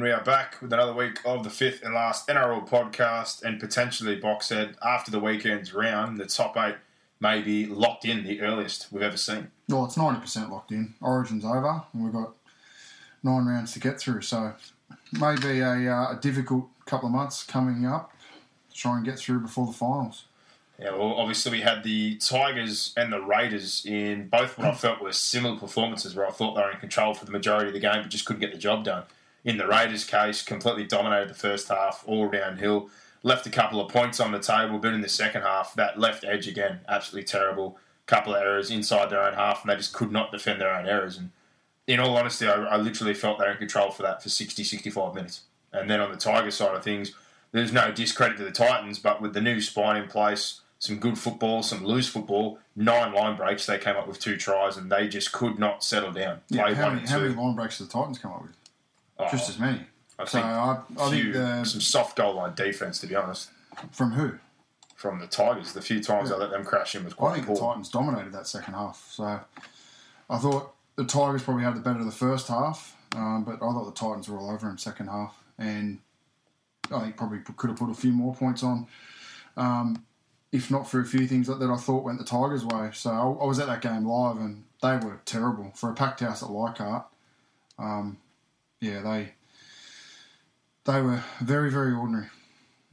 And we are back with another week of the fifth and last NRL podcast and potentially box set after the weekend's round. The top eight may be locked in the earliest we've ever seen. Well, it's ninety percent locked in. Origin's over, and we've got nine rounds to get through. So maybe a, uh, a difficult couple of months coming up to try and get through before the finals. Yeah, well, obviously we had the Tigers and the Raiders in both what I felt were similar performances, where I thought they were in control for the majority of the game, but just couldn't get the job done. In the Raiders' case, completely dominated the first half, all downhill. Left a couple of points on the table, but in the second half, that left edge again, absolutely terrible. Couple of errors inside their own half, and they just could not defend their own errors. And in all honesty, I, I literally felt they were in control for that for 60, 65 minutes. And then on the Tiger side of things, there's no discredit to the Titans, but with the new spine in place, some good football, some loose football, nine line breaks, they came up with two tries, and they just could not settle down. Yeah, how, many, how many line breaks did the Titans come up with? Oh, Just as many. I So think, I, I few- think the, some soft goal line defense, to be honest, from who? from the Tigers. The few times Yeah. I let them crash in was quite. I think poor. the Titans dominated that second half. So I thought the Tigers probably had the better of the first half, um, but I thought the Titans were all over him second half, and I think probably could have put a few more points on, um, if not for a few things that, that I thought went the Tigers' way. So I, I was at that game live, and they were terrible for a packed house at Leichhardt. Um, yeah, they they were very very ordinary.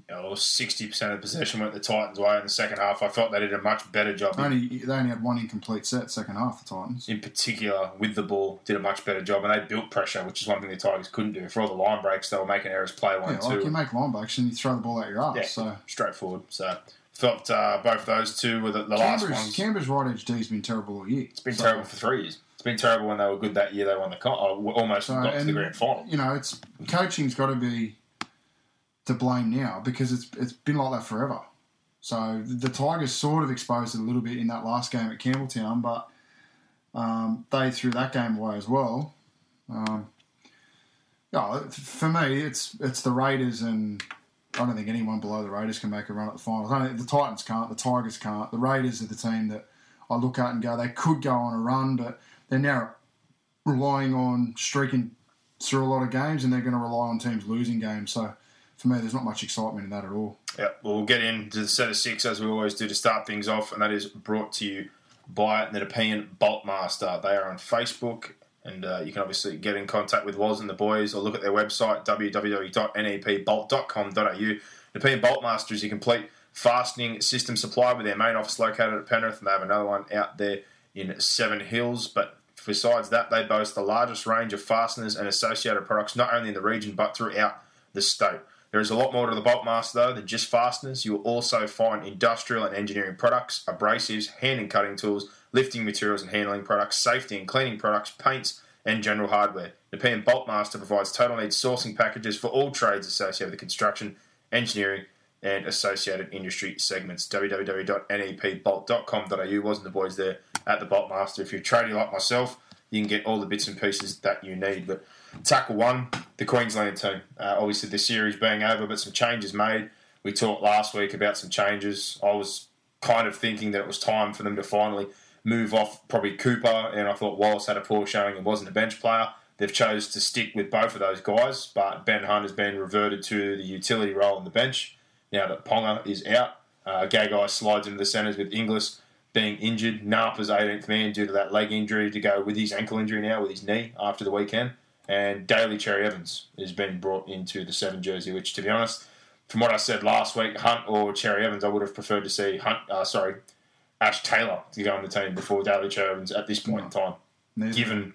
You know, 60% of possession went the Titans' way in the second half. I felt they did a much better job. in- Only they only had one incomplete set second half. The Titans. in particular with the ball, did a much better job, and they built pressure, which is one thing the Tigers couldn't do. For all the line breaks, they were making errors play one Yeah, two. like you make line breaks and you throw the ball out your ass. yeah, So straightforward. So felt uh, both those two were the, the last ones. Canberra's right edge D's been terrible all year. It's been terrible for three years. Been terrible when they were good that year. They won the oh, almost So, got to the grand final. You know, it's coaching's got to be to blame now because it's it's been like that forever. So the Tigers sort of exposed it a little bit in that last game at Campbelltown, but um, they threw that game away as well. Um, yeah, for me, it's it's the Raiders, and I don't think anyone below the Raiders can make a run at the finals. I don't think the Titans can't, the Tigers can't. The Raiders are the team that I look at and go, they could go on a run, but they're now relying on streaking through a lot of games, and they're going to rely on teams losing games. So for me, there's not much excitement in that at all. Yeah, well, we'll get into the set of six as we always do to start things off, and that is brought to you by the Nepean Boltmaster. They are on Facebook, and uh, you can obviously get in contact with Woz and the boys or look at their website, www.nepbolt.com.au. Nepean Boltmaster is your complete fastening system supply with their main office located at Penrith, and they have another one out there in Seven Hills. But besides that, they boast the largest range of fasteners and associated products, not only in the region but throughout the state. There is a lot more to the Boltmaster though than just fasteners. You will also find industrial and engineering products, abrasives, hand and cutting tools, lifting materials and handling products, safety and cleaning products, paints, and general hardware. Nepean Boltmaster provides total needs sourcing packages for all trades associated with construction, engineering, and associated industry segments. www.nepbolt.com.au wasn't the boys there at the Boltmaster. If you're a tradie like myself, you can get all the bits and pieces that you need. But tackle one, the Queensland team. Uh, obviously, the series being over, but some changes made. We talked last week about some changes. I was kind of thinking that it was time for them to finally move off probably Cooper, and I thought Wallace had a poor showing and wasn't a bench player. They've chose to stick with both of those guys, but Ben Hunt has been reverted to the utility role on the bench now that Ponga is out. Uh, Gagai slides into the centres with Inglis being injured. Napa's 18th man due to that leg injury to go with his ankle injury now with his knee after the weekend. and Daly Cherry Evans has been brought into the seven jersey. Which, to be honest, from what I said last week, Hunt or Cherry Evans, I would have preferred to see Hunt. Uh, sorry, Ash Taylor to go on the team before Daly Cherry Evans at this point in time, Neither. given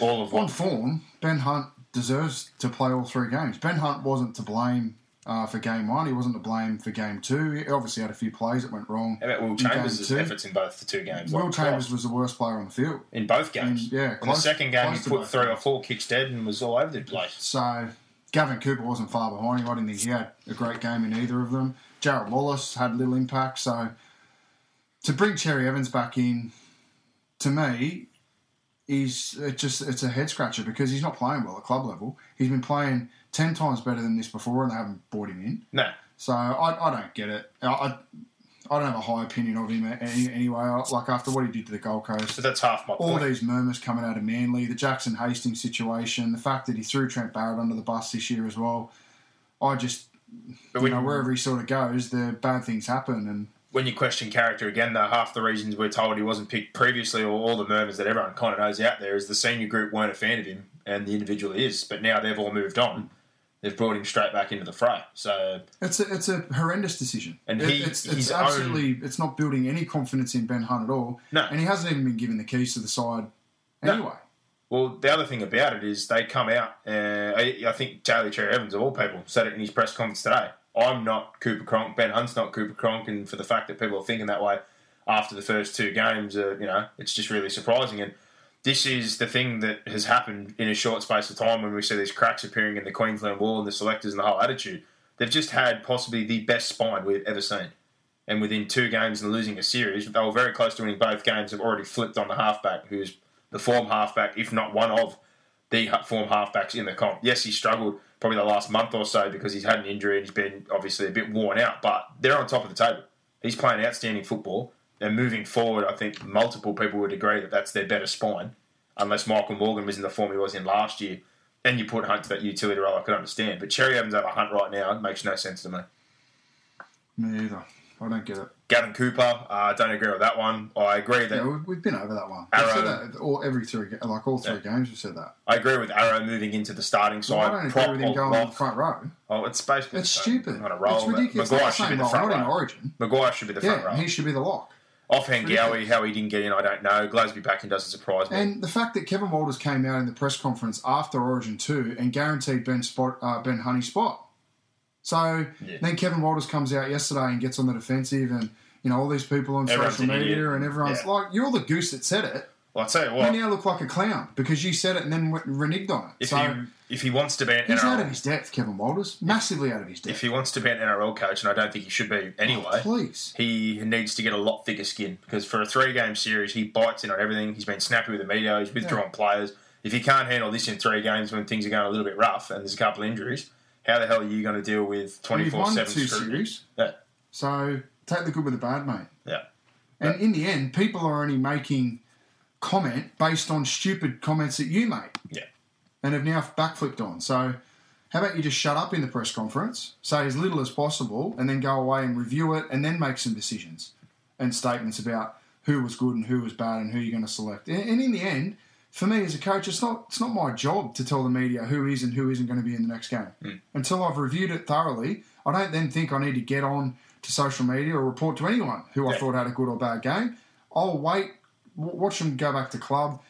all of on form, Ben Hunt deserves to play all three games. Ben Hunt wasn't to blame uh, for game one. He wasn't to blame for game two. He obviously had a few plays that went wrong. How about Will Chambers' efforts in both the two games? Will Like, Chambers was the worst player on the field. in both games. in- yeah, in the second game, he put three or four kicks dead and was all over the place. So Gavin Cooper wasn't far behind him. I didn't think he had a great game in either of them. Jarrod Wallace had little impact. So to bring Cherry Evans back in, to me, is it just it's a head scratcher because he's not playing well at club level. He's been playing ten times better than this before, and they haven't brought him in. No, So I, I don't get it. I, I I don't have a high opinion of him any, anyway. Like after what he did to the Gold Coast, so that's half my all point. these murmurs coming out of Manly, the Jackson Hastings situation, the fact that he threw Trent Barrett under the bus this year as well. I just, But you know, wherever he sort of goes, the bad things happen. And when you question character again, though, half the reasons we're told he wasn't picked previously, or all the murmurs that everyone kind of knows out there, is the senior group weren't a fan of him, and the individual is. But now they've all moved on. They've brought him straight back into the fray. So it's a, it's a horrendous decision. And It- he- it's, it's own- absolutely, it's not building any confidence in Ben Hunt at all. No. And he hasn't even been given the keys to the side anyway. Well, the other thing about it is they come out. Uh, I, I think Daly Cherry Evans, of all people, said it in his press conference today. I'm not Cooper Cronk. Ben Hunt's not Cooper Cronk, and for the fact that people are thinking that way after the first two games, uh, you know, it's just really surprising. And this is the thing that has happened in a short space of time when we see these cracks appearing in the Queensland wall and the selectors and the whole attitude. They've just had possibly the best spine we've ever seen. And within two games and losing a series, they were very close to winning both games. Have already flipped on the halfback, who's the form halfback, if not one of the form halfbacks in the comp. Yes, he struggled probably the last month or so because he's had an injury and he's been obviously a bit worn out, but they're on top of the table. He's playing outstanding football. And moving forward, I think multiple people would agree that that's their better spine, unless Michael Morgan was in the form he was in last year. And you put Hunt to that utility role, I could understand. But Cherry Evans over Hunt right now makes no sense to me. Me either. I don't get it. Gavin Cooper, uh, I don't agree with that one. I agree that Yeah, we've, been over that one. Arrow- said that all, every three, like all three games, we've said that. I agree with Arrow moving into the starting Well, I don't agree Prop with him going on lock. the front row. Oh, it's basically It's stupid. On a roll. It's ridiculous. McGuire should be the front in row. Origin. McGuire should be the front Yeah, row. he should be the lock. Offhand. Gowie, how he didn't get in, I don't know. Glasby backing doesn't surprise me. And the fact that Kevin Walters came out in the press conference after Origin 2 and guaranteed Ben, spot, uh, ben Honey's spot. So Yeah. then Kevin Walters comes out yesterday and gets on the defensive and, you know, all these people on Everyone's social media and everyone's Yeah. like, you're the goose that said it. Well, I'll tell you You now look like a clown because you said it and then went, reneged on it. If so he if he wants to be an he's out of his depth, Kevin Walters. Massively out of his depth. if he wants to be an NRL coach, and I don't think he should be anyway, oh, Please. he needs to get a lot thicker skin because for a three game series, he bites in on everything. He's been snappy with the media. He's withdrawn players. If you can't handle this in three games when things are going a little bit rough and there's a couple of injuries, how the hell are you going to deal with twenty four seven series. Yeah, So take the good with the bad, mate. yeah. And in the end, people are only making comment based on stupid comments that you made Yeah. and have now backflipped on. So, how about you just shut up in the press conference, say as little as possible, and then go away and review it, and then make some decisions and statements about who was good and who was bad and who you're going to select. And, in the end, for me as a coach, it's not it's not my job to tell the media who is and who isn't going to be in the next game mm. until I've reviewed it thoroughly. I don't then think I need to get on to social media or report to anyone who I thought had a good or bad game. I'll wait, watch them go back to club,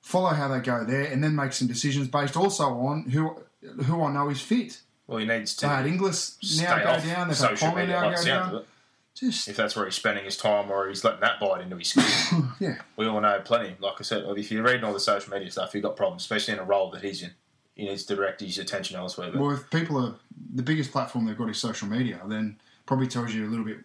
follow how they go there, and then make some decisions based also on who who I know is fit. Well, he needs to They had Inglis now go down. They've had Ponga now go down. Just If that's where he's spending his time, or he's letting that bite into his skin. yeah, we all know plenty. Like I said, if you're reading all the social media stuff, you've got problems, especially in a role that he's in. He needs to direct his attention elsewhere. But Well, if people are the biggest platform they've got is social media, then probably tells you a little bit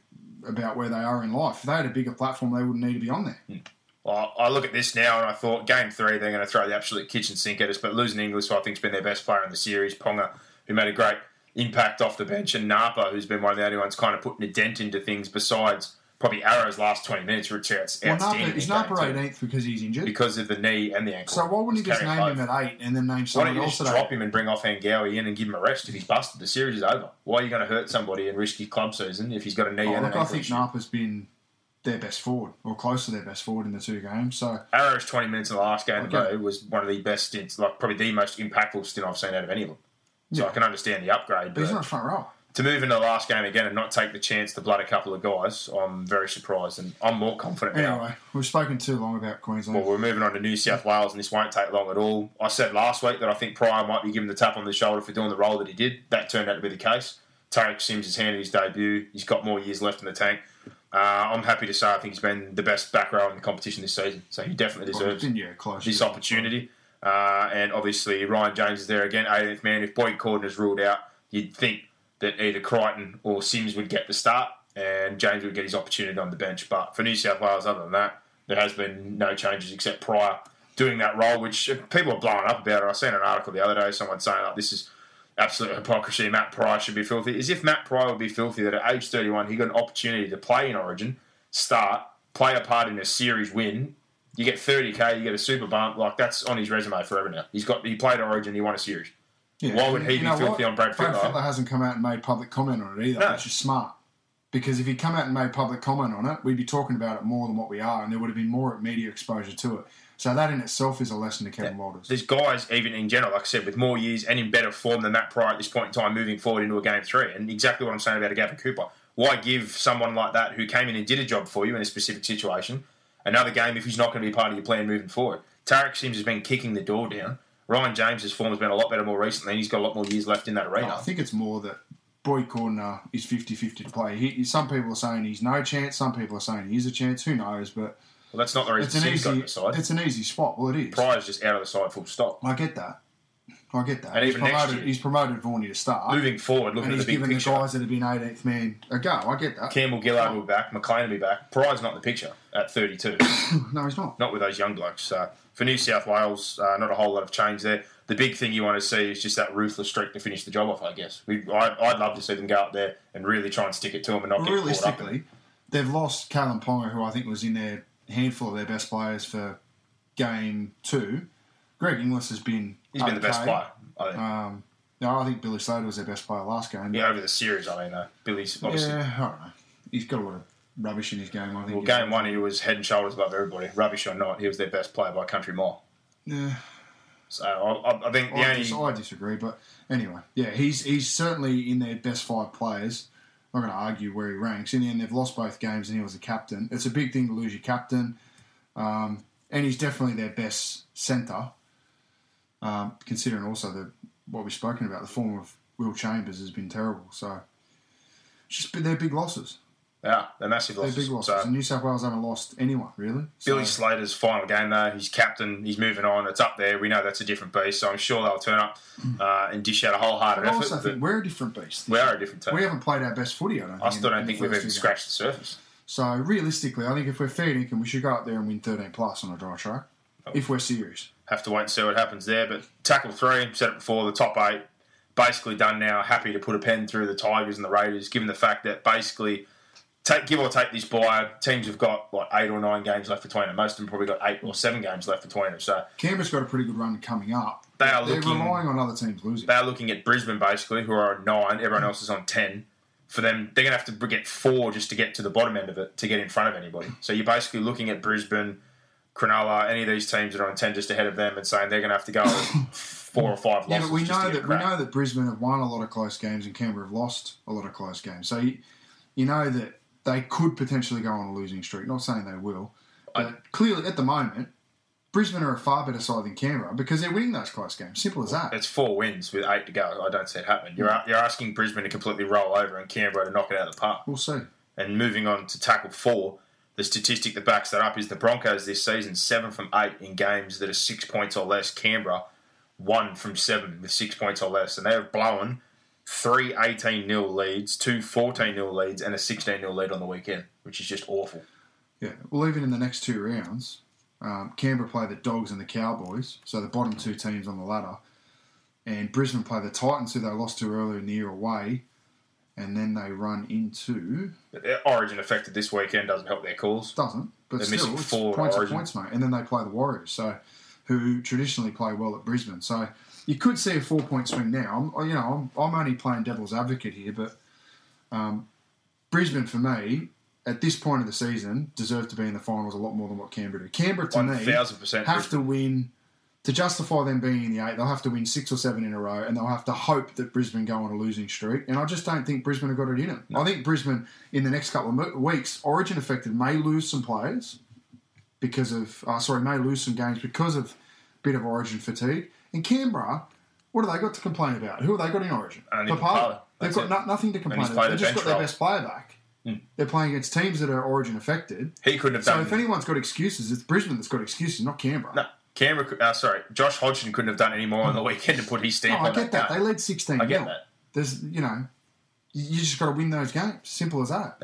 about where they are in life. If they had a bigger platform, they wouldn't need to be on there. Hmm. Well, I look at this now and I thought game three they're going to throw the absolute kitchen sink at us. But losing Inglis, who I think's been their best player in the series, Ponga, who made a great impact off the bench, and Napa, who's been one of the only ones kind of putting a dent into things besides probably Arrow's last twenty minutes, which is Well, outstanding. Napa, is Napa 18th because he's injured? because of the knee and the ankle. so why wouldn't he He's just name him at eight and then name Why someone don't you else just drop him and bring off Angawi in and give him a rest? If he's busted, the series is over. Why are you going to hurt somebody and risk his club season if he's got a knee Oh, and look, an I think issue? Napa's been their best forward or close to their best forward in the two games. So Arrow's 20 minutes in the last game Okay. ago was one of the best stints, like probably the most impactful stint I've seen out of any of them. So Yeah. I can understand the upgrade, but he's not front row. to move into the last game again and not take the chance to blood a couple of guys, I'm very surprised, and I'm more confident now. Anyway, we've spoken too long about Queensland. Well, we're moving on to New South Wales, and this won't take long at all. I said last week that I think Prior might be given the tap on the shoulder for doing the role that he did. That turned out to be the case. Tariq Sims has handed his debut. He's got more years left in the tank. Uh, I'm happy to say I think he's been the best back row in the competition this season, so he definitely deserves close this yeah. opportunity. Uh, and obviously, Ryan James is there again, 18th man. If Boyd Cordner is ruled out, you'd think that either Crichton or Sims would get the start and James would get his opportunity on the bench. But for New South Wales, other than that, there has been no changes except Prior doing that role, which people are blowing up about it. I seen an article the other day, someone saying like this is absolute hypocrisy. Matt Prior should be filthy. As if Matt Prior would be filthy that at age 31 he got an opportunity to play in Origin, start, play a part in a series win. You get 30k, you get a super bump. Like that's on his resume forever now. He's got he played Origin, he won a series. Yeah, Why would he be filthy what? on Brad Brad Fittler? Fittler hasn't come out and made public comment on it either, No. which is smart. Because if he'd come out and made public comment on it, we'd be talking about it more than what we are, and there would have been more media exposure to it. So that in itself is a lesson to Kevin Walters. There's guys, even in general, like I said, with more years and in better form than Matt Prior at this point in time, moving forward into a game three. And exactly what I'm saying about a Gavin Cooper. Why give someone like that who came in and did a job for you in a specific situation another game if he's not going to be part of your plan moving forward? Tariq Sims has been kicking the door down. Ryan James's form has been a lot better more recently, and he's got a lot more years left in that arena. I think it's more that Boyd Cordner is 50-50 to play. He, some people are saying he's no chance. Some people are saying he is a chance. Who knows? But well, that's not the reason Sims easy. the side. It's an easy spot. Well, it is. Prior's just out of the side full stop. I get that. I get that. And he's even next promoted. year- He's promoted Vorney to start, Moving forward, looking and at he's the big given the picture. guys that have been 18th man a go. I get that. Campbell Gillard will be back. McLean will be back. Prior's not in the picture at 32. No, he's not. not with those young blokes. So for New South Wales, uh, not a whole lot of change there. The big thing you want to see is just that ruthless streak to finish the job off. I guess we, I, I'd love to see them go up there and really try and stick it to them and not get caught up. in. They've lost Kalyn Ponga, who I think was in their handful of their best players for game two. Greg Inglis has been He's been the best player. I think. Um, no, I think Billy Slater was their best player last game. yeah, over the series, I mean, uh, Billy's obviously. Yeah, I don't know. He's got a lot of rubbish in his game. I think. Well, game one, he was head and shoulders above everybody. Rubbish or not, he was their best player by country mile. Yeah, So I, I- I think the I, only dis- I disagree, but anyway, yeah, he's he's certainly in their best five players. I'm not going to argue where he ranks. In the end, they've lost both games, and he was the captain. It's a big thing to lose your captain, um, and he's definitely their best centre. Um, considering also the what we've spoken about, the form of Will Chambers has been terrible. So, it's just they're big losses. Yeah, they're massive They're big losses. So, New South Wales haven't lost anyone really. So, Billy Slater's final game though, he's captain, he's moving on, it's up there. We know that's a different beast, so I'm sure they'll turn up uh, and dish out a wholehearted I effort. I also think we're a different beast. we are a different team. We haven't played our best footy. I don't. Think, I still in- don't in think we've even scratched the surface. So realistically, I think if we're fair dinkum, we should go up there and win 13 plus on a dry track. If we're serious. Have to wait and see what happens there. But tackle three, said it before, the top eight, basically done now. Happy to put a pen through the Tigers and the Raiders, given the fact that basically, take give or take this bye, teams have got like eight or nine games left between them. Most of them probably got eight or seven games left between them. So Canberra's got a pretty good run coming up. They are They're looking- relying on other teams losing. they're looking at Brisbane basically, who are on nine. Everyone mm. else is on ten. For them, they're going to have to get four just to get to the bottom end of it to get in front of anybody. So you're basically looking at Brisbane, Cronulla, any of these teams that are on ten just ahead of them, and saying they're going to have to go four or five losses. Yeah, but we know that we know that Brisbane have won a lot of close games and Canberra have lost a lot of close games. So you, you know that they could potentially go on a losing streak. Not saying they will, but clearly at the moment, Brisbane are a far better side than Canberra because they're winning those close games. Simple as that. It's four wins with eight to go. I don't see it happening. You're you're asking Brisbane to completely roll over and Canberra to knock it out of the park. We'll see. And moving on to tackle four, the statistic that backs that up is the Broncos this season seven from eight in games that are six points or less. Canberra one from seven with six points or less, and they've blown three 18 0 leads, two 14 0 leads, and a 16 0 lead on the weekend, which is just awful. Yeah. Well, even in the next two rounds, um, Canberra play the Dogs and the Cowboys, so the bottom two teams on the ladder, and Brisbane play the Titans, who they lost to earlier in the year away, and then they run into But their Origin affected this weekend doesn't help their cause. doesn't, but They're still, missing four points Origin. points, mate. And then they play the Warriors, so who traditionally play well at Brisbane. So you could see a four point swing now. I'm, you know, I'm, I'm only playing devil's advocate here, but um, Brisbane for me at this point of the season deserve to be in the finals a lot more than what Canberra do. Canberra to One me thousand percent. have to win to justify them being in the eight. They'll have to win six or seven in a row, and they'll have to hope that Brisbane go on a losing streak. And I just don't think Brisbane have got it in them. I think Brisbane in the next couple of weeks, Origin affected, may lose some players because of uh, sorry, may lose some games because of a bit of Origin fatigue. And Canberra, what have they got to complain about? Who have they got in Origin? Only. Papalii. They've got no, nothing to complain about. They've just got bench their best player back. They're playing against teams that are Origin affected. He couldn't have So done. So if anyone's got excuses, it's Brisbane that's got excuses, not Canberra. no, Canberra. Uh, sorry, Josh Hodgson couldn't have done any more on the weekend to put his stamp No, I get that. game. They led 16 I get nil. that. There's, you know, you you just got to win those games. Simple as that.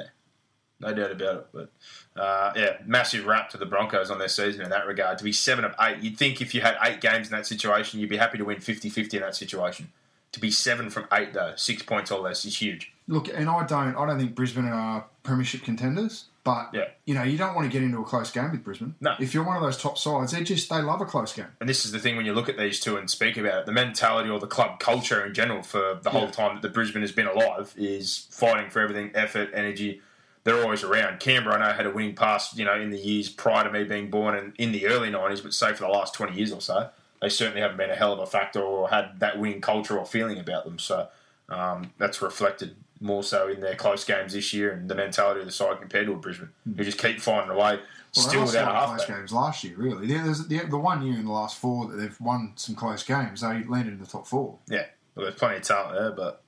No doubt about it. But uh, yeah, massive wrap to the Broncos on their season in that regard. To be seven of eight, you'd think if you had eight games in that situation, you'd be happy to win 50-50 in that situation. To be seven from eight though, six points or less is huge. Look, and I don't, I don't think Brisbane are premiership contenders, but Yeah. you know, you don't want to get into a close game with Brisbane. No. If you're one of those top sides, they just they love a close game. And this is the thing when you look at these two and speak about it, the mentality or the club culture in general for the whole Yeah. time that the Brisbane has been alive is fighting for everything, effort, energy. They're always around. Canberra, I know, had a winning past, you know, in the years prior to me being born and in the early 90s, but say for the last 20 years or so, they certainly haven't been a hell of a factor or had that winning culture or feeling about them. So um, that's reflected more so in their close games this year and the mentality of the side compared to Brisbane, who just keep finding a way, Well, still without a close games last year, really. The, the one year in the last four that they've won some close games, they landed in the top four. Yeah, well, there's plenty of talent there, but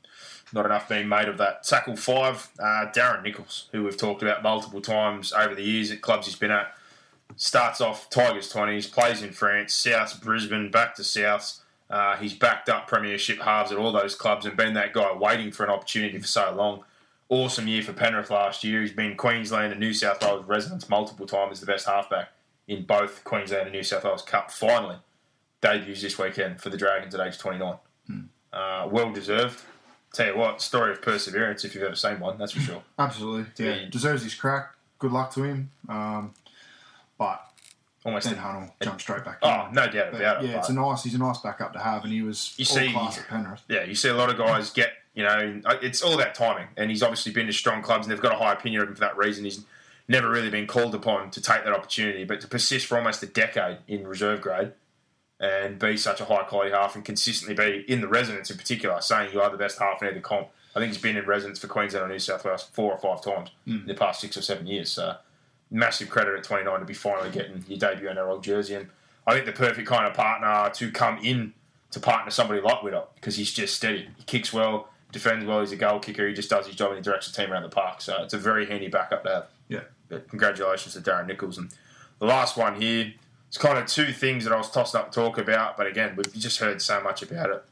not enough being made of that. Tackle five, uh, Darren Nicholls, who we've talked about multiple times over the years at clubs he's been at. Starts off Tigers 20s, plays in France, South, Brisbane, back to Souths. Uh, he's backed up Premiership halves at all those clubs and been that guy waiting for an opportunity for so long. Awesome year for Penrith last year. He's been Queensland and New South Wales residents multiple times the best halfback in both Queensland and New South Wales Cup. Finally, debuts this weekend for the Dragons at age 29 uh, well deserved. Tell you what, story of perseverance if you've ever seen one, that's for sure. Absolutely. Yeah. Yeah. Deserves his crack. Good luck to him. Um, but Almost. Ben A, jumped straight back in. oh, no doubt But, about it. yeah, it's a nice. He's a nice backup to have, and he was You see- class at Penrith. yeah, you see a lot of guys get, you know, it's all about timing. And he's obviously been to strong clubs and they've got a high opinion of him for that reason. He's never really been called upon to take that opportunity, but to persist for almost a decade in reserve grade and be such a high quality half and consistently be in the residence in particular, saying you are the best half in either comp. I think he's been in residence for Queensland or New South Wales four or five times in hmm. the past six or seven years. So massive credit at 29 to be finally getting your debut in NRL jersey. And I think the perfect kind of partner to come in to partner somebody like Widdop because he's just steady. He kicks well, defends well, he's a goal kicker, he just does his job and he directs the team around the park. So it's a very handy backup to have. Yeah. But congratulations to Darren Nicholls. And the last one here, it's kind of two things that I was tossed up to talk about, but again, we've just heard so much about it.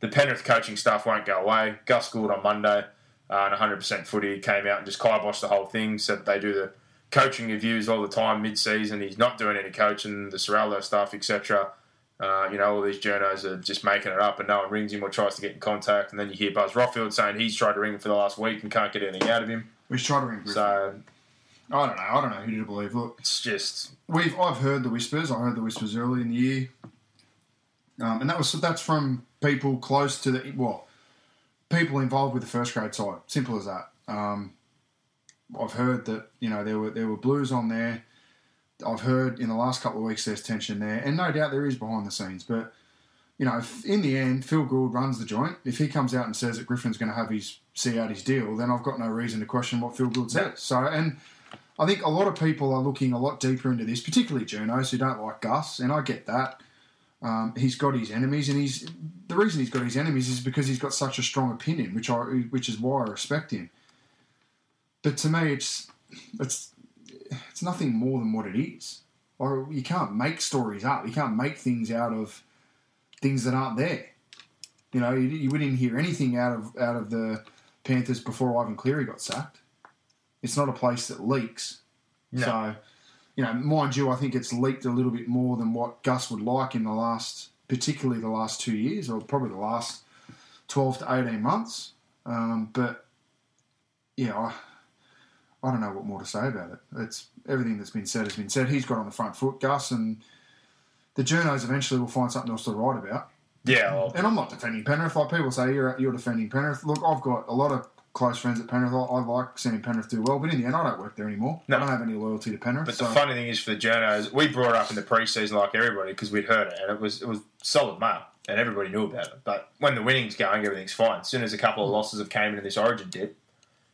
The Penrith coaching staff won't go away. Gus Gould on Monday, uh, and 100% footy came out and just kiboshed the whole thing, said they do the coaching reviews all the time mid-season. He's not doing any coaching, the Ciraldo stuff, etc. Uh, you know, all these journos are just making it up and no one rings him or tries to get in contact. And then you hear Buzz Rothfield saying he's tried to ring him for the last week and can't get anything out of him. Should try to ring Griffin. So I don't know. I don't know who to believe. Look, it's just we've I've heard the whispers. I heard the whispers early in the year, um, and that was that's from people close to the well, people involved with the first grade side. Simple as that. Um, I've heard that you know there were there were blues on there. I've heard in the last couple of weeks there's tension there, and no doubt there is behind the scenes. But you know, if in the end, Phil Gould runs the joint. If he comes out and says that Griffin's going to have his see out his deal, then I've got no reason to question what Phil Gould says. So, and I think a lot of people are looking a lot deeper into this, particularly journos who don't like Gus, and I get that. Um, he's got his enemies, and he's the reason he's got his enemies is because he's got such a strong opinion, which I which is why I respect him. But to me, it's it's it's nothing more than what it is. Or you can't make stories up. You can't make things out of things that aren't there. You know, you, you wouldn't hear anything out of out of the Panthers before Ivan Cleary got sacked. It's not a place that leaks. No. So, you know, mind you, I think it's leaked a little bit more than what Gus would like in the last, particularly the last two years, or probably the last twelve to eighteen months. Um, but yeah, I, I don't know what more to say about it. It's everything that's been said has been said. He's got on the front foot, Gus, and the journos eventually will find something else to write about. yeah. Well, And I'm not defending Penrith. Like people say, you're you're defending Penrith. Look, I've got a lot of close friends at Penrith. I, I like seeing Penrith do well, but in the end, I don't work there anymore. No. I don't have any loyalty to Penrith. But so the funny thing is for the journos, we brought it up in the preseason like everybody because we'd heard it and it was it was solid mail and everybody knew about it. But when the winning's going, everything's fine. As soon as a couple of losses have came into this Origin dip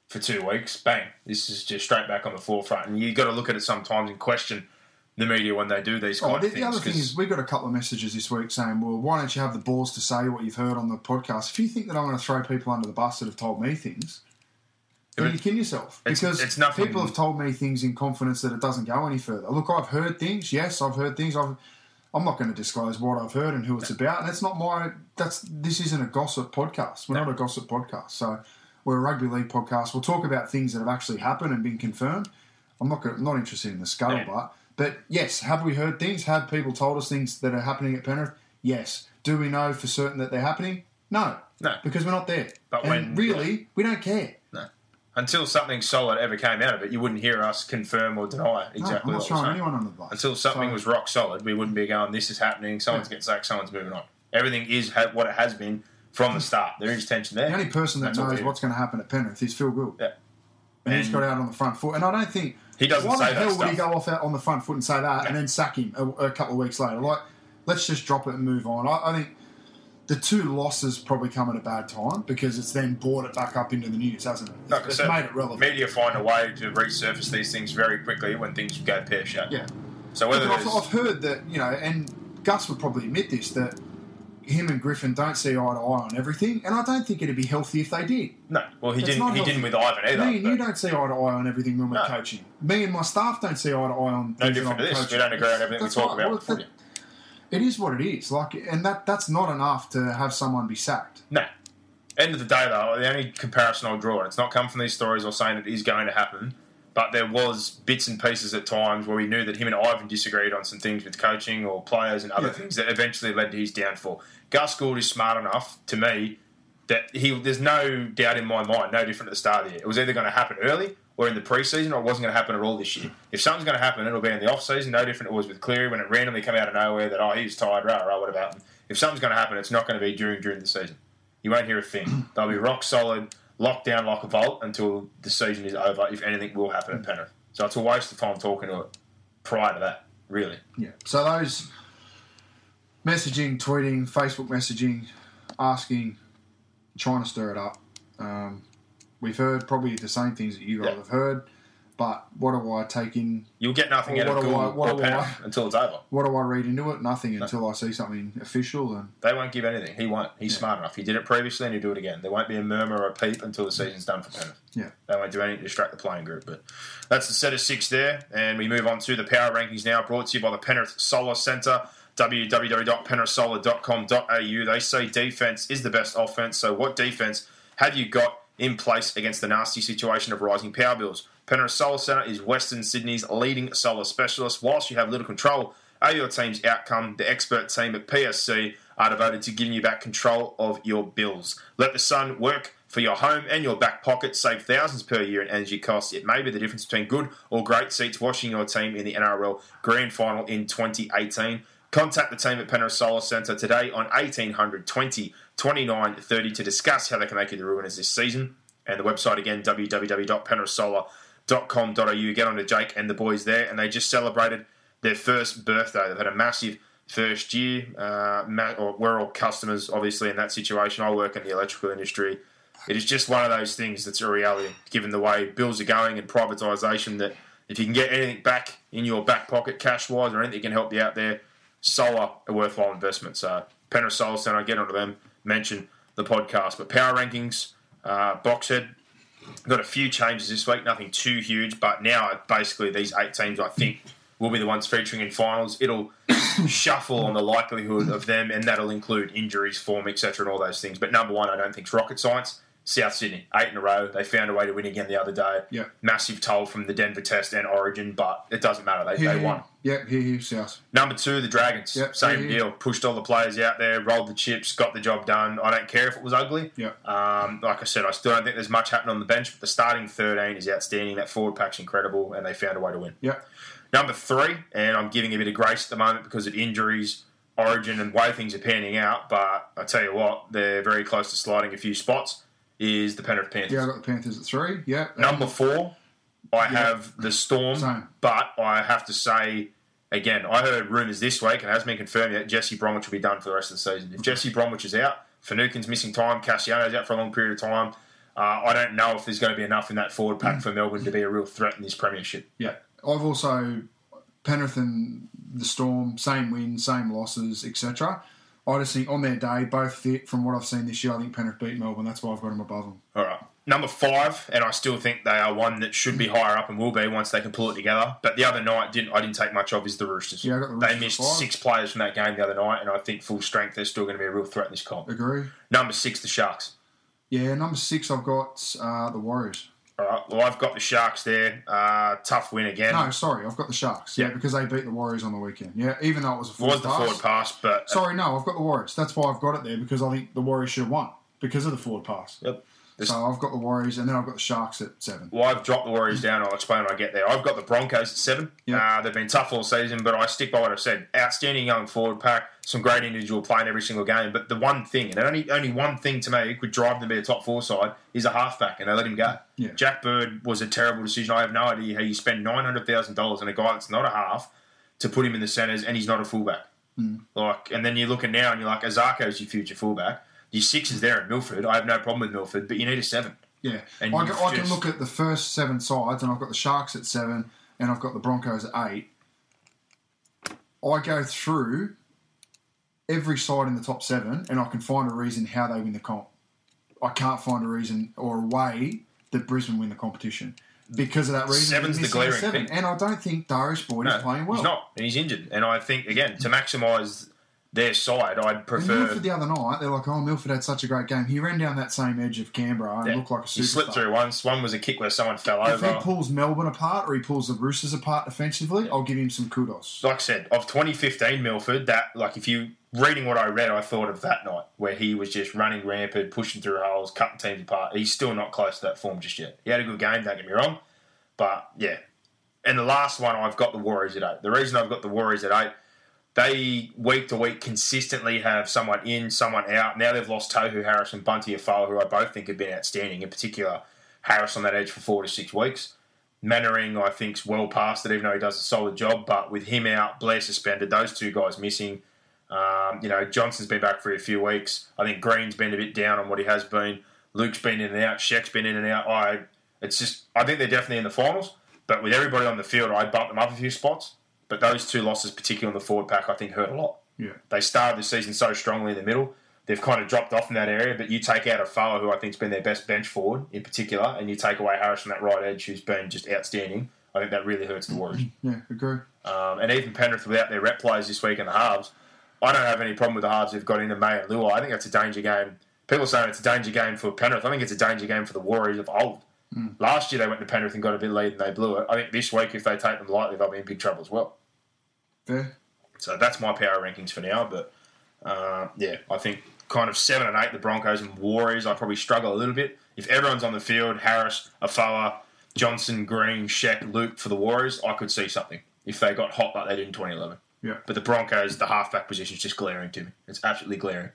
for two weeks, bang, this is just straight back on the forefront. And you've got to look at it sometimes and question the media when they do these oh, kind Oh, the, of the things. other thing is, we got a couple of messages this week saying, "Well, why don't you have the balls to say what you've heard on the podcast? If you think that I'm going to throw people under the bus that have told me things, then you kill yourself it's- because it's nothing- people have told me things in confidence that it doesn't go any further. Look, I've heard things. Yes, I've heard things. I've, I'm not going to disclose what I've heard and who it's about, and it's not my. That's this isn't a gossip podcast. We're not a gossip podcast. So we're a rugby league podcast. We'll talk about things that have actually happened and been confirmed. I'm not go- not interested in the scuttlebutt. But yes, have we heard things? Have people told us things that are happening at Penrith? Yes. Do we know for certain that they're happening? No. No. Because we're not there. But and when- really, we don't care. no. Until something solid ever came out of it, you wouldn't hear us confirm or deny No, exactly not what throwing anyone under the bus. Until something So- was rock solid, we wouldn't be going, this is happening, someone's getting sacked, someone's moving on. Everything is ha- what it has been from the mm. start. There is tension there. The only person that That's knows what's going to happen at Penrith is Phil Gould. Yeah. And, he's um, got out on the front foot. And I don't think. He doesn't Why say the that hell would he go off out on the front foot and say that and then sack him a, a couple of weeks later? Like, let's just drop it and move on. I, I think the two losses probably come at a bad time because it's then brought it back up into the news, hasn't it? Like I it's made it relevant. Media find a way to resurface these things very quickly when things go pear shaped. Yeah. So whether I've, I've heard that, you know, and Gus would probably admit this, that him and Griffin don't see eye to eye on everything, and I don't think it'd be healthy if they did. no, well he didn't. He healthy. didn't with Ivan either. Me and you don't see eye to eye on everything when we're No. coaching. Me and my staff don't see eye to eye on no things different to this. coaching. We don't agree on everything we talk right. about. Well, that- it is what it is. Like, and that that's not enough to have someone be sacked. No. End of the day, though, the only comparison I'll draw, and it's not come from these stories or saying it is going to happen, but there was bits and pieces at times where we knew that him and Ivan disagreed on some things with coaching or players and other Yeah. things that eventually led to his downfall. Gus Gould is smart enough, to me, that he there's no doubt in my mind, no different at the start of the year. It was either going to happen early or in the preseason, or it wasn't going to happen at all this year. If something's going to happen, it'll be in the off season. No different it was with Cleary when it randomly came out of nowhere that oh he's tired, rah rah, what about him? If something's going to happen, it's not going to be during during the season. You won't hear a thing. They'll be rock solid, locked down like a vault until the season is over. If anything will happen at Penrith, so it's a waste of time talking to it prior to that. Really, Yeah. So those messaging, tweeting, Facebook messaging, asking, trying to stir it up. Um, we've heard probably the same things that you guys Yeah. have heard, but what do I take in? you'll get nothing out of what do I- Gould what or do Penrith I- until it's over. What do I read into it? Nothing until I see something official. And They won't give anything. He won't. He's Yeah. smart enough. He did it previously and he'll do it again. There won't be a murmur or a peep until the season's done for Penrith. yeah, They won't do anything to distract the playing group. But that's the set of six there. And we move on to the power rankings now, brought to you by the Penrith Solar Centre. www.penrithsolar.com.au. They say defence is the best offence. So, what defence have you got in place against the nasty situation of rising power bills? Penrith Solar Centre is Western Sydney's leading solar specialist. Whilst you have little control over your team's outcome, the expert team at PSC are devoted to giving you back control of your bills. Let the sun work for your home and your back pocket. Save thousands per year in energy costs. It may be the difference between good or great seats watching your team in the NRL Grand Final in 2018. Contact the team at Penrith Solar Centre today on 1800 20 29 30 to discuss how they can make you the ruiners this season. And the website again, www.penrithsolar.com.au. Get on to Jake and the boys there. And they just celebrated their first birthday. They've had a massive first year. Uh, we're all customers, obviously, in that situation. I work in the electrical industry. It is just one of those things that's a reality, given the way bills are going and privatisation. That if you can get anything back in your back pocket, cash wise, or anything that can help you out there, solar a worthwhile investment. So Penrith Solar Centre, get onto them. Mention the podcast, but power rankings, uh, Boxhead got a few changes this week. Nothing too huge, but now basically these eight teams, I think, will be the ones featuring in finals. It'll shuffle on the likelihood of them, and that'll include injuries, form, etc., and all those things. But number one, I don't think is rocket science. South Sydney, eight in a row. They found a way to win again the other day. Yeah. Massive toll from the Denver Test and Origin, but it doesn't matter. They, here, they won. Yep, here, here, South. Number two, the Dragons. Yep, Same yeah, yeah. deal. Pushed all the players out there, rolled the chips, got the job done. I don't care if it was ugly. Yep. Um, like I said, I still don't think there's much happening on the bench, but the starting 13 is outstanding. That forward pack's incredible, and they found a way to win. Yep. Number three, and I'm giving a bit of grace at the moment because of injuries, origin, and way things are panning out, but I tell you what, they're very close to sliding a few spots, is the Penrith Panthers. Yeah, I got the Panthers at three. Yeah. Number four, I have the Storm, Same. but I have to say again, I heard rumours this week, and it hasn't been confirmed yet. Jesse Bromwich will be done for the rest of the season. If Jesse Bromwich is out, Finucane's missing time, Kasiano's out for a long period of time. Uh, I don't know if there's going to be enough in that forward pack for Melbourne to be a real threat in this premiership. Yeah. I've also Penrith and the Storm, same wins, same losses, etc. I just think on their day, both fit from what I've seen this year. I think Penrith beat Melbourne. That's why I've got them above them. All right. Number five, and I still think they are one that should be higher up and will be once they can pull it together. But the other night, didn't I didn't take much of is the Roosters. Yeah, I got the they missed five. six players from that game the other night, and I think full strength they're still going to be a real threat in this comp. Agree. Number six, the Sharks. Yeah, number six, I've got uh, the Warriors. All right. Well, I've got the Sharks there. Uh, tough win again. No, sorry, I've got the Sharks. Yeah, Yeah. because they beat the Warriors on the weekend. Yeah, even though it was a It forward was the pass. forward pass, but Sorry, no, I've got the Warriors. That's why I've got it there because I think the Warriors should have won because of the forward pass. Yep. This- So I've got the Warriors, and then I've got the Sharks at seven. Well, I've dropped the Warriors down. I'll explain when I get there. I've got the Broncos at seven. Yep. Uh, they've been tough all season, but I stick by what I've said. Outstanding young forward pack, some great individual play in every single game. But the one thing, and only only one thing to me could drive them to be a top four side, is a halfback, and they let him go. Yeah. Jack Bird was a terrible decision. I have no idea how you spend nine hundred thousand dollars on a guy that's not a half to put him in the centres, and he's not a fullback. Hmm. Like, and then you're looking now, and you're like, Isaako's your future fullback. Your six is there at Milford. I have no problem with Milford, but you need a seven. Yeah, And I, can, I can look at the first seven sides, and I've got the Sharks at seven, and I've got the Broncos at eight. I go through every side in the top seven, and I can find a reason how they win the comp. I can't find a reason or a way that Brisbane win the competition because of that reason. Seven's the glaring seven. thing. and I don't think Darius Boyd is playing well. He's not, and he's injured. And I think again to maximise their side, I'd And prefer. Milford the other night, they're like, "Oh, Milford had such a great game. He ran down that same edge of Canberra and Yeah. looked like a superstar." he slipped through once. One was a kick where someone fell over. If he pulls Melbourne apart or he pulls the Roosters apart defensively, I'll give him some kudos. Like I said, of 2015 Milford, that like if you reading what I read, I thought of that night where he was just running rampant, pushing through holes, cutting teams apart. He's still not close to that form just yet. He had a good game, don't get me wrong, but yeah. And the last one, I've got the Warriors at eight. The reason I've got the Warriors at eight, they week to week consistently have someone in, someone out. Now they've lost Tohu Harris and Bunty Afoa, who I both think have been outstanding. In particular, Harris on that edge for four to six weeks. Mannering, I think, is well past it, even though he does a solid job. But with him out, Blair suspended, those two guys missing. Um, you know, Johnson's been back for a few weeks. I think Green's been a bit down on what he has been. Luke's been in and out. Sheck's been in and out. I, it's just, I think they're definitely in the finals. But with everybody on the field, I'd bump them up a few spots. But those two losses, particularly on the forward pack, I think hurt a lot. Yeah. They started the season so strongly in the middle. They've kind of dropped off in that area, but you take out Afoa, who I think's been their best bench forward in particular, and you take away Harris from that right edge, who's been just outstanding. I think that really hurts the Warriors. Yeah, agree. Um, and even Penrith without their rep players this week in the halves, I don't have any problem with the halves they've got into May and Lua. I think that's a danger game. People are saying it's a danger game for Penrith. I think it's a danger game for the Warriors of old. Last year they went to Penrith and got a bit lead and they blew it. I think this week if they take them lightly, they'll be in big trouble as well. Fair. So that's my power rankings for now. But uh, yeah, I think kind of seven and eight, the Broncos and Warriors. I probably struggle a little bit. If everyone's on the field, Harris, Afoa, Johnson, Green, Sheck, Luke for the Warriors, I could see something if they got hot like they did in 2011. Yeah, But the Broncos, the halfback position is just glaring to me. It's absolutely glaring.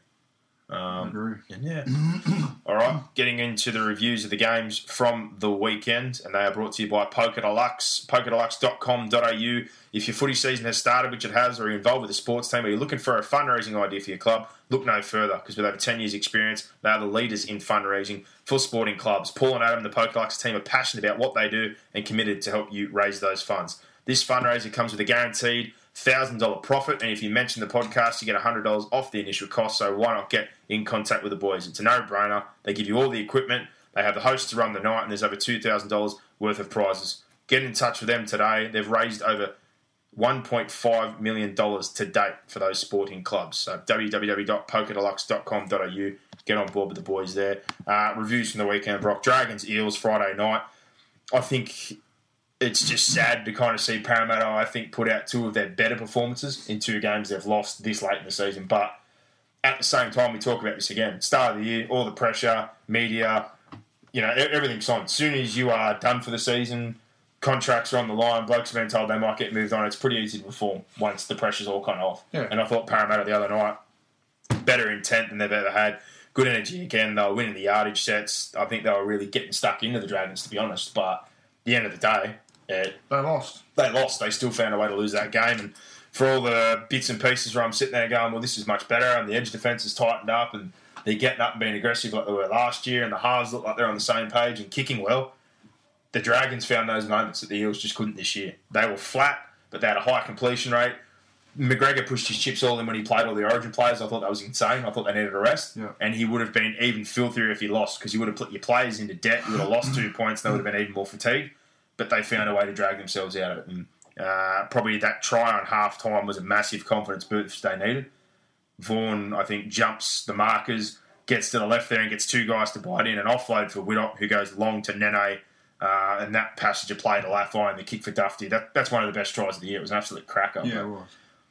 Um, agree. And yeah. All right. Getting into the reviews of the games from the weekend, and they are brought to you by Poker Deluxe, pokerdeluxe.com.au. If your footy season has started, which it has, or you're involved with a sports team, or you're looking for a fundraising idea for your club, look no further because with over 10 years' experience, they are the leaders in fundraising for sporting clubs. Paul and Adam, the Poker Deluxe team, are passionate about what they do and committed to help you raise those funds. This fundraiser comes with a guaranteed $1,000 profit, and if you mention the podcast, you get a $100 off the initial cost. So why not get in contact with the boys? It's a no brainer. They give you all the equipment, they have the hosts to run the night, and there's over $2,000 worth of prizes. Get in touch with them today. They've raised over $1.5 million to date for those sporting clubs. So www.pokerdeluxe.com.au. Get on board with the boys there. Uh, reviews from the weekend, Brock. Dragons, Eels, Friday night. I think it's just sad to kind of see Parramatta, I think, put out two of their better performances in two games they've lost this late in the season. But at the same time, we talk about this again. Start of the year, all the pressure, media, you know, everything's on. As soon as you are done for the season, contracts are on the line, blokes have been told they might get moved on. It's pretty easy to perform once the pressure's all kind of off. Yeah. And I thought Parramatta the other night, better intent than they've ever had. good energy again. They were winning the yardage sets. I think they were really getting stuck into the Dragons, to be honest. But at the end of the day, it, They lost. they lost. They still found a way to lose that game. And for all the bits and pieces where I'm sitting there going, well, this is much better, and the edge defence is tightened up, and they're getting up and being aggressive like they were last year, and the halves look like they're on the same page and kicking well. The Dragons found those moments that the Eels just couldn't this year. They were flat, but they had a high completion rate. McGregor pushed his chips all in when he played all the Origin players. I thought that was insane. I thought they needed a rest, Yeah. and he would have been even filthier if he lost because he would have put your players into debt. You would have lost two points. They would have been even more fatigued. But they found a way to drag themselves out of it, and uh, probably that try on half time was a massive confidence boost they needed. Vaughan, I think, jumps the markers, gets to the left there and gets two guys to bite in, and offload for Widdop, who goes long to Nene, uh, and that passage of play to Lafai and the kick for Dufty. That, that's one of the best tries of the year. It was an absolute cracker. Yeah, it was.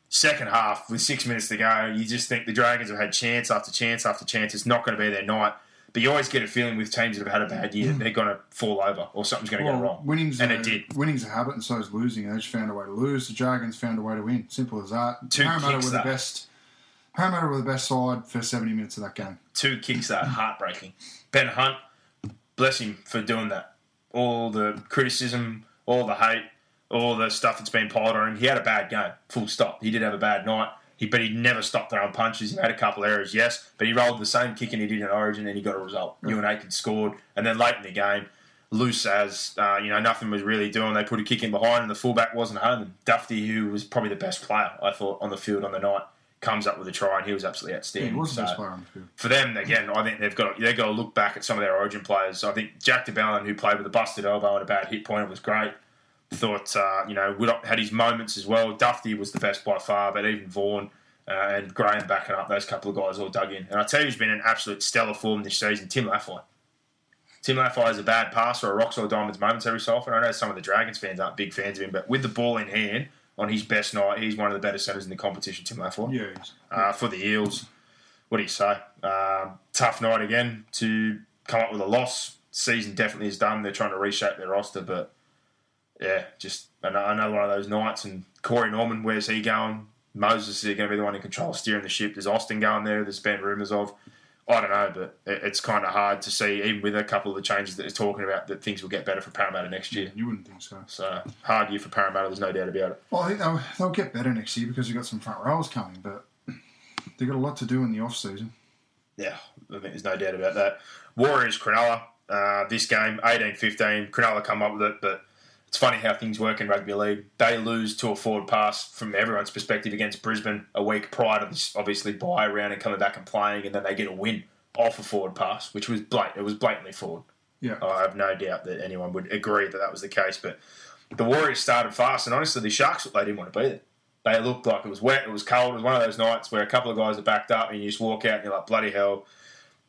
second half, with six minutes to go, you just think the Dragons have had chance after chance after chance. It's not going to be their night. But you always get a feeling with teams that have had a bad year, mm. they're going to fall over or something's going to go wrong. winning's and a, it did. Winning's a habit, and so is losing. They just found a way to lose. The Dragons found a way to win. Simple as that. Two Parramatta kicks were the that. best. Parramatta were the best side for seventy minutes of that game. two kicks that are heartbreaking. Ben Hunt, bless him for doing that. All the criticism, all the hate, all the stuff that's been piled on him. He had a bad game, full stop. He did have a bad night. He, but he never stopped throwing punches. He had a couple errors, yes, but he rolled the same kick and he did in Origin, and he got a result. Euan Aitken scored, and then late in the game, loose as uh, you know, nothing was really doing. They put a kick in behind, and the fullback wasn't home. And Dufty, who was probably the best player I thought on the field on the night, comes up with a try, and he was absolutely Yeah, outstanding. he was the So- best player on the field. for them again, I think they've got they've got to look back at some of their Origin players. I think Jack de Belin, who played with a busted elbow and a bad hit point, was great. Thought uh, you know Widdop had his moments as well. Dufty was the best by far, but even Vaughan uh, and Graham backing up those couple of guys all dug in. And I tell you, who's been in absolute stellar form this season, Tim Lafai. Tim Lafai is a bad passer or rocks or diamonds moments every so often. I know some of the Dragons fans aren't big fans of him, but with the ball in hand on his best night, he's one of the better centres in the competition. Tim Lafai Yeah, he's, uh, for the Eels. What do you say? Um, tough night again to come up with a loss. Season definitely is done. They're trying to reshape their roster, but yeah, just another one of those nights. And Corey Norman, where's he going? Moses is going to be the one in control, steering the ship. There's Austin going there. There's been rumours of. I don't know, but it's kind of hard to see, even with a couple of the changes that they're talking about, that things will get better for Parramatta next year. you wouldn't think so. So hard year for Parramatta. There's no doubt about it. Well, I think they'll, they'll get better next year because they've got some front rows coming, but they've got a lot to do in the off season. Yeah, I think there's no doubt about that. Warriors Cronulla, uh, this game, 18-15. Cronulla come up with it, but it's funny how things work in rugby league. They lose to a forward pass from everyone's perspective against Brisbane a week prior to this, obviously, bye round and coming back and playing, and then they get a win off a forward pass, which was blatant. It was blatantly forward. Yeah. I have no doubt that anyone would agree that that was the case. But the Warriors started fast, and honestly, the Sharks they didn't want to be there. They looked like it was wet, it was cold. It was one of those nights where a couple of guys are backed up, and you just walk out and you're like, bloody hell,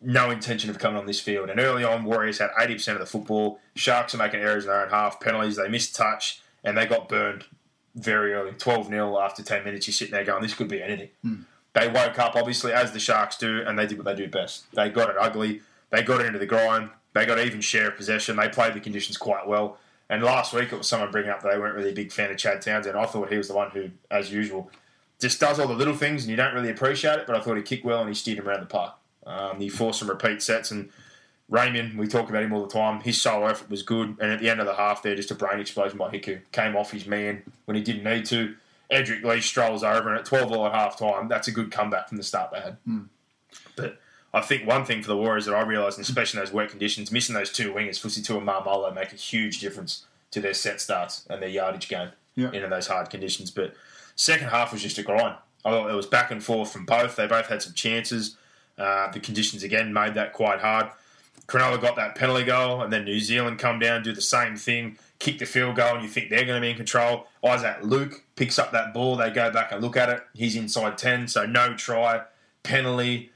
no intention of coming on this field. And early on, Warriors had 80% of the football. Sharks are making errors in their own half, penalties, they missed touch, and they got burned very early 12 0 after 10 minutes. You're sitting there going, this could be anything. Hmm. They woke up, obviously, as the Sharks do, and they did what they do best. They got it ugly. They got it into the grind. They got even share of possession. They played the conditions quite well. And last week, it was someone bringing up that they weren't really a big fan of Chad Townsend. I thought he was the one who, as usual, just does all the little things and you don't really appreciate it. But I thought he kicked well and he steered him around the park. Um, he forced some repeat sets. And Raymond, we talk about him all the time. His solo effort was good. And at the end of the half, there, just a brain explosion by Hiku. Came off his man when he didn't need to. Edrick Lee strolls over, and at 12 all at half time, that's a good comeback from the start they had. But I think one thing for the Warriors that I realised, especially in those wet conditions, missing those two wingers, Fusitu and Maumalo, make a huge difference to their set starts and their yardage game Yeah. in those hard conditions. But second half was just a grind. I thought it was back and forth from both. They both had some chances. Uh, the conditions again made that quite hard. Cronulla got that penalty goal, and then New Zealand come down, do the same thing, kick the field goal, and you think they're going to be in control. Isaac Luke picks up that ball. They go back and look at it. He's inside 10, so no try, penalty.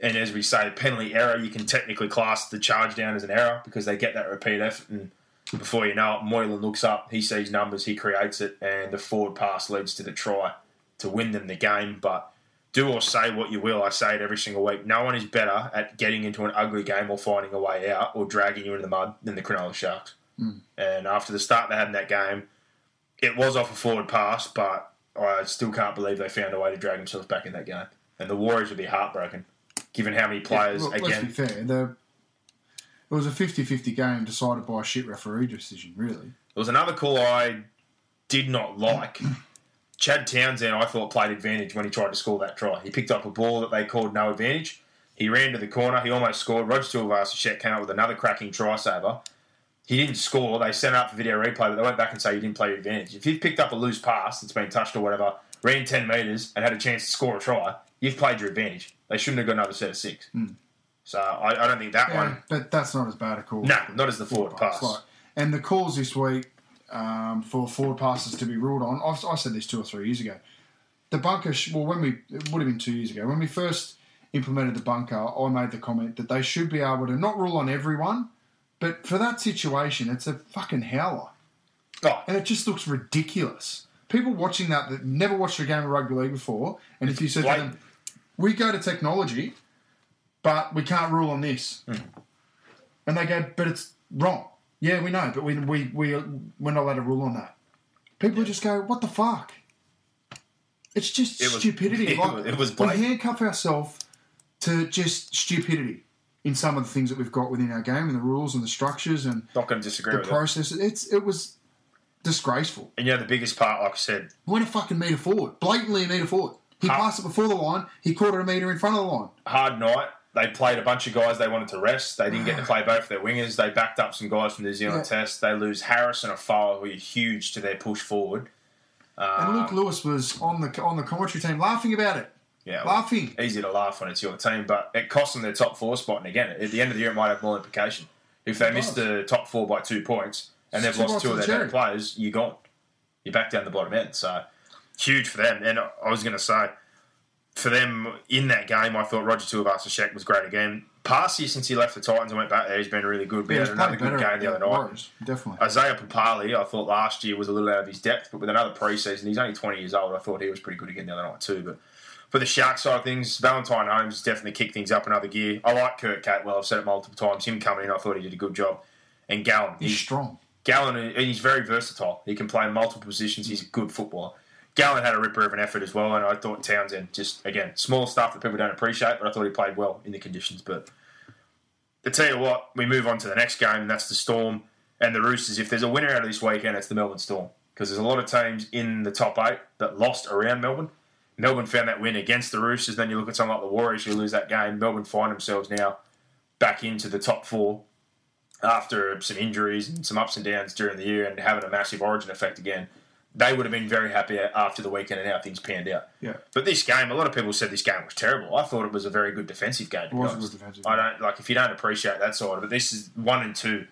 And as we say, penalty error, you can technically class the charge down as an error because they get that repeat effort. And before you know it, Moylan looks up, he sees numbers, he creates it, and the forward pass leads to the try to win them the game. But do or say what you will, I say it every single week. No one is better at getting into an ugly game or finding a way out or dragging you into the mud than the Cronulla Sharks. Hmm. And after the start they had in that game, it was off a forward pass, but I still can't believe they found a way to drag themselves back in that game. And the Warriors would be heartbroken given how many players Look, let's again. be fair. The, it was a 50-50 game decided by a shit referee decision. Really, There was another call I did not like. Chad Townsend, I thought, played advantage when he tried to score that try. He picked up a ball that they called no advantage. He ran to the corner. He almost scored. Roger Tuivasa-Sheck came out with another cracking try saver. He didn't score. They sent out for video replay, but they went back and say you didn't play your advantage. If you've picked up a loose pass that's been touched or whatever, ran 10 metres and had a chance to score a try, you've played your advantage. They shouldn't have got another set of six. Hmm. So I, I don't think that yeah, one. but that's not as bad a call. No, not as the forward pass. Like, and the calls this week um, for forward passes to be ruled on. I've, I said this two or three years ago. The bunker. sh- Well, when we it would have been two years ago when we first implemented the bunker, I made the comment that they should be able to not rule on everyone, but for that situation, it's a fucking howler, Oh, and it just looks ridiculous. People watching that that never watched a game of rugby league before, and if you said to them, "We go to technology, but we can't rule on this," Hmm. and they go, "But it's wrong." Yeah, we know, but we we we we're not allowed to rule on that. People just go, "What the fuck?" It's just It was- stupidity. it like, was- it was we handcuff ourselves to just stupidity in some of the things that we've got within our game and the rules and the structures and not going to disagree the with it. process. It's it was disgraceful. And you know, the biggest part, like I said, Went a fucking metre forward, blatantly a metre forward. He Huh. passed it before the line. He caught it a metre in front of the line. hard night. They played a bunch of guys they wanted to rest. They didn't get to play both their wingers. They backed up some guys from the New Zealand Yeah. Test. They lose Harris and Afoa, who are huge to their push forward. And Luke um, Lewis was on the on the commentary team laughing about it, Yeah, laughing. easy to laugh when it's your team, but it cost them their top four spot. And again, at the end of the year, it might have more implication. If they miss the top four by two points and they've Two lost two of the their better players, you're gone. You're back down the bottom end. So huge for them. And I was going to say, for them in that game, I thought Roger Tuivasa-Sheck was great again. Paasi, since he left the Titans and went back there, he's been really good. Yeah, had he's another good game the other night. Definitely. Isaiah Papalii, I thought last year was a little out of his depth, but with another preseason, he's only 20 years old. I thought he was pretty good again the other night too. But for the Shark side of things, Valentine Holmes definitely kicked things up another gear. I like Kurt Capewell. I've said it multiple times. Him coming in, I thought he did a good job. And Gallen, He's he's strong. Gallen, and he's very versatile. He can play in multiple positions. He's a good footballer. Gallen had a ripper of an effort as well, and I thought Townsend just again small stuff that people don't appreciate, but I thought he played well in the conditions. But to tell you what, we move on to the next game, and that's the Storm and the Roosters. If there's a winner out of this weekend, it's the Melbourne Storm because there's a lot of teams in the top eight that lost around Melbourne. Melbourne found that win against the Roosters. Then you look at something like the Warriors who lose that game. Melbourne find themselves now back into the top four after some injuries and some ups and downs during the year and having a massive origin effect again. They would have been very happy after the weekend and how things panned out. Yeah. But this game, a lot of people said this game was terrible. I thought it was a very good defensive game. It was a good defensive I don't like if you don't appreciate that side of it. This is one and two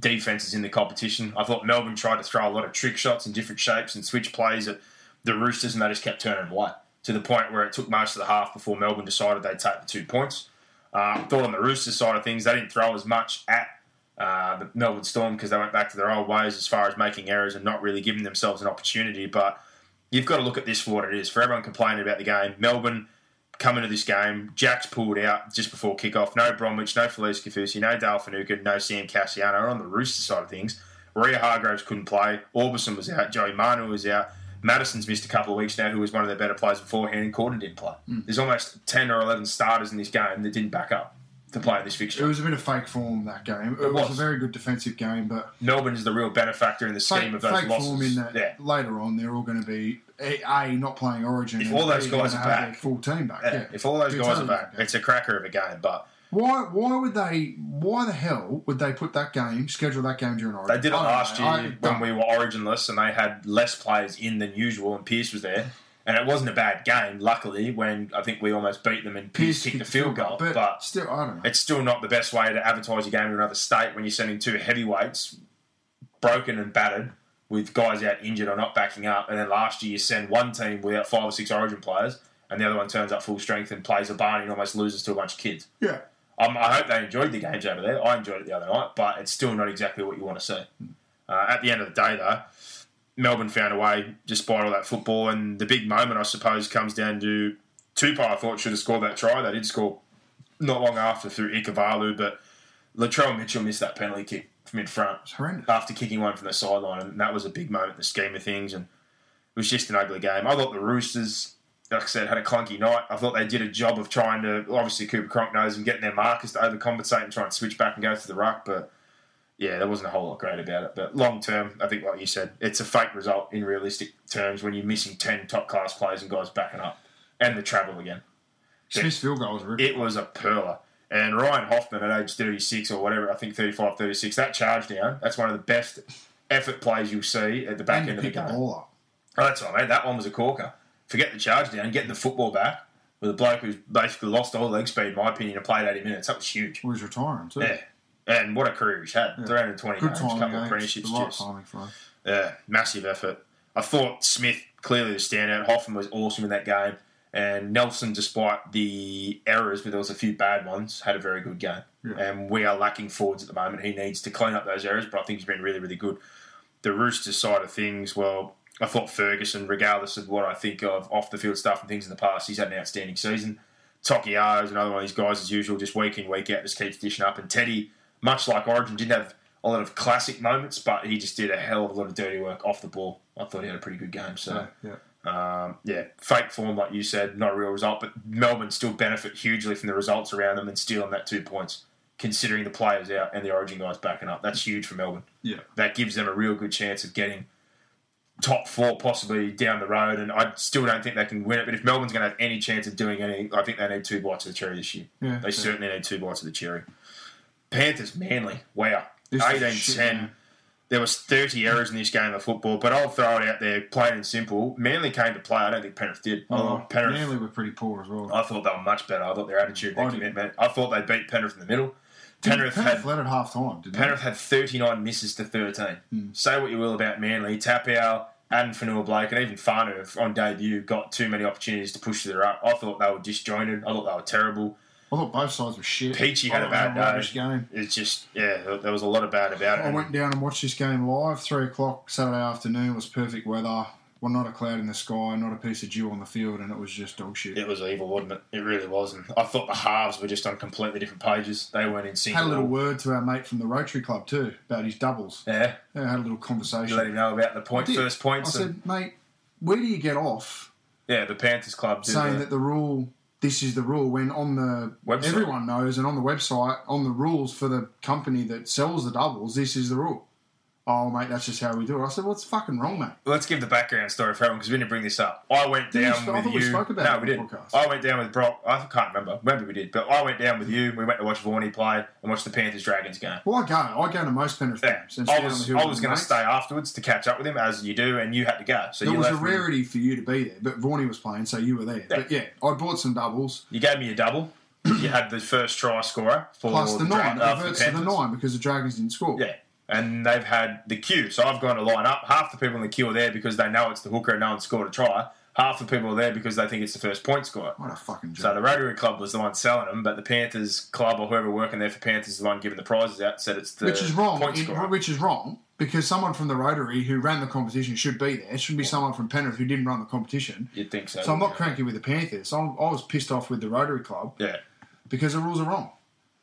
defenses in the competition. I thought Melbourne tried to throw a lot of trick shots in different shapes and switch plays at the Roosters, and they just kept turning away to the point where it took most of the half before Melbourne decided they'd take the two points. Uh, I thought on the Roosters side of things, they didn't throw as much at uh, the Melbourne Storm because they went back to their old ways as far as making errors and not really giving themselves an opportunity. But you've got to look at this for what it is. For everyone complaining about the game, Melbourne come into this game, Jack's pulled out just before kickoff. No Bromwich, no Felise Kaufusi, no Dale Finucane, no Sam Kasiano. On the Rooster side of things, Maria Hargraves couldn't play. Aubusson was out. Joey Manu was out. Matterson's missed a couple of weeks now, who was one of their better players beforehand, and Cordner didn't play. There's almost 10 or 11 starters in this game that didn't back up to play this fixture. It was a bit of fake form that game. It, was. was. a very good defensive game, but Melbourne is the real benefactor in the scheme fake, of those fake losses. form in that yeah. later on they're all going to be a, not playing Origin. If all those B, guys are back. full team back. Yeah, Yeah, If all those guys are back, it's a cracker of a game. But Why? Why would they? Why the hell would they put that game, schedule that game during Origin? They did it I last know. I year when we were originless and they had less players in than usual, and Pearce was there. And it wasn't a bad game, luckily, when I think we almost beat them and Pearce, kicked the field goal. but, But, still, I don't know. it's still not the best way to advertise your game to another state when you're sending two heavyweights, broken and battered, with guys out injured or not backing up. And then last year you send one team without five or six origin players, and the other one turns up full strength and plays a barney and almost loses to a bunch of kids. Yeah, Um, I hope they enjoyed the games over there. I enjoyed it the other night, but it's still not exactly what you want to see. Uh, at the end of the day, though, Melbourne found a way despite all that football, and the big moment, I suppose, comes down to Tupou. I thought should have scored that try. They did score not long after through Ikavalu, but Latrell Mitchell missed that penalty kick from in front horrendous. after kicking one from the sideline, and that was a big moment in the scheme of things. And it was just an ugly game. I thought the Roosters like I said, had a clunky night. I thought they did a job of trying to, obviously Cooper Cronk knows, and getting their markers to overcompensate and try and switch back and go through the ruck. But yeah, there wasn't a whole lot great about it. But long term, I think, like you said, it's a fake result in realistic terms when you're missing 10 top class players and guys backing up. And the travel again. Smith's field goal was ripped. It was a perler. And Ryan Hoffman at age 36 or whatever, I think 35, 36, that charge down, that's one of the best effort plays you'll see at the back and end of the game. ball up. Oh, that's all, mate. That one was a corker. Forget the charge down, getting the football back with a bloke who's basically lost all leg speed, in my opinion, and played 80 minutes. That was huge. Well, he's retiring too. Yeah. And what a career he's had. 320 Good games, timing, couple of eh? premierships. Just, timing for him. yeah, massive effort. I thought Smith clearly the standout. Hoffman was awesome in that game. And Nelson, despite the errors, but there was a few bad ones, had a very good game. Yeah. And we are lacking forwards at the moment. He needs to clean up those errors, but I think he's been really, really good. The Roosters side of things, well, I thought Ferguson, regardless of what I think of off the field stuff and things in the past, he's had an outstanding season. Taukeiaho is another one of these guys, as usual, just week in, week out, just keeps dishing up. And Teddy, much like Origin, didn't have a lot of classic moments, but he just did a hell of a lot of dirty work off the ball. I thought he had a pretty good game. So, Yeah, yeah. um, yeah, fake form, like you said, not a real result, but Melbourne still benefit hugely from the results around them and stealing that two points, considering the players out and the Origin guys backing up. That's huge for Melbourne. Yeah. That gives them a real good chance of getting top four possibly down the road, and I still don't think they can win it. But if Melbourne's going to have any chance of doing anything, I think they need two bites of the cherry this year. Yeah, they yeah. certainly need two bites of the cherry. Panthers, Manly, wow, This 18 shit, 10. man. There was 30 errors in this game of football, but I'll throw it out there, plain and simple. Manly came to play. I don't think Penrith did. Oh, thought Penrith, Manly were pretty poor as well. I thought they were much better. I thought their attitude, their I did. commitment. I thought they beat Penrith in the middle. Penrith, Penrith had led at half time, didn't Penrith had 39 misses to 13. Hmm. Say what you will about Manly. Taupau, Adam Fanua Blake, and even Fainu on debut got too many opportunities to push to the right. I thought they were disjointed. I thought they were terrible. I thought both sides were shit. Peachy had a bad it was rubbish day. game. It's just, yeah, there was a lot of bad about it. I went down and watched this game live, three o'clock Saturday afternoon. It was perfect weather. Well, not a cloud in the sky, not a piece of dew on the field, and it was just dog shit. It was evil, wasn't it? It really was. And I thought the halves were just on completely different pages. They weren't in sync. Had a little word to our mate from the Rotary Club too about his doubles. Yeah. Yeah, had a little conversation. You let him know about the point, first points. I said, mate, where do you get off yeah, the Panthers club saying that the rule, this is the rule, when on the Website. everyone knows and on the website, on the rules for the company that sells the doubles, this is the rule. Oh, mate, that's just how we do it. I said, what's fucking wrong, mate? Let's give the background story for everyone because we didn't bring this up. I went Did down I with you. spoke about no, we didn't. podcast. I went down with Brock. I can't remember. Maybe we did, but I went down with you. We went to watch Vaughan play and watch the Panthers Dragons game. Well, I go. I go to most Penrith Yeah. games. and I was I was going to stay afterwards to catch up with him as you do, and you had to go. So It was a rarity for you to be there, but Vaughnie was playing, so you were there. But yeah, I bought some doubles You gave me a double. you had the first try scorer for plus the Dra- nine. It uh, reverts to the nine because the Dragons didn't score. Yeah. And they've had the queue. So I've gone to line up. Half the people in the queue are there because they know it's the hooker and no one scored a try. Half the people are there because they think it's the first point scorer. What a fucking joke. So the Rotary Club was the one selling them, but the Panthers Club or whoever working there for Panthers is the one giving the prizes out. Said it's the which is wrong. point which is wrong because someone from the Rotary who ran the competition should be there. It shouldn't be someone from Penrith who didn't run the competition. You'd think so. So I'm not yeah. cranky with the Panthers. I'm, I was pissed off with the Rotary Club Yeah. because the rules are wrong.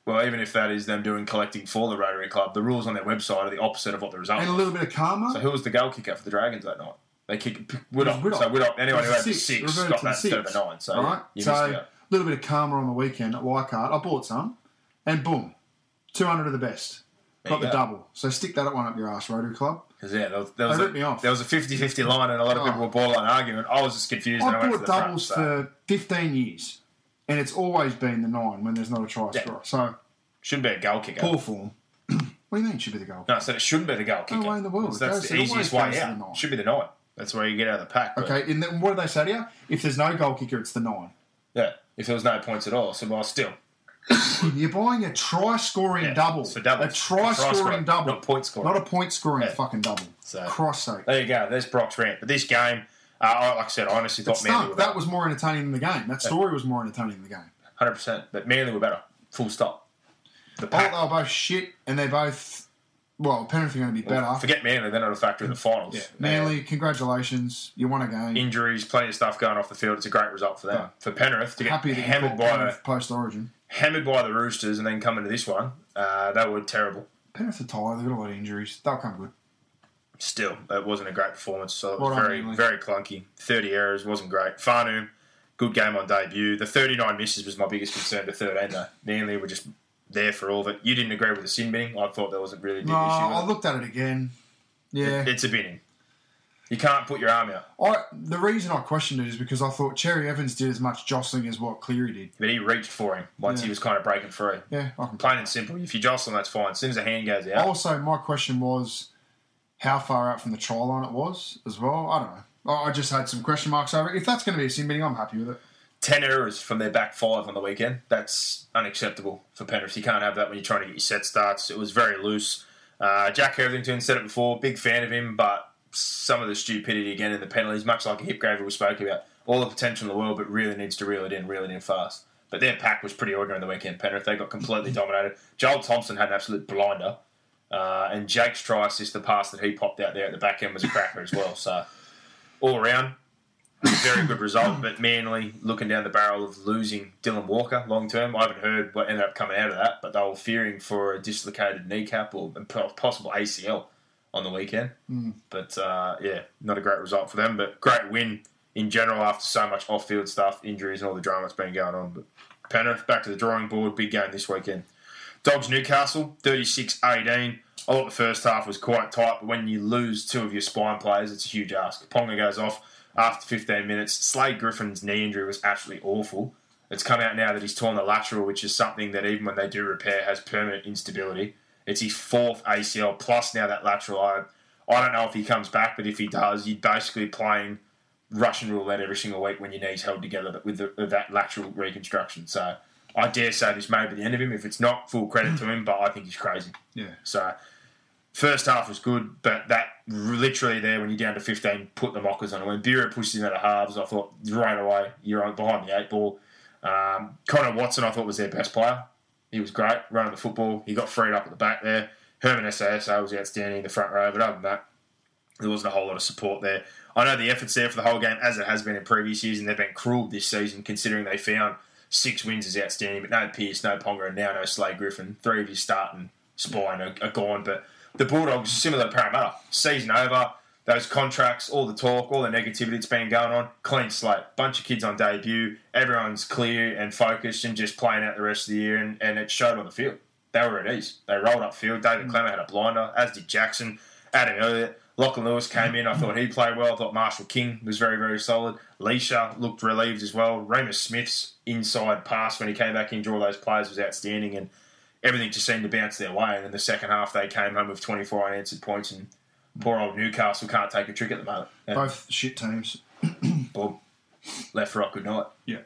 Well, even if that is them doing collecting for the Rotary Club, the rules on their website are the opposite of what the result. And a little bit of karma. So who was the goal kicker for the Dragons that night? They kick Woodop. Widdop. So Widdop, anyone who had was the a six, reverted got that the instead of six. a nine. So right. you so a little bit of karma on the weekend at Leichhardt. I bought some, and boom, 200 of the best. There Got the go. double. So stick that one up your ass, Rotary Club. Because yeah, there was, there, was They a, ripped me off. there was a 50-50 line, and a lot of Oh. people were borderline arguing. I was just confused. I I've went to bought the front, doubles so- for 15 years, and it's always been the nine when there's not a try Yeah. scorer. So Shouldn't be a goal kicker. poor form. what do you mean should be the goal? No, I said it shouldn't be the goal kicker. No way in the world. It That's goes- the easiest way to the nine. Should be the nine. That's where you get out of the pack. but- Okay, and then what do they say to you? If there's no goal kicker, it's the nine. Yeah. If there was no points at all, so well, still. You're buying a try scoring Yeah, double. so doubles. A try A try scoring double. not point scorer. Not a point scoring Yeah. fucking double. So- Cross sake. There you go. There's Brock's rant. But this game, uh, like I said, I honestly thought Manly That was more entertaining than the game. That story was more entertaining than the game. 100%. But Manly were better. Full stop. The thought pack. they were both shit, and they're both. Well, Penrith are going to be better. Forget Manly, they're not a factor in the finals. Yeah. Manly, congratulations. You won a game. Injuries, plenty of stuff going off the field. It's a great result for them. For Penrith to get Happy hammered by, Penrith post origin. hammered by the Roosters and then come into this one, uh, they were terrible. Penrith are tired. They've got a lot of injuries. They'll come good. Still, it wasn't a great performance. So it was very, very clunky. 30 errors, wasn't great. Fainu, Good game on debut. The 39 misses was my biggest concern to 13, though. Manly were just there for all of it. You didn't agree with the sin binning. I thought that was a really big No, issue. I it. looked at it again. Yeah. It's a binning. You can't put your arm out. I, the reason I questioned it is because I thought Cherry Evans did as much jostling as what Cleary did. But he reached for him once Yeah. he was kind of breaking free. Yeah, I can. Plain and simple. If you jostle him, that's fine. As soon as a hand goes out, Also, my question was how far out from the try line it was as well. I don't know. I just had some question marks over it. If that's going to be a sin binning, I'm happy with it. 10 errors from their back five on the weekend. That's unacceptable for Penrith. You can't have that when you're trying to get your set starts. It was very loose. Uh, Jack Hetherington said it before, big fan of him, but some of the stupidity again in the penalties, much like a hip graver we spoke about. All the potential in the world, but really needs to reel it in, reel it in fast. But their pack was pretty ordinary on the weekend, Penrith. They got completely dominated. Joel Thompson had an absolute blinder. Uh, and Jake's try assist, the pass that he popped out there at the back end was a cracker as well. So, all around, very good result, but Manly looking down the barrel of losing Dylan Walker long term. I haven't heard what ended up coming out of that, but they were fearing for a dislocated kneecap or possible ACL on the weekend. But uh, yeah, not a great result for them, but great win in general after so much off field stuff, injuries, and all the drama that's been going on. But Penrith back to the drawing board, big game this weekend. Dogs Newcastle, 36 18. I thought the first half was quite tight, but when you lose two of your spine players, it's a huge ask. Ponga goes off after 15 minutes. Slade Griffin's knee injury was absolutely awful. It's come out now that he's torn the lateral, which is something that even when they do repair has permanent instability. It's his fourth ACL plus now that lateral. I, I don't know if he comes back, but if he does, you're basically playing Russian roulette every single week when your knees held together but with, the, with that lateral reconstruction. So I dare say this may be the end of him. If it's not, full credit to him, but I think he's crazy. Yeah. So first half was good, but that literally there when you're down to 15, put the mockers on. Him. When Bureau pushed him out of halves, I thought right away you're on- behind the eight ball. Um, Connor Watson, I thought was their best player. He was great running the football. He got freed up at the back there. Herman SASO was outstanding in the front row, but other than that, there wasn't a whole lot of support there. I know the effort's there for the whole game, as it has been in previous years, and they've been cruel this season considering they found six wins is outstanding, but no Pearce, no Ponga, and now no Slade Griffin. Three of your starting spine are, are gone, but the Bulldogs, similar to Parramatta, season over, those contracts, all the talk, all the negativity that's been going on, clean slate. Bunch of kids on debut, everyone's clear and focused and just playing out the rest of the year, and, and it showed on the field. They were at ease. They rolled up field. David mm. Klemmer had a blinder, as did Jackson. Adam Elliott. Lachlan Lewis came in. I thought he played well. I thought Marshall King was very, very solid. Leisha looked relieved as well. Reimis Smith's inside pass when he came back in, draw those players was outstanding, and everything just seemed to bounce their way. And in the second half, they came home with 24 unanswered points, and poor old Newcastle can't take a trick at the moment. And Both shit teams. Bob, left rock, good night. Yeah.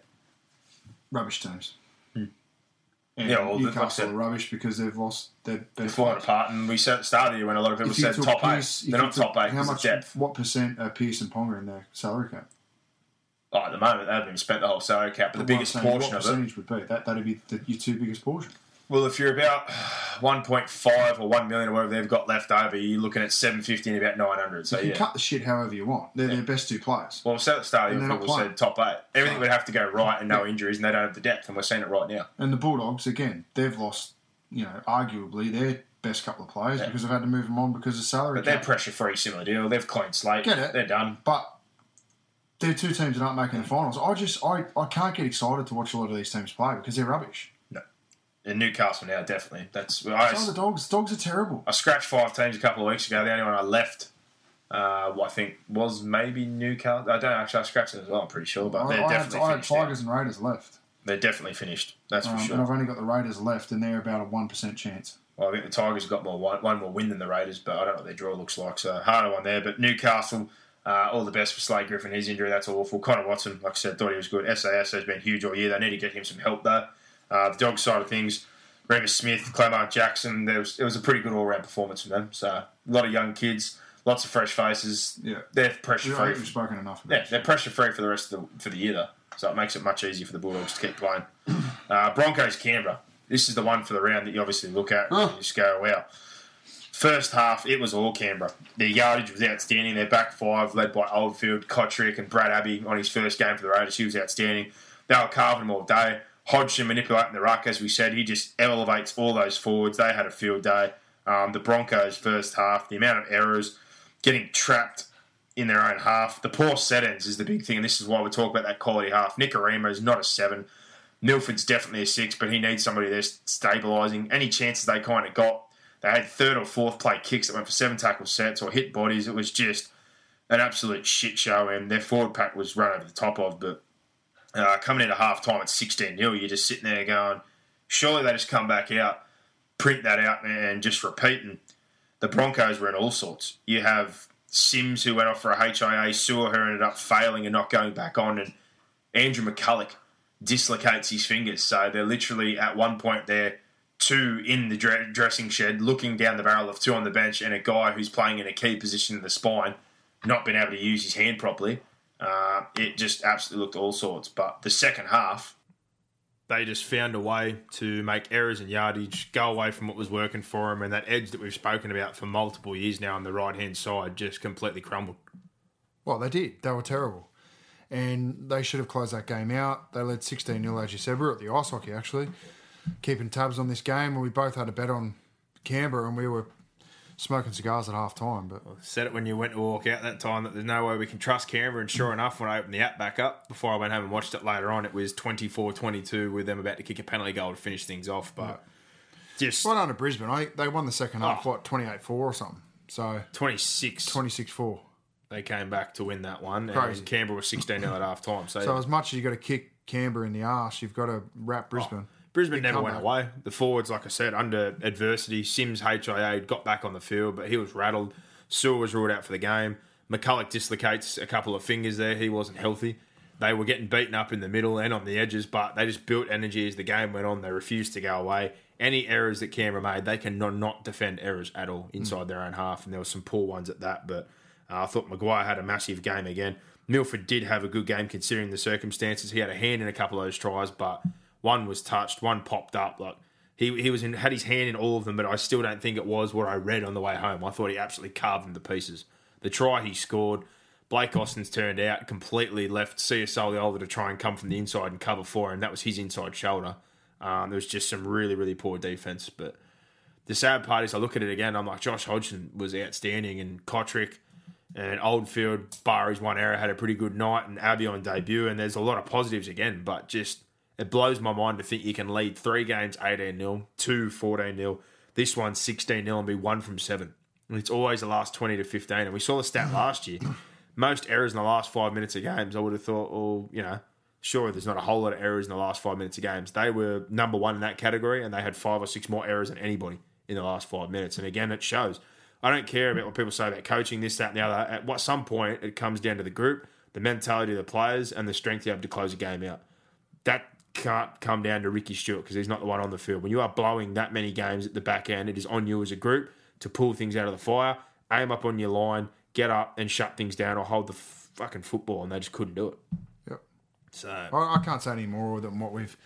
Rubbish teams. And. Yeah, well, Newcastle are rubbish because they've lost their, their They're falling apart, and we said at the start of the year when a lot of people said top Pearce- eight. They're not top eight How much? depth. What percent are Pearce and Ponga in their salary cap? Oh, at the moment, they haven't even spent the whole salary cap, but the biggest saying, portion what of it. percentage would be that? That'd be the, your two biggest portion. Well, if you're about 1.5 or 1 million or whatever they've got left over, you're looking at 750 and about 900. So, You can yeah. cut the shit however you want. They're their best two players. Well, so at the start, they're people said top eight. Everything would have to go right and no injuries, and they don't have the depth, and we're seeing it right now. And the Bulldogs, again, they've lost, you know, arguably their best couple of players Yeah. because they've had to move them on because of salary But they're pressure free, similar deal. They've clean slate. Get it. They're done. But they're two teams that aren't making the finals. I just, I, I can't get excited to watch a lot of these teams play because they're rubbish. Newcastle now, definitely. That's I, So the Dogs. Dogs are terrible. I scratched five teams a couple of weeks ago. The only one I left, uh, I think, was maybe Newcastle. I don't actually. I scratched it as well. I'm pretty sure, but I, they're I had, definitely I had finished. now. Tigers and Raiders left. They're definitely finished. That's for Um, sure. And I've only got the Raiders left, and they're about a 1% chance. Well, I think the Tigers have got more one, one more win than the Raiders, but I don't know what their draw looks like. So harder one there. But Newcastle, uh, all the best for Slade Griffin. His injury, that's awful. Connor Watson, like I said, thought he was good. SAS has been huge all year. They need to get him some help though. Uh, the dog side of things, Reimis Smith, Klemmer Jackson. There was it was a pretty good all round performance from them. So a lot of young kids, lots of fresh faces. Yeah. they're pressure free. we've spoken enough Yeah, they're pressure free for the rest of the for the year though, so it makes it much easier for the Bulldogs to keep playing. Uh, Broncos Canberra. This is the one for the round that you obviously look at and you just go, wow. First half, it was all Canberra. Their yardage was outstanding. Their back five, led by Oldfield, Cotric, and Brad Abbey on his first game for the Raiders, he was outstanding. They were carving them all day. Hodgson manipulating the ruck, as we said. He just elevates all those forwards. They had a field day. Um, the Broncos' first half, the amount of errors, getting trapped in their own half. The poor set-ins is the big thing, and this is why we talk about that quality half. Nikorima is not a seven. Milford's definitely a six, but he needs somebody there stabilising. Any chances they kind of got, they had third or fourth play kicks that went for seven tackle sets or hit bodies. It was just an absolute shit show, and their forward pack was run over the top of. But uh, coming into half time at 16 0, you're just sitting there going, surely they just come back out, print that out, and just repeat. And the Broncos were in all sorts. You have Sims, who went off for a HIA, Su'A, who ended up failing and not going back on, and Andrew McCullough dislocates his fingers. So they're literally at one point there, two in the dressing shed, looking down the barrel of two on the bench, and a guy who's playing in a key position in the spine, not being able to use his hand properly. Uh, it just absolutely looked all sorts. But the second half, they just found a way to make errors and yardage go away from what was working for them, and that edge that we've spoken about for multiple years now on the right hand side just completely crumbled. Well, they did. They were terrible and they should have closed that game out. They led 16 0, as you said. We were at the ice hockey, actually, keeping tabs on this game, and we both had a bet on Canberra, and we were smoking cigars at half time. But well, said it when you went to walk out that time that there's no way we can trust Canberra. And sure enough, when I opened the app back up before I went home and watched it later on, it was 24 22 with them about to kick a penalty goal to finish things off. But yeah. just. Well done to Brisbane. I, they won the second half, oh. what, 28 4 or something? So 26. 26 4 they came back to win that one. Crazy. And Canberra was 16 0 at half time. So, so as much as you've got to kick Canberra in the arse, you've got to wrap oh. Brisbane. Oh, Brisbane never went away. The forwards, like I said, under adversity, Sims HIA got back on the field, but he was rattled. Su'A was ruled out for the game. McCullough dislocates a couple of fingers there. He wasn't healthy. They were getting beaten up in the middle and on the edges, but they just built energy as the game went on. They refused to go away. Any errors that Canberra made, they can not defend errors at all inside mm. their own half, and there were some poor ones at that. But uh, I thought McGuire had a massive game again. Milford did have a good game considering the circumstances. He had a hand in a couple of those tries, but one was touched, one popped up. Like he he was in, had his hand in all of them, but I still don't think it was what I read on the way home. I thought he absolutely carved them to pieces. The try he scored, Blake Austin's turned out completely left Ciasoliola to try and come from the inside and cover for him. That was his inside shoulder. Um, there was just some really really poor defense, but the sad part is I look at it again. I'm like Josh Hodgson was outstanding and Cotric and Oldfield, bar his one error, had a pretty good night, and Abbey on debut. And there's a lot of positives again, but just it blows my mind to think you can lead three games 18 0, two 14 0, this one 16 0, and be one from seven. And it's always the last 20 to 15. And we saw the stat mm. last year. Most errors in the last five minutes of games, I would have thought, well, you know, sure, there's not a whole lot of errors in the last five minutes of games. They were number one in that category, and they had five or six more errors than anybody in the last five minutes. And again, it shows. I don't care about what people say about coaching, this, that, and the other. At what some point, it comes down to the group, the mentality of the players, and the strength you have to close a game out. That can't come down to Ricky Stuart because he's not the one on the field. When you are blowing that many games at the back end, it is on you as a group to pull things out of the fire, aim up on your line, get up and shut things down or hold the fucking football, and they just couldn't do it. Yep. So I, can't say any more than what we've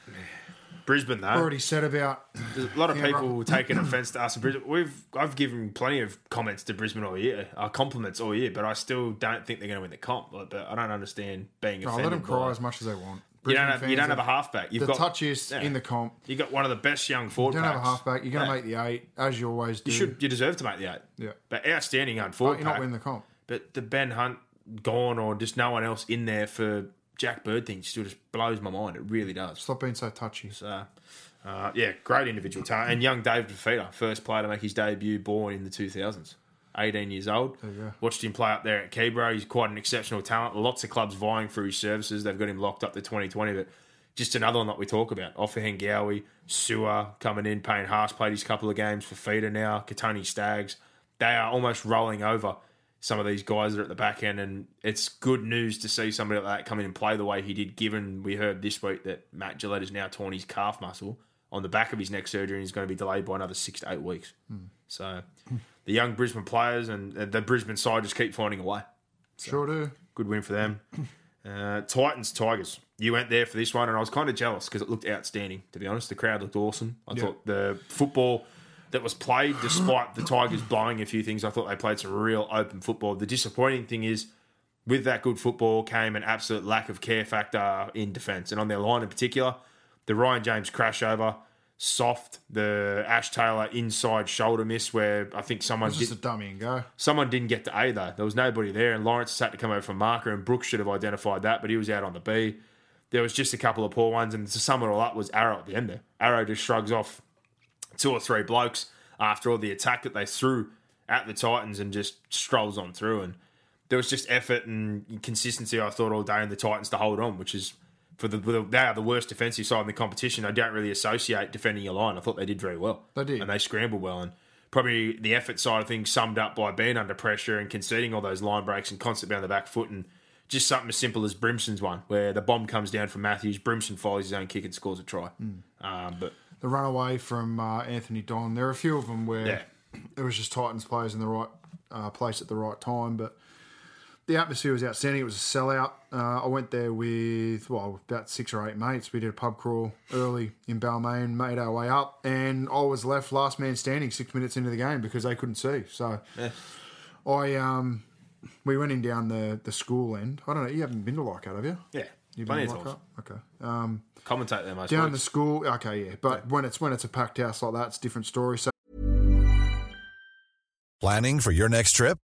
Brisbane, though, already said about. There's a lot of people taking offence to us in Brisbane. We've I've given plenty of comments to Brisbane all year, uh, compliments all year, but I still don't think they're going to win the comp. But I don't understand being no, offended. let them cry as much as they want. You don't have you don't have a halfback. You've the got touchiest yeah. in the comp. You got one of the best young forward. You don't packs. have a halfback. You're going to yeah. make the eight as you always do. You should. You deserve to make the eight. Yeah, but outstanding young forward. But you're not winning the comp. But the Ben Hunt gone or just no one else in there for Jack Bird thing still just blows my mind. It really does. Stop being so touchy. So uh, yeah, great individual talent. And young David Fifita, first player to make his debut, born in the 2000s. 18 years old. Watched him play up there at Keebro. He's quite an exceptional talent. Lots of clubs vying for his services. They've got him locked up to 2020. But just another one that we talk about. Offa Hengawi, Su'A coming in, Payne Haas played his couple of games for Feeder now, Kotoni Staggs. They are almost rolling over some of these guys that are at the back end. And it's good news to see somebody like that come in and play the way he did, given we heard this week that Matt Gillett has now torn his calf muscle on the back of his neck surgery and he's going to be delayed by another six to eight weeks. Mm. So the young Brisbane players and the Brisbane side just keep finding a way. So, sure do. Good win for them. Uh, Titans, Tigers. You went there for this one, and I was kind of jealous because it looked outstanding, to be honest. The crowd looked awesome. I thought the football that was played, despite the Tigers blowing a few things, I thought they played some real open football. The disappointing thing is, with that good football came an absolute lack of care factor in defence. And on their line in particular, the Ryan James crash over, soft. The Ash Taylor inside shoulder miss where I think someone just did, a dummy and go. someone didn't get to A though. There was nobody there, and Lawrence had to come over from marker, and Brooks should have identified that, but he was out on the B. There was just a couple of poor ones, and to sum it all up was Arrow at the end there. Arrow just shrugs off two or three blokes after all the attack that they threw at the Titans and just strolls on through. And there was just effort and consistency, I thought, all day in the Titans to hold on, which is for the they are the worst defensive side in the competition. I don't really associate defending your line. I thought they did very well. They did. and they scrambled well. And probably the effort side of things summed up by being under pressure and conceding all those line breaks and constantly on the back foot and. Just something as simple as Brimson's one, where the bomb comes down from Matthews, Brimson follows his own kick and scores a try. Um, but The runaway from uh, Anthony Don. There are a few of them where Yeah. it was just Titans players in the right uh, place at the right time, but the atmosphere was outstanding. It was a sellout. Uh, I went there with well about six or eight mates. We did a pub crawl early in Balmain, made our way up, and I was left last man standing six minutes into the game because they couldn't see. So I um we went in down the the school end. I don't know. You haven't been to Leichhardt, have you? yeah, You've plenty been of to times. Leichhardt? Okay. Um, Commentate there most down the school, okay, yeah. But when it's when it's a packed house like that, it's a different story. So Planning for your next trip?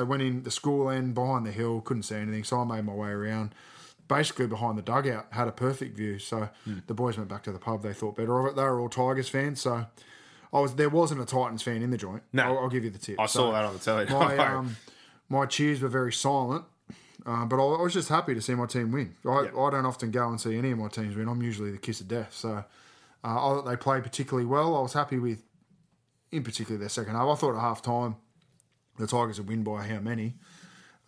I went in the school end behind the hill, couldn't see anything, so I made my way around. Basically behind the dugout, had a perfect view. So Hmm. the boys went back to the pub. They thought better of it. They were all Tigers fans, so I was. There wasn't a Titans fan in the joint. No. I'll, I'll give you the tip. I So saw that on the telly. My um, my cheers were very silent, uh, but I, I was just happy to see my team win. I, Yeah. I don't often go and see any of my teams win. I'm usually the kiss of death. So uh, I thought they played particularly well. I was happy with, in particular, their second half. I thought at half time the Tigers would win by how many?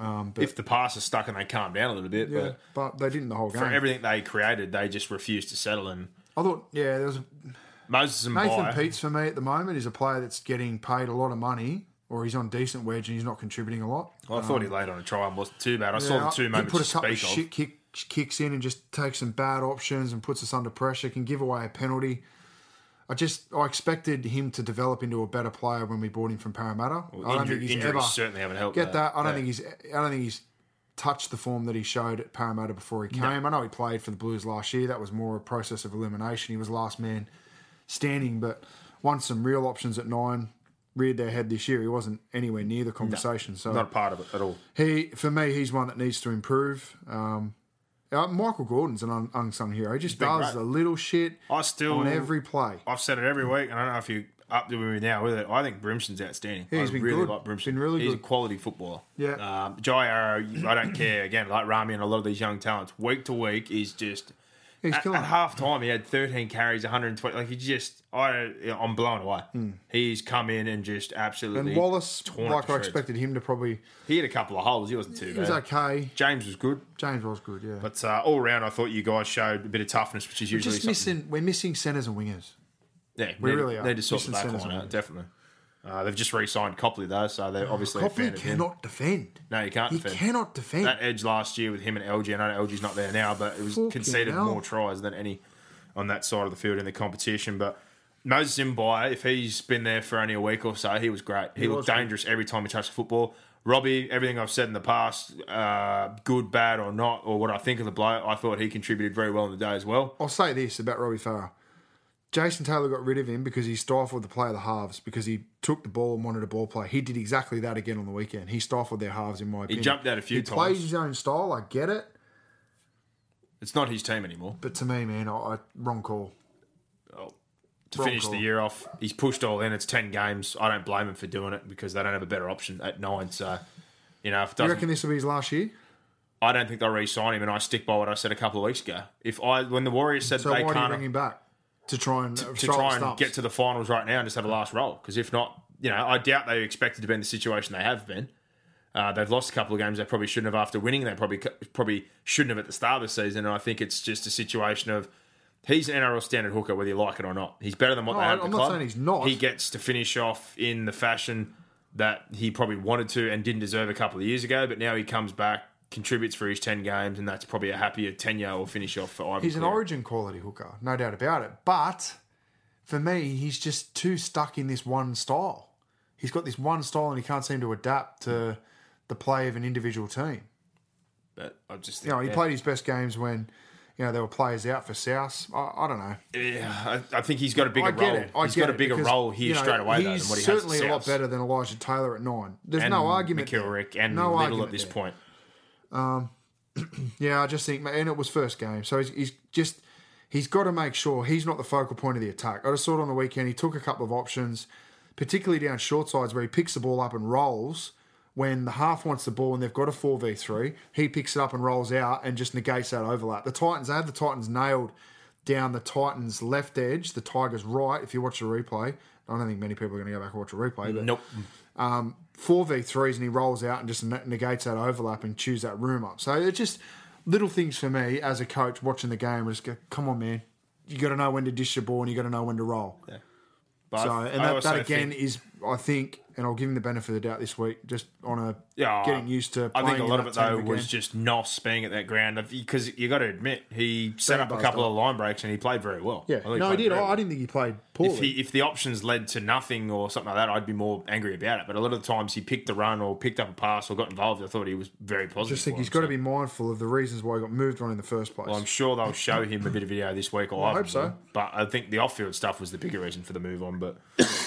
Um, if the pass is stuck and they calm down a little bit, Yeah, but they didn't the whole game. for everything they created, they just refused to settle. And I thought, yeah, there was Moses and Nathan Bai- Peats for me at the moment is a player that's getting paid a lot of money, or he's on decent wedge and he's not contributing a lot. I thought he um, laid on a try and wasn't too bad. I saw the two he moments put a couple of shit kick, kicks in and just takes some bad options and puts us under pressure. Can give away a penalty. I just I expected him to develop into a better player when we bought him from Parramatta. I don't Injury, think he's injuries ever certainly haven't helped. get that. I don't Yeah. think he's I don't think he's touched the form that he showed at Parramatta before he came. I know he played for the Blues last year. That was more a process of elimination. He was last man standing, but won some real options at nine. Reared their head this year. He wasn't anywhere near the conversation. so not a part of it at all. he, for me, he's one that needs to improve. Um, uh, Michael Gordon's an un- unsung hero. He just does the little shit I still on every play. I've said it every week, and I don't know if you up to me now with it. I think Brimson's outstanding. He's I been really good. like Brimson. Been really he's good. a quality footballer. Yeah. Um, Jai Arrow, I don't care. Again, like Rami and a lot of these young talents, week to week is just. He's at, at half time, he had 13 carries, 120. Like he just, I, I'm blown away. He's come in and just absolutely. And Wallace, like I expected him to probably. He had a couple of holes. He wasn't too He bad. was okay. James was good, James was good, yeah. but uh, all round, I thought you guys showed a bit of toughness, which is We're usually just something- missing. We're missing centers and wingers. Yeah, We need, really are. Need to sort Missing centres and out, definitely. Uh, they've just re-signed Copley though, so they're obviously a Copley fan of him. cannot defend. No, you can't He defend. cannot defend. That edge last year with him and LG, I know LG's not there now, but it was Fucking conceded hell. more tries than any on that side of the field in the competition. But Moses Mbye, if he's been there for only a week or so, he was great. He, looked was good. dangerous every time he touched the football. Robbie, everything I've said in the past, uh, good, bad, or not, or what I think of the bloke, I thought he contributed very well in the day as well. I'll say this about Robbie Farah. Jason Taylor got rid of him because he stifled the play of the halves because he took the ball and wanted a ball play. He did exactly that again on the weekend. He stifled their halves, in my opinion. He jumped out a few he plays his own style. I get it, It's not his team anymore. but to me, man, I, I wrong call. Oh, to Wrong finish call. the year off. He's pushed all in. It's ten games. I don't blame him for doing it because they don't have a better option at nine. So, you know, if it You reckon this will be his last year? I don't think they'll re-sign him. And I stick by what I said a couple of weeks ago. If I, when the Warriors said So they why do you can't bring him back to try and to try and get to the finals right now and just have a last roll, because if not, you know, I doubt they expected to be in the situation they have been. Uh, they've lost a couple of games they probably shouldn't have after winning. They probably probably shouldn't have at the start of the season. And I think it's just a situation of He's an NRL standard hooker, whether you like it or not. He's better than what No, they had at I'm the not club. saying he's not. He gets to finish off in the fashion that he probably wanted to and didn't deserve a couple of years ago. But now he comes back, contributes for his ten games, and that's probably a happier tenure or finish off for Ivan. He's an Cleary. origin quality hooker, no doubt about it. But for me, he's just too stuck in this one style. He's got this one style and he can't seem to adapt to the play of an individual team. But I just You know, he yeah. played his best games when, you know, there were players out for South. I, I don't know. Yeah, I, I think he's got a bigger role. it. I He's got a bigger because, role here you know, straight away though He's than what he certainly has. at a lot better than Elijah Taylor at nine. There's and no argument. there. And no Little at this there. point. Um, yeah, I just think, and it was first game, so he's, he's just he's got to make sure he's not the focal point of the attack. I just saw it on the weekend. He took a couple of options, particularly down short sides where he picks the ball up and rolls. When the half wants the ball and they've got a four v three, he picks it up and rolls out and just negates that overlap. The Titans, they have the Titans nailed down the Titans' left edge, the Tigers' right. If you watch the replay, I don't think many people are going to go back and watch a replay, but Nope. Um, four v threes and he rolls out and just negates that overlap and chews that room up. So it's just little things for me as a coach watching the game. I just go, come on, man, you got to know when to dish the ball and you got to know when to roll. But So and that, that again think- is, I think, and I'll give him the benefit of the doubt this week, just on a Yeah, getting used to. I think a lot of it though again. was just Nos being at that ground because you got to admit he set up a couple up. of line breaks and he played very well. yeah. I No, he did. very I, I didn't think he played poorly. If, he, if the options led to nothing or something like that, I'd be more angry about it. But a lot of the times he picked a run or picked up a pass or got involved, I thought he was very positive. I just think he's him, got to be mindful of the reasons why he got moved on in the first place. Well, I'm sure they'll show him a bit of video this week. Or I hope so. will. But I think the off-field stuff was the bigger reason for the move on. But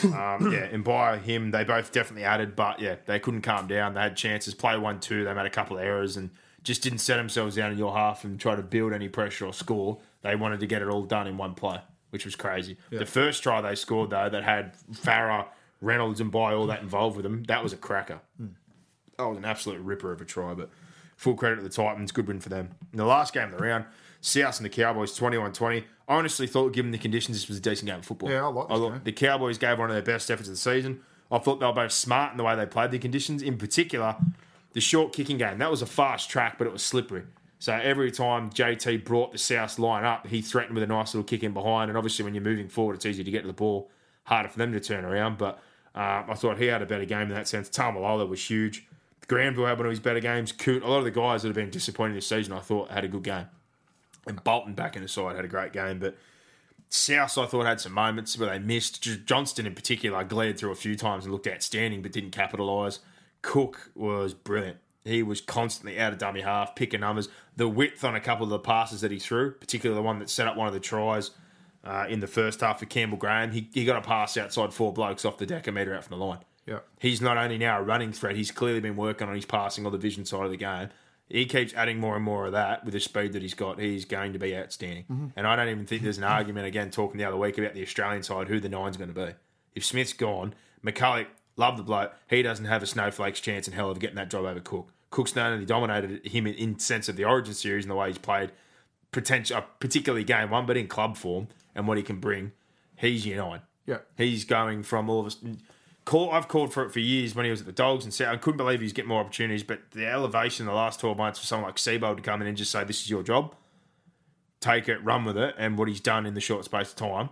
um, yeah, and by him, they both definitely added. But yeah, they couldn't calm down. They had chances. Play one, two. They made a couple of errors and just didn't set themselves down in your half and try to build any pressure or score. They wanted to get it all done in one play, which was crazy. The first try they scored though, that had Farah, Reynolds, and By all that involved with them, that was a cracker. Hmm. That was an absolute ripper of a try, but full credit to the Titans. Good win for them. In the last game of the round, South and the Cowboys 21 20. I honestly thought, given the conditions, this was a decent game of football. Yeah, I like this thought. The Cowboys gave one of their best efforts of the season. I thought they were both smart in the way they played the conditions. In particular, the short kicking game. That was a fast track, but it was slippery. So every time JT brought the South line up, he threatened with a nice little kick in behind. And obviously, when you're moving forward, it's easy to get to the ball, harder for them to turn around. But um, I thought he had a better game in that sense. Taumalolo was huge. Granville had one of his better games. Coote, a lot of the guys that have been disappointed this season, I thought had a good game. And Bolton back in the side had a great game, but South I thought had some moments where they missed. Johnston in particular glared through a few times and looked outstanding, but didn't capitalise. Cook was brilliant. He was constantly out of dummy half, picking numbers. The width on a couple of the passes that he threw, particularly the one that set up one of the tries uh, in the first half for Campbell Graham, he, he got a pass outside four blokes off the deck a metre out from the line. Yeah. He's not only now a running threat, he's clearly been working on his passing or the vision side of the game. He keeps adding more and more of that with the speed that he's got. He's going to be outstanding. Mm-hmm. And I don't even think there's an argument, again, talking the other week about the Australian side, who the nine's going to be. If Smith's gone, McCullough, love the bloke, he doesn't have a snowflake's chance in hell of getting that job over Cook. Cook's not only dominated him in, in sense of the Origin series and the way he's played, potential, uh, particularly game one, but in club form and what he can bring, he's your nine. Yeah. He's going from all of us. Call, I've called for it for years when he was at the Dogs and said I couldn't believe he's getting more opportunities. But the elevation in the last 12 months for someone like Seibold to come in and just say, This is your job, take it, run with it, and what he's done in the short space of time,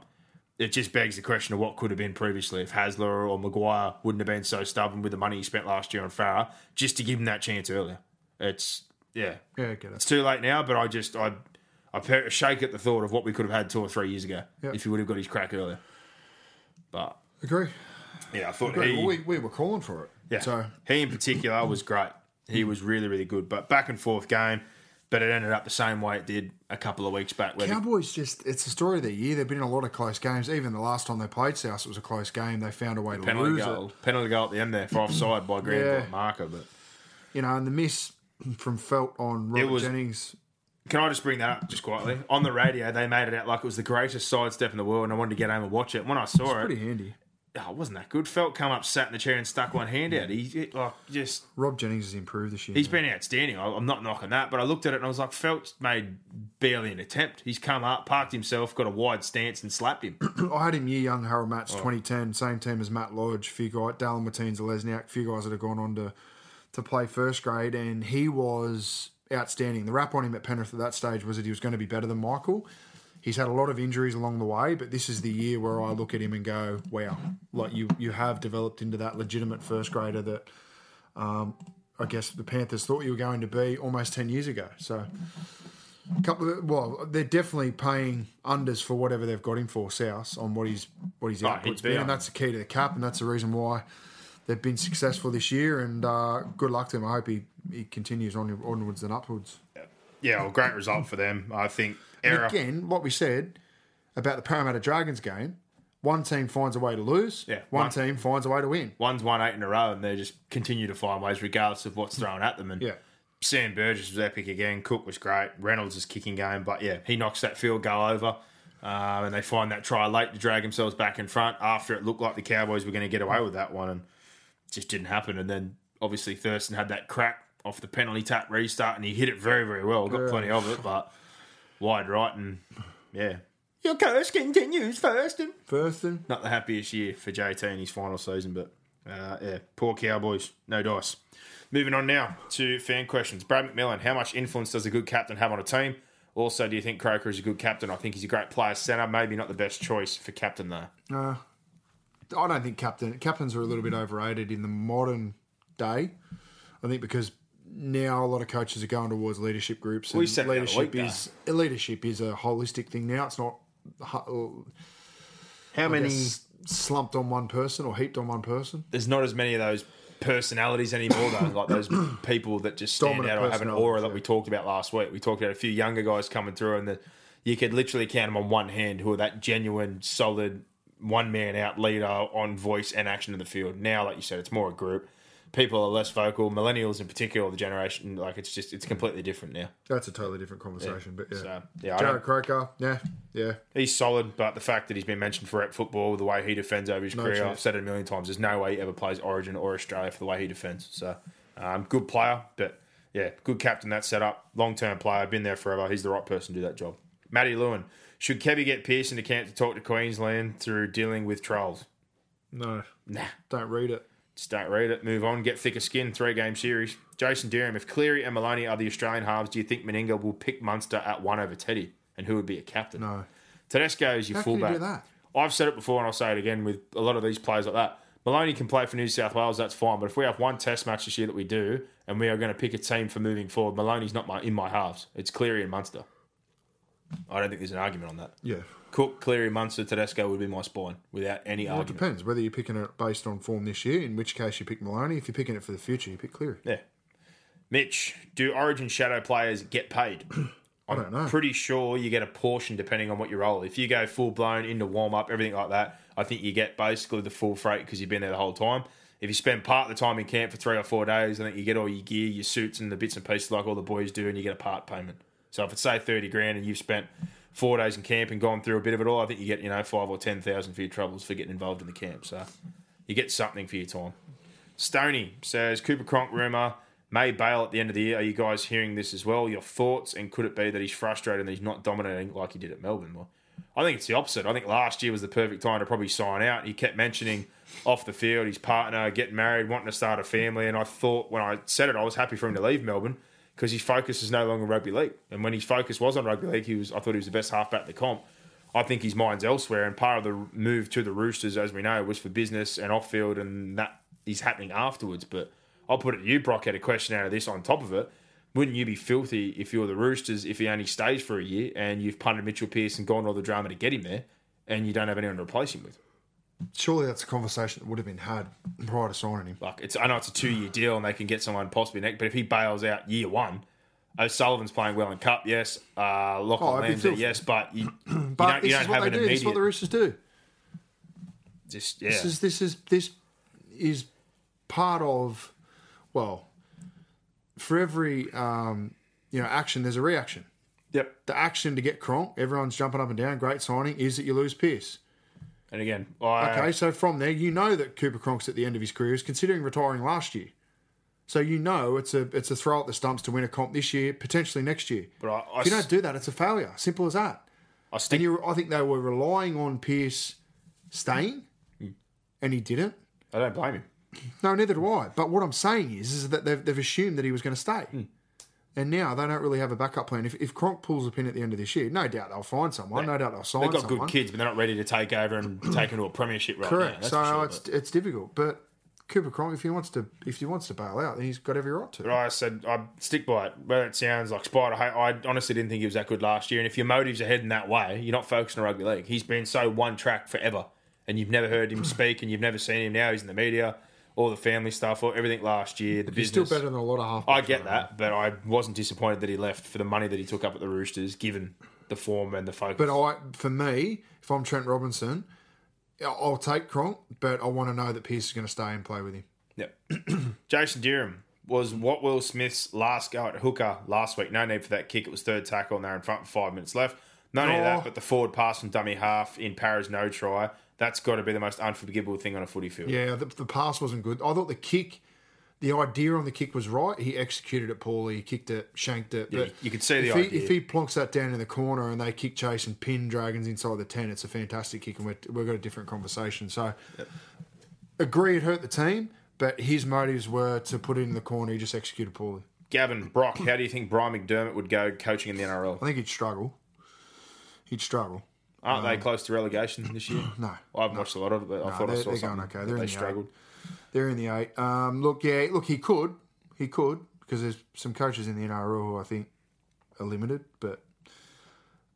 it just begs the question of what could have been previously if Hasler or Maguire wouldn't have been so stubborn with the money he spent last year on Farah just to give him that chance earlier. It's, yeah, Yeah, I get it. it's too late now, but I just, I, I shake at the thought of what we could have had two or three years ago Yeah. if he would have got his crack earlier. But Agree. Yeah, I thought he, we, we were calling for it. yeah, So he in particular was great. He was really, really good. But back and forth game, but it ended up the same way it did a couple of weeks back. Where the- Cowboys just it's the story of the year. They've been in a lot of close games. Even the last time they played South, it was a close game. They found a way to penalty lose goal, it. penalty goal at the end there for offside by Granville Yeah. Marker. But You know, and the miss from Feldt on Robert was- Jennings. can I just bring that up just quietly? On the radio, they made it out like it was the greatest sidestep in the world, and I wanted to get home and watch it. When I saw it, Pretty handy. Oh, it wasn't that good. Feldt come up, sat in the chair, and stuck one hand out. He it, like just Rob Jennings has improved this year. He's been outstanding. I- I'm not knocking that, but I looked at it and I was like, Feldt made barely an attempt. He's come up, parked himself, got a wide stance, and slapped him. I had him year young Harold Oh. Match 2010, same team as Matt Lodge, few guys, Dallin Martins, Lesniak, few guys that have gone on to to play first grade, and he was outstanding. The rap on him at Penrith at that stage was that he was going to be better than Michael. He's had a lot of injuries along the way, but this is the year where I look at him and go, "Wow, like you you have developed into that legitimate first grader that um, I guess the Panthers thought you were going to be almost ten years ago." So, a couple of well, they're definitely paying unders for whatever they've got him for South on what he's what his Oh, output's he'd been, and that's the key to the cap, and that's the reason why they've been successful this year. And uh, good luck to him. I hope he, he continues on onwards and upwards. Yeah, well, great result for them. I think And again, what we said about the Parramatta Dragons game, one team finds a way to lose, Yeah, one, one- team finds a way to win. One's won eight in a row, and they just continue to find ways, regardless of what's thrown at them. And Yeah. Sam Burgess was epic again. Cook was great. Reynolds is kicking game, but yeah, he knocks that field goal over. Um, and they find that try late to drag themselves back in front after it looked like the Cowboys were going to get away with that one, and it just didn't happen. And then obviously Thurston had that crack off the penalty tap restart, and he hit it very, very well. Got plenty of it, but wide right, and yeah, your curse continues, Thurston Thurston, not the happiest year for JT in his final season, but uh, yeah, poor Cowboys, no dice. Moving on now to fan questions. Brad McMillan, how much influence does a good captain have on a team? Also, do you think Croker is a good captain? I think he's a great player centre, maybe not the best choice for captain though. uh, I don't think captain captains are a little bit overrated in the modern day. I think because now a lot of coaches are going towards leadership groups. And We said the leadership is leadership is a holistic thing now. It's not uh, How I many? guess, slumped on one person or heaped on one person. There's not as many of those personalities anymore, though. Like those people that just stand Dominant out or have an aura that we talked about last week. We talked about a few younger guys coming through, and that you could literally count them on one hand who are that genuine, solid, one man out leader on voice and action in the field. Now, like you said, it's more a group. People are less vocal. Millennials, in particular, the generation like it's just it's completely different now. That's a totally different conversation. But yeah, So yeah, Jarrod Croker, yeah, yeah. he's solid, but the fact that he's been mentioned for rep football, the way he defends over his No career, chance. I've said it a million times. There's no way he ever plays Origin or Australia for the way he defends. So, um, good player, but yeah, good captain. That setup, long term player, been there forever. He's the right person to do that job. Matty Lewin, should Kevy get Pearson to camp to talk to Queensland through dealing with trolls? No, Nah, don't read it. Just don't read it. Move on. Get thicker skin. Three game series. Jason Durham, if Cleary and Maloney are the Australian halves, do you think Meninga will pick Munster at one over Teddy? And who would be a captain? No, Tedesco is your How can you fullback. do that? I've said it before and I'll say it again with a lot of these players like that. Maloney can play for New South Wales, that's fine. But if we have one test match this year that we do and we are going to pick a team for moving forward, Maloney's not my, in my halves. It's Cleary and Munster. I don't think there's an argument on that. yeah. Cook, Cleary, Munster, Tedesco would be my spine without any Well, it depends whether you're picking it based on form this year, in which case you pick Maloney. If you're picking it for the future, you pick Cleary. Yeah. Mitch, do Origin shadow players get paid? I don't know. pretty sure you get a portion depending on what you roll. If you go full blown into warm up, everything like that, I think you get basically the full freight because you've been there the whole time. If you spend part of the time in camp for three or four days, I think you get all your gear, your suits, and the bits and pieces like all the boys do, and you get a part payment. So if it's say thirty grand and you've spent four days in camp and gone through a bit of it all, I think you get you know five or ten thousand for your troubles for getting involved in the camp. So you get something for your time. Stony says Cooper Cronk rumor may bail at the end of the year. Are you guys hearing this as well? Your thoughts and could it be that he's frustrated and he's not dominating like he did at Melbourne? Well, I think it's the opposite. I think last year was the perfect time to probably sign out. He kept mentioning off the field his partner getting married, wanting to start a family, and I thought when I said it, I was happy for him to leave Melbourne because his focus is no longer rugby league. And when his focus was on rugby league, he was I thought he was the best halfback the comp. I think his mind's elsewhere, and part of the move to the Roosters, as we know, was for business and off field, and that is happening afterwards. But I'll put it to you, Brock, had a question out of this on top of it. Wouldn't you be filthy if you're the Roosters if he only stays for a year and you've punted Mitchell Pearce and gone all the drama to get him there, and you don't have anyone to replace him with? Surely that's a conversation that would have been had prior to signing him. Like it's, I know it's a two-year deal and they can get someone possibly next, but if he bails out year one, O'Sullivan's playing well in Cup, yes. Uh, Lachlan Oh, it'd be Land's there, filthy. yes, but you, you don't, you don't have they an do. This is what the. Roosters do. Just yeah, This is this is this is part of well, for every um, you know action, there's a reaction. yep. The action to get Cronk, everyone's jumping up and down. Great signing is that you lose Pearce. And again, I, Okay, so from there, you know that Cooper Cronk's at the end of his career is considering retiring last year. So you know it's a it's a throw at the stumps to win a comp this year, potentially next year. but I, I, if you don't do that, it's a failure. Simple as that. I stick. And you, I think they were relying on Pearce staying, and he didn't. I don't blame him. No, neither do I. But what I'm saying is, is that they've, they've assumed that he was going to stay. Hmm. And now they don't really have a backup plan. If, if Cronk pulls a pin at the end of this year, no doubt they'll find someone. No doubt they'll sign They've got someone. good kids, but they're not ready to take over and take into a premiership right Correct. now. So sure, it's but- it's difficult. But Cooper Cronk, if he wants to, if he wants to bail out, then he's got every right to. But I said I stick by it. Whether it sounds like Spider, I, I honestly didn't think he was that good last year. And if your motives are heading that way, you're not focusing on rugby league. He's been so one track forever, and you've never heard him speak, and you've never seen him. Now he's in the media, all the family stuff, or everything last year, the He's still better than a lot of half. I get that, but I wasn't disappointed that he left for the money that he took up at the Roosters, given the form and the focus. But I, for me, if I'm Trent Robinson, I'll take Cronk, but I want to know that Pearce is going to stay and play with him. Yep. Jason Deerham was what Will Smith's last go at hooker last week. No need for that kick. It was third tackle and they're in front with five minutes left. Not only Oh. that, but the forward pass from dummy half in Paris no try. That's got to be the most unforgivable thing on a footy field. Yeah, the, the pass wasn't good. I thought the kick, the idea on the kick was right. He executed it poorly. He kicked it, shanked it. but you could see the if idea. He, if he plonks that down in the corner and they kick chase and pin Dragons inside the 10, it's a fantastic kick and we're, we've got a different conversation. So, agree it hurt the team, but his motives were to put it in the corner. He just executed poorly. Gavin Brock, how do you think Brian McDermott would go coaching in the NRL? I think he'd struggle. He'd struggle. Aren't they close to relegation this year? No. I haven't watched a lot of it, but I thought I saw they're something. going okay. They're in they the struggled. They're in the eight. Um, look, yeah, look, he could, he could, because there's some coaches in the NRL who I think are limited, but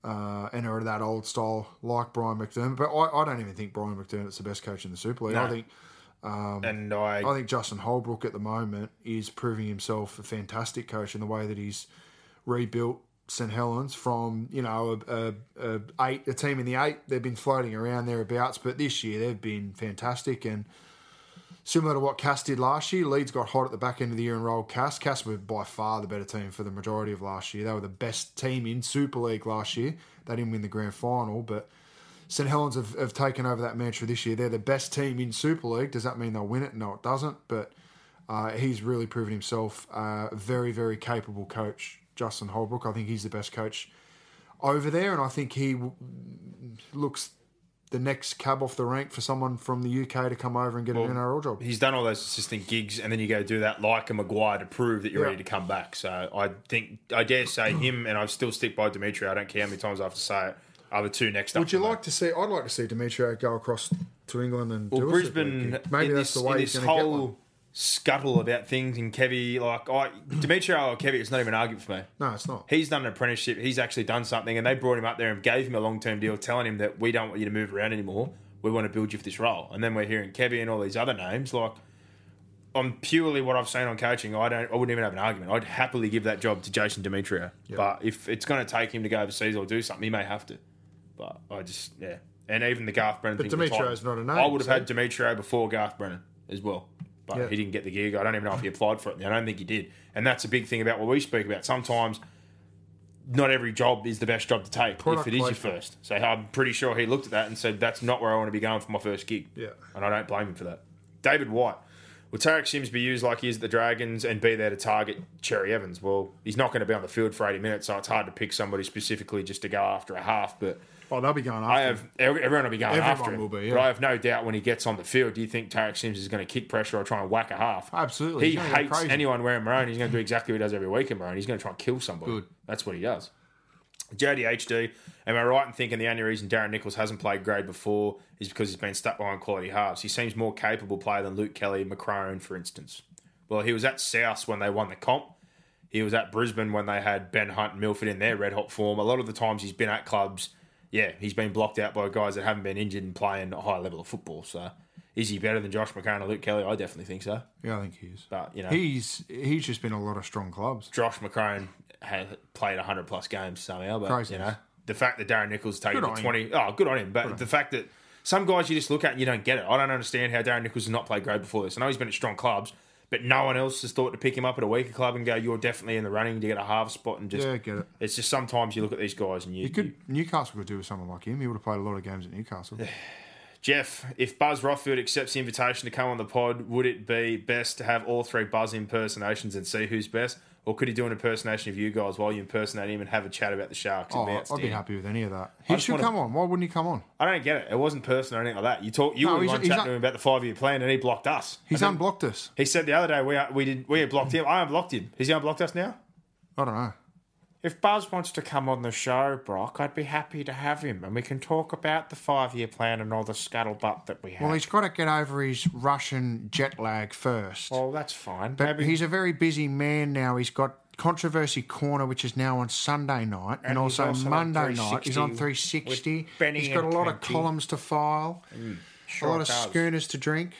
uh, and are that old style like Brian McDermott. But I, I don't even think Brian McDermott's the best coach in the Super League. I No. think and I, I think Justin Holbrook at the moment is proving himself a fantastic coach in the way that he's rebuilt St Helens from you know a, a, a eight a team in the eight. They've been floating around thereabouts, but this year they've been fantastic and similar to what Cass did last year. Leeds got hot at the back end of the year and rolled Cass. Cass were by far the better team for the majority of last year. They were the best team in Super League last year. They didn't win the grand final, but St Helens have, have taken over that mantra this year. They're the best team in Super League. Does that mean they'll win it? No, it doesn't. But uh, he's really proven himself uh, a very, very capable coach, Justin Holbrook. I think he's the best coach over there, and I think he w- looks the next cab off the rank for someone from the UK to come over and get an NRL job. he's done all those assistant gigs, and then you go do that like a Maguire to prove that you're Yeah. ready to come back. So I think I dare say him, and I still stick by Dimitri. I don't care how many times I have to say it. Are the two next up? Would you like to see? I'd like to see Demetriou go across to England and Well, do Brisbane. Maybe that's this, the way he's going to get one. Scuttle about things and Kevy, like I Dimitri or Kevy, it's not even an argument for me. No, it's not. He's done an apprenticeship. He's actually done something, and they brought him up there and gave him a long term deal, telling him that we don't want you to move around anymore. We want to build you for this role. And then we're hearing Kevy and all these other names. Like, on purely what I've seen on coaching, I don't. I wouldn't even have an argument. I'd happily give that job to Jason Demetriou. But if it's going to take him to go overseas or do something, he may have to. But I just yeah. And even the Garth Brennan But thing. for the Demetriou's not a name, I would have so- had Demetriou before Garth Brennan as well. But Yeah. he didn't get the gig. I don't even know if he applied for it. I don't think he did. And that's a big thing about what we speak about. Sometimes not every job is the best job to take Product if it is your first. So I'm pretty sure he looked at that and said, that's not where I want to be going for my first gig. Yeah. And I don't blame him for that. David White. Will Tariq Sims be used like he is at the Dragons and be there to target Cherry Evans? Well, he's not going to be on the field for 80 minutes, so it's hard to pick somebody specifically just to go after a half. But Oh, they'll be going after. I have every- everyone will be going Everyone after him. will be, yeah. But I have no doubt when he gets on the field, do you think Tariq Sims is going to kick pressure or try and whack a half? Absolutely. He He's gonna go hates anyone wearing maroon. He's going to do exactly what he does every week in maroon. He's going to try and kill somebody. Good. That's what he does. JDHD, am I right in thinking the only reason Darren Nicholls hasn't played grade before is because he's been stuck behind quality halves? He seems more capable player than Luke Kelly, McCrone, for instance. Well, he was at South when they won the comp. He was at Brisbane when they had Ben Hunt and Milford in their red hot form. A lot of the times he's been at clubs, yeah, he's been blocked out by guys that haven't been injured and playing a high level of football. So, is he better than Josh McCrone or Luke Kelly? I definitely think so. Yeah, I think he is. But you know, He's he's just been a lot of strong clubs. Josh McCrone has played 100 plus games somehow, but Crazy. you know, the fact that Darren Nicholls Good the on 20, oh, good on him. But the fact that some guys you just look at and you don't get it. I don't understand how Darren Nicholls has not played great before this. I know he's been at strong clubs, but no one else has thought to pick him up at a weaker club and go, you're definitely in the running to get a half spot and just. Yeah, get it. It's just sometimes you look at these guys and you, He could Newcastle could do with someone like him. He would have played a lot of games at Newcastle. Jeff, if Buzz Rothfield accepts the invitation to come on the pod, would it be best to have all three Buzz impersonations and see who's best? Or could he do an impersonation of you guys while you impersonate him and have a chat about the Sharks? Oh, I'd be happy with any of that. He should wanna- come on. Why wouldn't he come on? I don't get it. It wasn't personal or anything like that. You talk. You No, were he's- he's chatting to him about the five year plan, and he blocked us. He's unblocked us. He said the other day we we did we had blocked him. I unblocked him. Has he unblocked us now? I don't know. If Buzz wants to come on the show, Brock, I'd be happy to have him, and we can talk about the five-year plan and all the scuttlebutt that we have. Well, he's got to get over his Russian jet lag first. Well, that's fine. but Maybe he's a very busy man now. He's got Controversy Corner, which is now on Sunday night, and, And he's also, also on Monday night. He's on 360 360. with Benny He's got a and lot of columns to file, sure a lot of does. schooners to drink,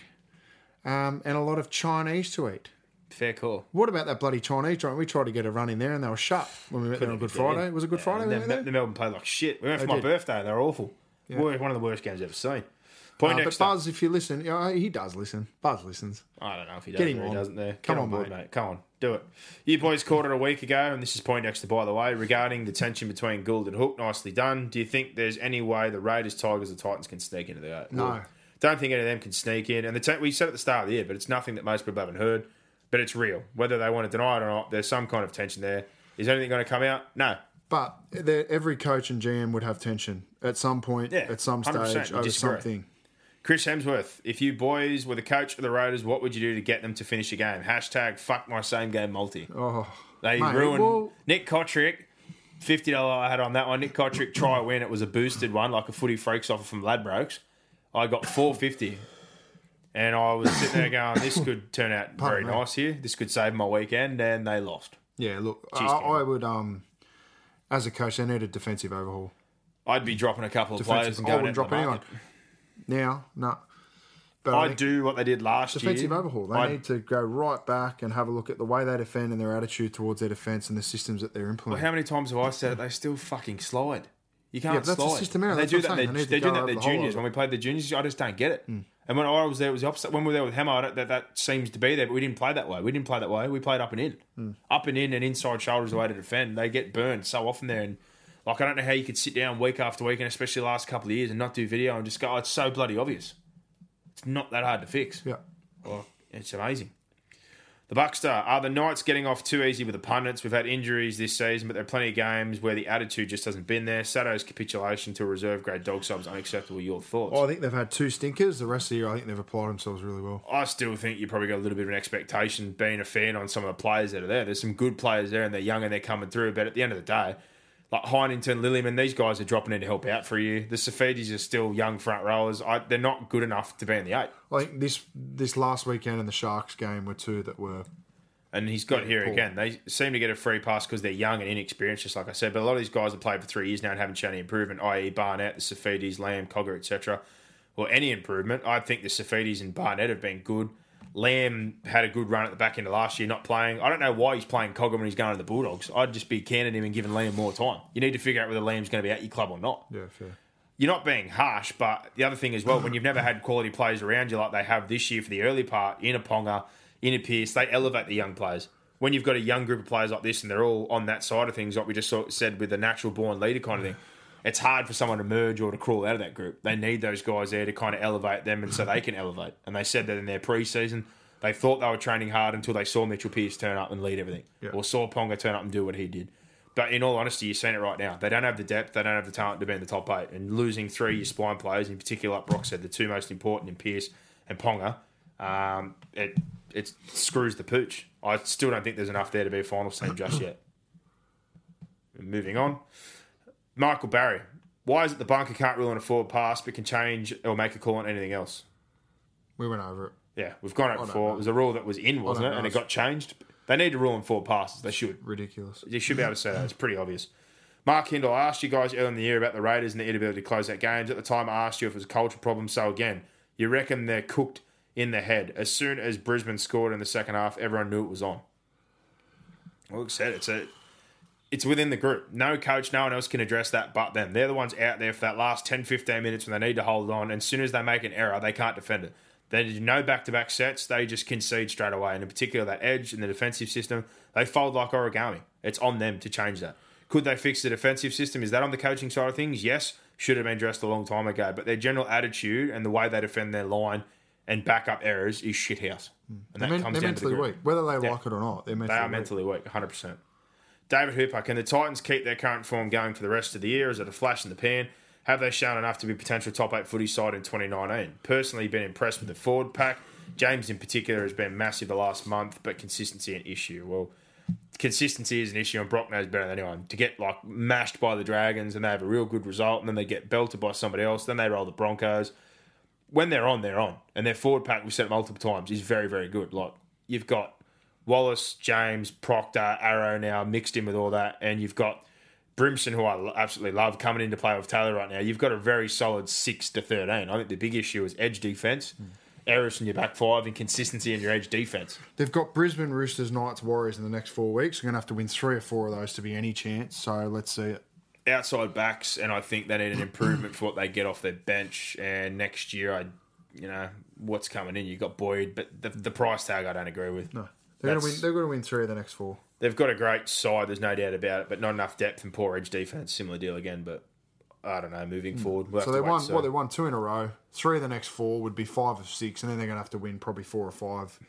um, and a lot of Chinese to eat. Fair call. What about that bloody Chinese joint? We tried to get a run in there and they were shut when we went there on Good Friday. It was it Good Friday? We then the? Melbourne played like shit. We went for They my did. birthday. They were awful. Wor- One of the worst games I've ever seen. Point Uh, but next Buzz, if you listen, yeah, he does listen. Buzz listens. I don't know if he does Get or him he on. doesn't there. Come Get on, board, mate. Come on, do it. You boys caught it a week ago, and this is point next to by the way, regarding the tension between Gould and Hook. Nicely done. Do you think there's any way the Raiders, Tigers, or Titans can sneak into the eight? No. Well, Don't think any of them can sneak in. And the te- we said at the start of the year, but it's nothing that most people haven't heard. But it's real. Whether they want to deny it or not, there's some kind of tension there. Is anything going to come out? No. But every coach and GM would have tension at some point, Yeah, at some stage, over something. Chris Hemsworth, if you boys were the coach of the Raiders, what would you do to get them to finish a game? Hashtag fuck my same game multi. Oh, They Mate, ruined well- Nick Cotric. Fifty dollar I had on that one. Nick Cotric try win. It was a boosted one, like a footy freaks offer from Ladbrokes. I got four fifty, and I was sitting there going, "This could turn out very me. nice here. This could save my weekend." And they lost. yeah. Look, I. I would, um, as a coach, they need a defensive overhaul. I'd be dropping a couple of players Defensive. and I going wouldn't drop anyone now. No, but I I'd think do what they did last defensive year. overhaul. They I'd- need to go right back and have a look at the way they defend and their attitude towards their defense and the systems that they're implementing. how many times have I said it? They still fucking slide. You can't Yeah, that's a system error, And They that's do what that. I'm They're, saying. They need to they're go doing that. over the whole juniors. When we played the juniors, I just don't get it. And when I was there, it was the opposite. When we were there with Hammer, that that seems to be there, but we didn't play that way. We didn't play that way. We played up and in, hmm. up and in, and inside shoulders the way to defend. They get burned so often there, and like I don't know how you could sit down week after week, and especially the last couple of years, and not do video and just go. Oh, it's so bloody obvious. It's not that hard to fix. yeah. Oh, it's amazing. The Buckstar are the Knights getting off too easy with the pundits. We've had injuries this season, but there are plenty of games where the attitude just hasn't been there. Sato's capitulation to a reserve grade dog sub is unacceptable. Your thoughts? Well, I think they've had two stinkers. The rest of the year, I think they've applied themselves really well. I still think you probably got a little bit of an expectation being a fan on some of the players that are there. There's some good players there and they're young and they're coming through, but at the end of the day, like Heighington, Lillyman, these guys are dropping in to help out for you. The Saifitis are still young front rowers. I, they're not good enough to be in the eight. I think this this last weekend and the Sharks game were two that were And he's got here Paul. again. They seem to get a free pass because they're young and inexperienced, just like I said. But a lot of these guys have played for three years now and haven't shown any improvement, i.e., Barnett, the Saifitis, Lamb, Cogger, etc. Or any improvement. I think the Saifitis and Barnett have been good. Lamb had a good run at the back end of last year, not playing. I don't know why he's playing Cogger when he's going to the Bulldogs. I'd just be canning him and giving Lamb more time. You need to figure out whether Lamb's going to be at your club or not yeah fair. you're not being harsh, but the other thing as well, when you've never had quality players around you like they have this year for the early part, in a Ponga, in a Pearce, they elevate the young players. When you've got a young group of players like this and they're all on that side of things, like we just said with the natural born leader kind of thing, it's hard for someone to merge or to crawl out of that group. They need those guys there to kind of elevate them and so they can elevate. And they said that in their preseason. They thought they were training hard until they saw Mitchell Pearce turn up and lead everything, Yeah. or saw Ponga turn up and do what he did. But in all honesty, you're seeing it right now. They don't have the depth, they don't have the talent to be in the top eight. And losing three your spine players, in particular, like Brock said, the two most important in Pearce and Ponga, um, it it screws the pooch. I still don't think there's enough there to be a final team just yet. Moving on, Michael Barry. Why is it the bunker can't rule on a forward pass but can change or make a call on anything else? We went over it. Yeah, we've gone over it before. know. It was a rule that was in, wasn't it? And it got changed. They need to rule on forward passes. They should. Ridiculous. You should be able to say that. It's pretty obvious. Mark Hindle, I asked you guys earlier in the year about the Raiders and the inability to close out games. At the time, I asked you if it was a culture problem. So again, you reckon they're cooked in the head. As soon as Brisbane scored in the second half, everyone knew it was on. I said, it's a it's within the group. No coach, no one else can address that but them. They're the ones out there for that last 10, 15 minutes when they need to hold on. And as soon as they make an error, they can't defend it. They do no back to back sets. They just concede straight away. And in particular, that edge in the defensive system, they fold like origami. It's on them to change that. Could they fix the defensive system? Is that on the coaching side of things? Yes. Should have been addressed a long time ago. But their general attitude and the way they defend their line and back up errors is shithouse. And They're, men- they're down to the mentally group. weak. Whether they Yeah. like it or not, they're mentally They are weak. mentally weak, 100%. David Hooper, can the Titans keep their current form going for the rest of the year? Is it a flash in the pan? Have they shown enough to be potential top eight footy side in 2019? Personally, been impressed with the forward pack. James, in particular, has been massive the last month, but consistency an issue. Well, consistency is an issue, and Brock knows better than anyone. To get like mashed by the Dragons and they have a real good result, and then they get belted by somebody else, then they roll the Broncos. When they're on, they're on, and their forward pack we've said multiple times is very, very good. Like you've got Wallace, James, Proctor, Arrow now mixed in with all that, and you've got Brimson, who I absolutely love, coming into play with Taylor right now. You've got a very solid six to thirteen. I think the big issue is edge defense, hmm. errors in your back five, and consistency in your edge defense. They've got Brisbane, Roosters, Knights, Warriors in the next four weeks. They're going to have to win three or four of those to be any chance. So let's see it. outside backs, and I think they need an improvement for what they get off their bench. And next year, I, you know, what's coming in? You've got Boyd, but the, the price tag I don't agree with. No, they're going to win. They're going to win three of the next four. They've got a great side, there's no doubt about it, but not enough depth and poor edge defense. Similar deal again, but I don't know. Moving hmm. forward, we'll So they won. see. What they won two in a row. Three of the next four would be five of six, and then they're going to have to win probably four or five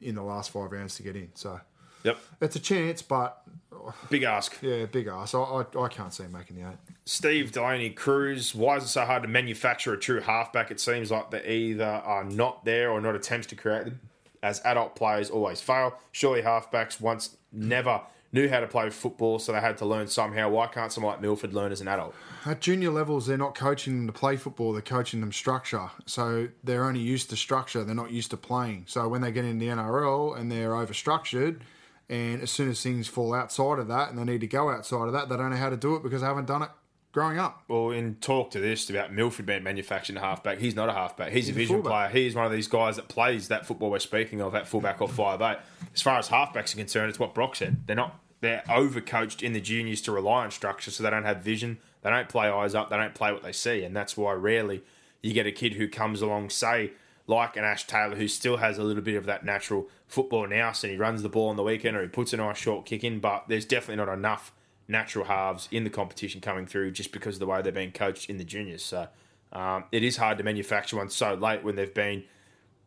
in the last five rounds to get in. So Yep, it's a chance, but oh. big ask. yeah, big ask. I, I, I can't see him making the eight. Steve Delaney Cruz. Why is it so hard to manufacture a true halfback? It seems like they either are not there or not attempts to create them. As adult players always fail. Surely halfbacks once never knew how to play football, so they had to learn somehow. Why can't someone like Milford learn as an adult? At junior levels, they're not coaching them to play football. They're coaching them structure. So they're only used to structure. They're not used to playing. So when they get in the NRL and they're overstructured, and as soon as things fall outside of that and they need to go outside of that, they don't know how to do it because they haven't done it growing up. Well, in talk to this about Milford being manufactured a halfback, he's not a halfback. He's, a a vision player. He's one of these guys that plays that football we're speaking of, that fullback or five eight. As far as halfbacks are concerned, it's what Brock said. They're not. They're overcoached in the juniors to rely on structure, so they don't have vision. They don't play eyes up. They don't play what they see, and that's why rarely you get a kid who comes along, say, like an Ash Taylor, who still has a little bit of that natural football nous, and he runs the ball on the weekend or he puts a nice short kick in. But there's definitely not enough natural halves in the competition coming through just because of the way they're being coached in the juniors. So um, it is hard to manufacture one so late when they've been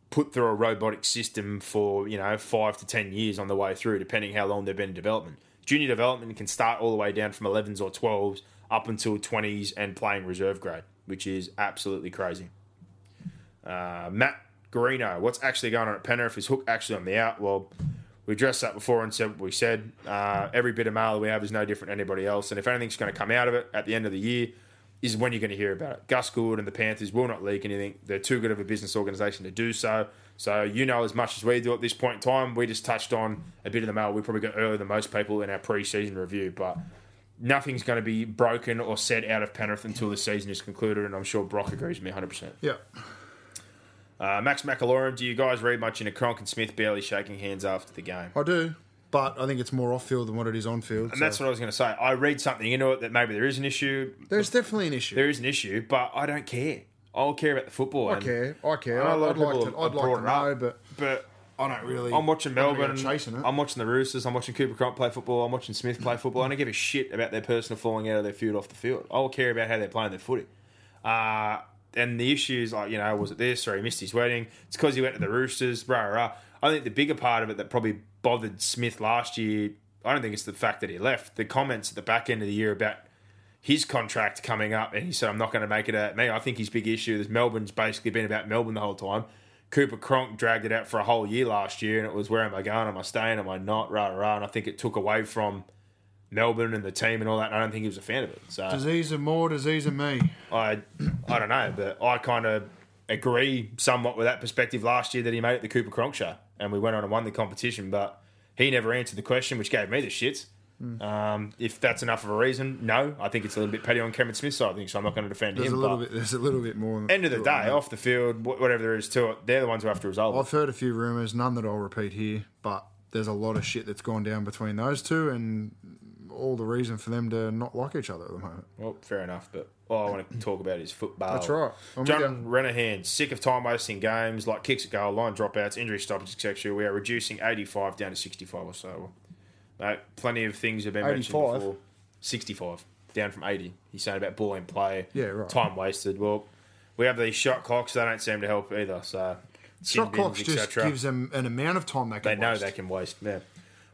put through a robotic system for you know five to ten years on the way through, depending how long they've been in development. Junior development can start all the way down from 11s or 12s up until 20s and playing reserve grade, which is absolutely crazy. Uh, Matt Garino, what's actually going on at Penrith? Is Hook actually on the out? Well, we addressed that before and said what we said. Uh, every bit of mail that we have is no different than anybody else. And if anything's going to come out of it at the end of the year, is when you're going to hear about it. Gus Gould and the Panthers will not leak anything. They're too good of a business organisation to do so. So you know as much as we do at this point in time. We just touched on a bit of the mail we probably got earlier than most people in our pre-season review, but nothing's going to be broken or said out of Penrith until the season is concluded. And I'm sure Brock agrees with me 100%. Yeah. Uh, Max McAloran, do you guys read much into Cronk and Smith barely shaking hands after the game? I do, but I think it's more off field than what it is on field. And that's what I was going to say. I read something into it that maybe there is an issue. there's definitely an issue. There is an issue, but I don't care. I'll care about the football. I care. I care. I know a I'd, lot I'd of like to. I'd like to it up, know, but But I don't really. I'm watching I'm Melbourne. really chasing it. I'm watching the Roosters. I'm watching Cooper Cronk play football. I'm watching Smith play football. I don't give a shit about their personal falling out of their field off the field. I'll care about how they're playing their footy. Uh, and the issues, like, you know, was it this or he missed his wedding? It's because he went to the Roosters, rah, rah. I think the bigger part of it that probably bothered Smith last year, I don't think it's the fact that he left. The comments at the back end of the year about his contract coming up, and he said, I'm not going to make it at me. I think his big issue is Melbourne's basically been about Melbourne the whole time. Cooper Cronk dragged it out for a whole year last year, and it was where am I going? Am I staying? Am I not? Rah, rah. And I think it took away from Melbourne and the team and all that. And I don't think he was a fan of it. So disease of more, disease of me. I, I don't know, but I kind of agree somewhat with that perspective last year that he made it the Cooper Cronk show, and we went on and won the competition, but he never answered the question, which gave me the shits. Hmm. Um, if that's enough of a reason, no, I think it's a little bit petty on Cameron Smith's side. I think so. I'm not going to defend There's him. a little bit. There's a little bit more. end of the day, off the field, whatever there is to it, they're the ones who have to resolve it. I've heard a few rumours, none that I'll repeat here, but there's a lot of shit that's gone down between those two, and all the reason for them to not like each other at the moment. Well, fair enough, but all I want to talk about is football. That's right. I'm John Renahan, sick of time wasting games like kicks at goal line, dropouts, injury stoppages, etc. We are reducing 85 down to 65 or so. Mate, plenty of things have been mentioned before. 65 down from 80. He's saying about ball in play, Yeah, right. time wasted. Well, we have these shot clocks. They don't seem to help either. So Shot bins, clocks just gives them an amount of time they can. They know waste. they can waste. Yeah.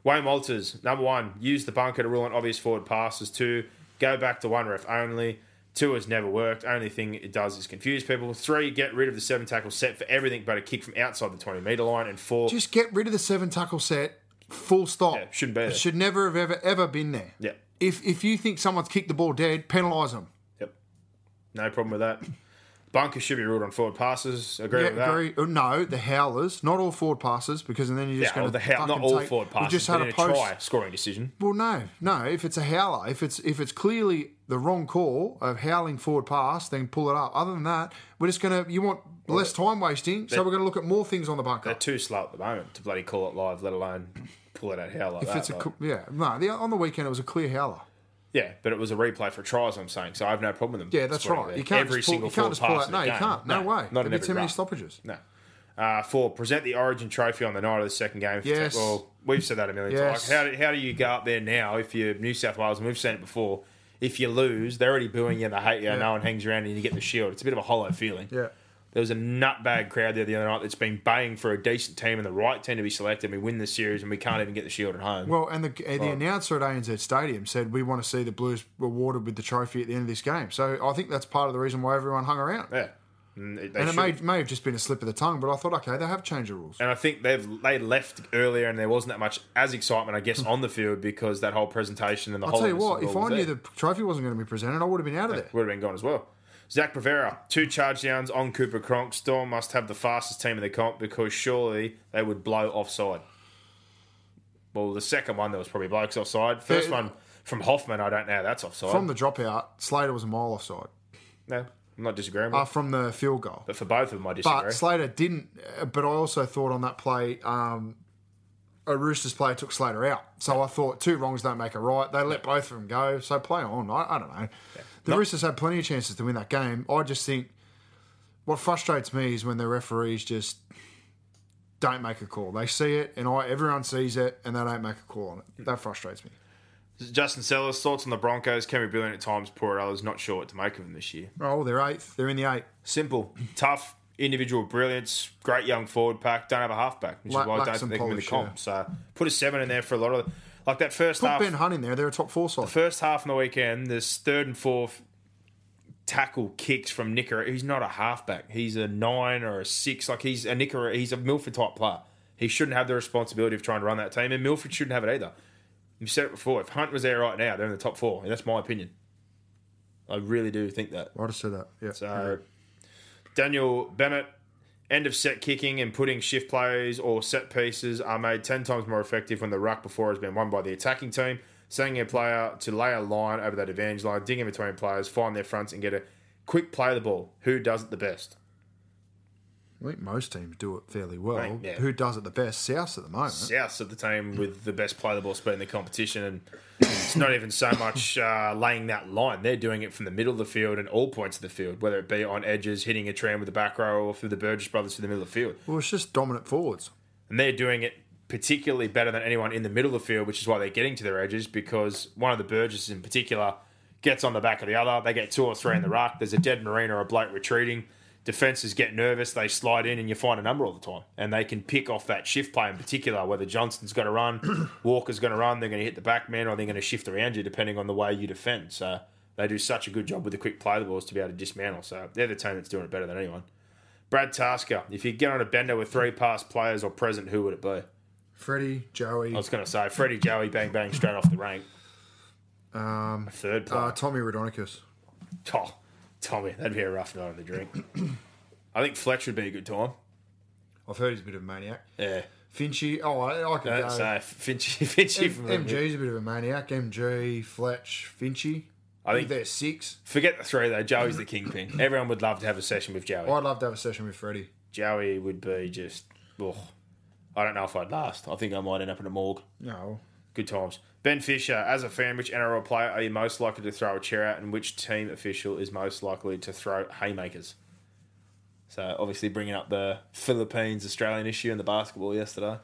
Wayne Walters, number one, use the bunker to rule on obvious forward passes. Two, go back to one ref only. Two has never worked. Only thing it does is confuse people. Three, get rid of the seven tackle set for everything but a kick from outside the 20 metre line. And four, Just get rid of the seven tackle set. Full stop. Yeah, shouldn't be there. It should never have ever ever been there. Yeah. If if you think someone's kicked the ball dead, penalise them. Yep. No problem with that. Bunker should be ruled on forward passes. Agree Yeah, with that. agree. Uh, No, the howlers, not all forward passes, because then you're Yeah, just going to the hou- not all forward passes. We just had a post. try scoring decision. Well, no, no. If it's a howler, if it's if it's clearly the wrong call of howling forward pass, then pull it up. Other than that, we're just going to. You want less time wasting, so we're going to look at more things on the bunker. They're too slow at the moment to bloody call it live, let alone pull it out how like If that. it's a like- yeah, no. The, on the weekend it was a clear howler. Yeah, but it was a replay for tries. I'm saying, so I have no problem with them. Yeah, that's right. You can't every just pull, single you can't just pull out. No, you can't. game. No, way. Not There'd be too many run. stoppages. No. Uh, four, present the Origin trophy on the night of the second game. Yes. Well, we've said that a million Yes. times. How, do, how do you go up there now if you're New South Wales, and we've seen it before, if you lose, they're already booing you, they hate you, no one hangs around, and you get the shield. It's a bit of a hollow feeling. Yeah. There was a nutbag crowd there the other night that's been baying for a decent team and the right team to be selected. We win the series and we can't even get the shield at home. Well, and the the announcer at ANZ Stadium said we want to see the Blues rewarded with the trophy at the end of this game. So I think that's part of the reason why everyone hung around. yeah. And, they and it may, may have just been a slip of the tongue, but I thought, okay, they have changed the rules. And I think they've they left earlier, and there wasn't that much as excitement, I guess, on the field because that whole presentation and the whole. I'll tell you what, if I knew there. the trophy wasn't going to be presented, I would have been out of there. would have been gone as well. Zach Bavera, two charge downs on Cooper Cronk. Storm must have the fastest team in the comp because surely they would blow offside. Well, the second one there was probably blokes offside. First Yeah. one from Hoffman, I don't know. That's offside. From the dropout, Slater was a mile offside. no, I'm not disagreeing. Uh, With from the field goal. but for both of them, I disagree. But Slater didn't. uh, But I also thought on that play, um, a Roosters player took Slater out. So I thought two wrongs don't make a right. They let both of them go. So play on. I, I don't know. The Roosters had plenty of chances to win that game. I just think what frustrates me is when the referees just don't make a call. They see it, and I everyone sees it, and they don't make a call on it. That frustrates me. Justin Sellers, thoughts on the Broncos? Can be brilliant at times, poor at others. Not sure what to make of them this year. Oh, they're eighth. They're in the eight. Simple, tough, individual brilliance, great young forward pack. Don't have a halfback, which La- is why I don't think some they can win the comp. So put a seven in there for a lot of like that first Put half. Ben Hunt in there. They're a top four side. The First half on the weekend, this third and fourth tackle kicks from Nicker. He's not a halfback. He's a nine or a six. Like he's a Nicker. He's a Milford type player. He shouldn't have the responsibility of trying to run that team, and Milford shouldn't have it either. You said it before. If Hunt was there right now, they're in the top four. And that's my opinion. I really do think that. I just said that. Yeah. So, Daniel Bennett, end of set kicking and putting shift plays or set pieces are made 10 times more effective when the ruck before has been won by the attacking team. Sending a player to lay a line over that advantage line, dig in between players, find their fronts, and get a quick play of the ball. Who does it the best? I think most teams do it fairly well. Right, yeah. Who does it the best? South at the moment. South's of the team with the best play the ball speed in the competition, and it's not even so much uh, laying that line. They're doing it from the middle of the field and all points of the field, whether it be on edges, hitting a tram with the back row, or through the Burgess brothers to the middle of the field. Well, it's just dominant forwards. and they're doing it particularly better than anyone in the middle of the field, which is why they're getting to their edges because one of the Burgesses in particular gets on the back of the other. They get two or three in the ruck. There's a dead marine or a bloke retreating. Defenses get nervous. They slide in, and you find a number all the time. And they can pick off that shift play in particular, whether Johnston's going to run, Walker's going to run, they're going to hit the back man, or they're going to shift around you depending on the way you defend. So they do such a good job with the quick play the balls to be able to dismantle. So they're the team that's doing it better than anyone. Brad Tasker, if you get on a bender with three past players or present, who would it be? Freddie, Joey, I was going to say Freddie Joey, bang bang, straight off the rank. Um, a third player. uh, Tommy Raudonikis. oh, Tommy, that'd be a rough night on the drink. I think Fletch would be a good time. I've heard he's a bit of a maniac. Yeah, Finchy, oh, I, I could don't go. say Finchy. Finchy M- from MG's a bit of a maniac. MG, Fletch, Finchy. I think- they're six. Forget the three though. Joey's the kingpin. Everyone would love to have a session with Joey. I'd love to have a session with Freddie. Joey would be just. Oh, I don't know if I'd last. I think I might end up in a morgue. No. Good times. Ben Fisher, as a fan, which NRL player are you most likely to throw a chair at, and which team official is most likely to throw haymakers? So, obviously, bringing up the Philippines Australian issue in the basketball yesterday.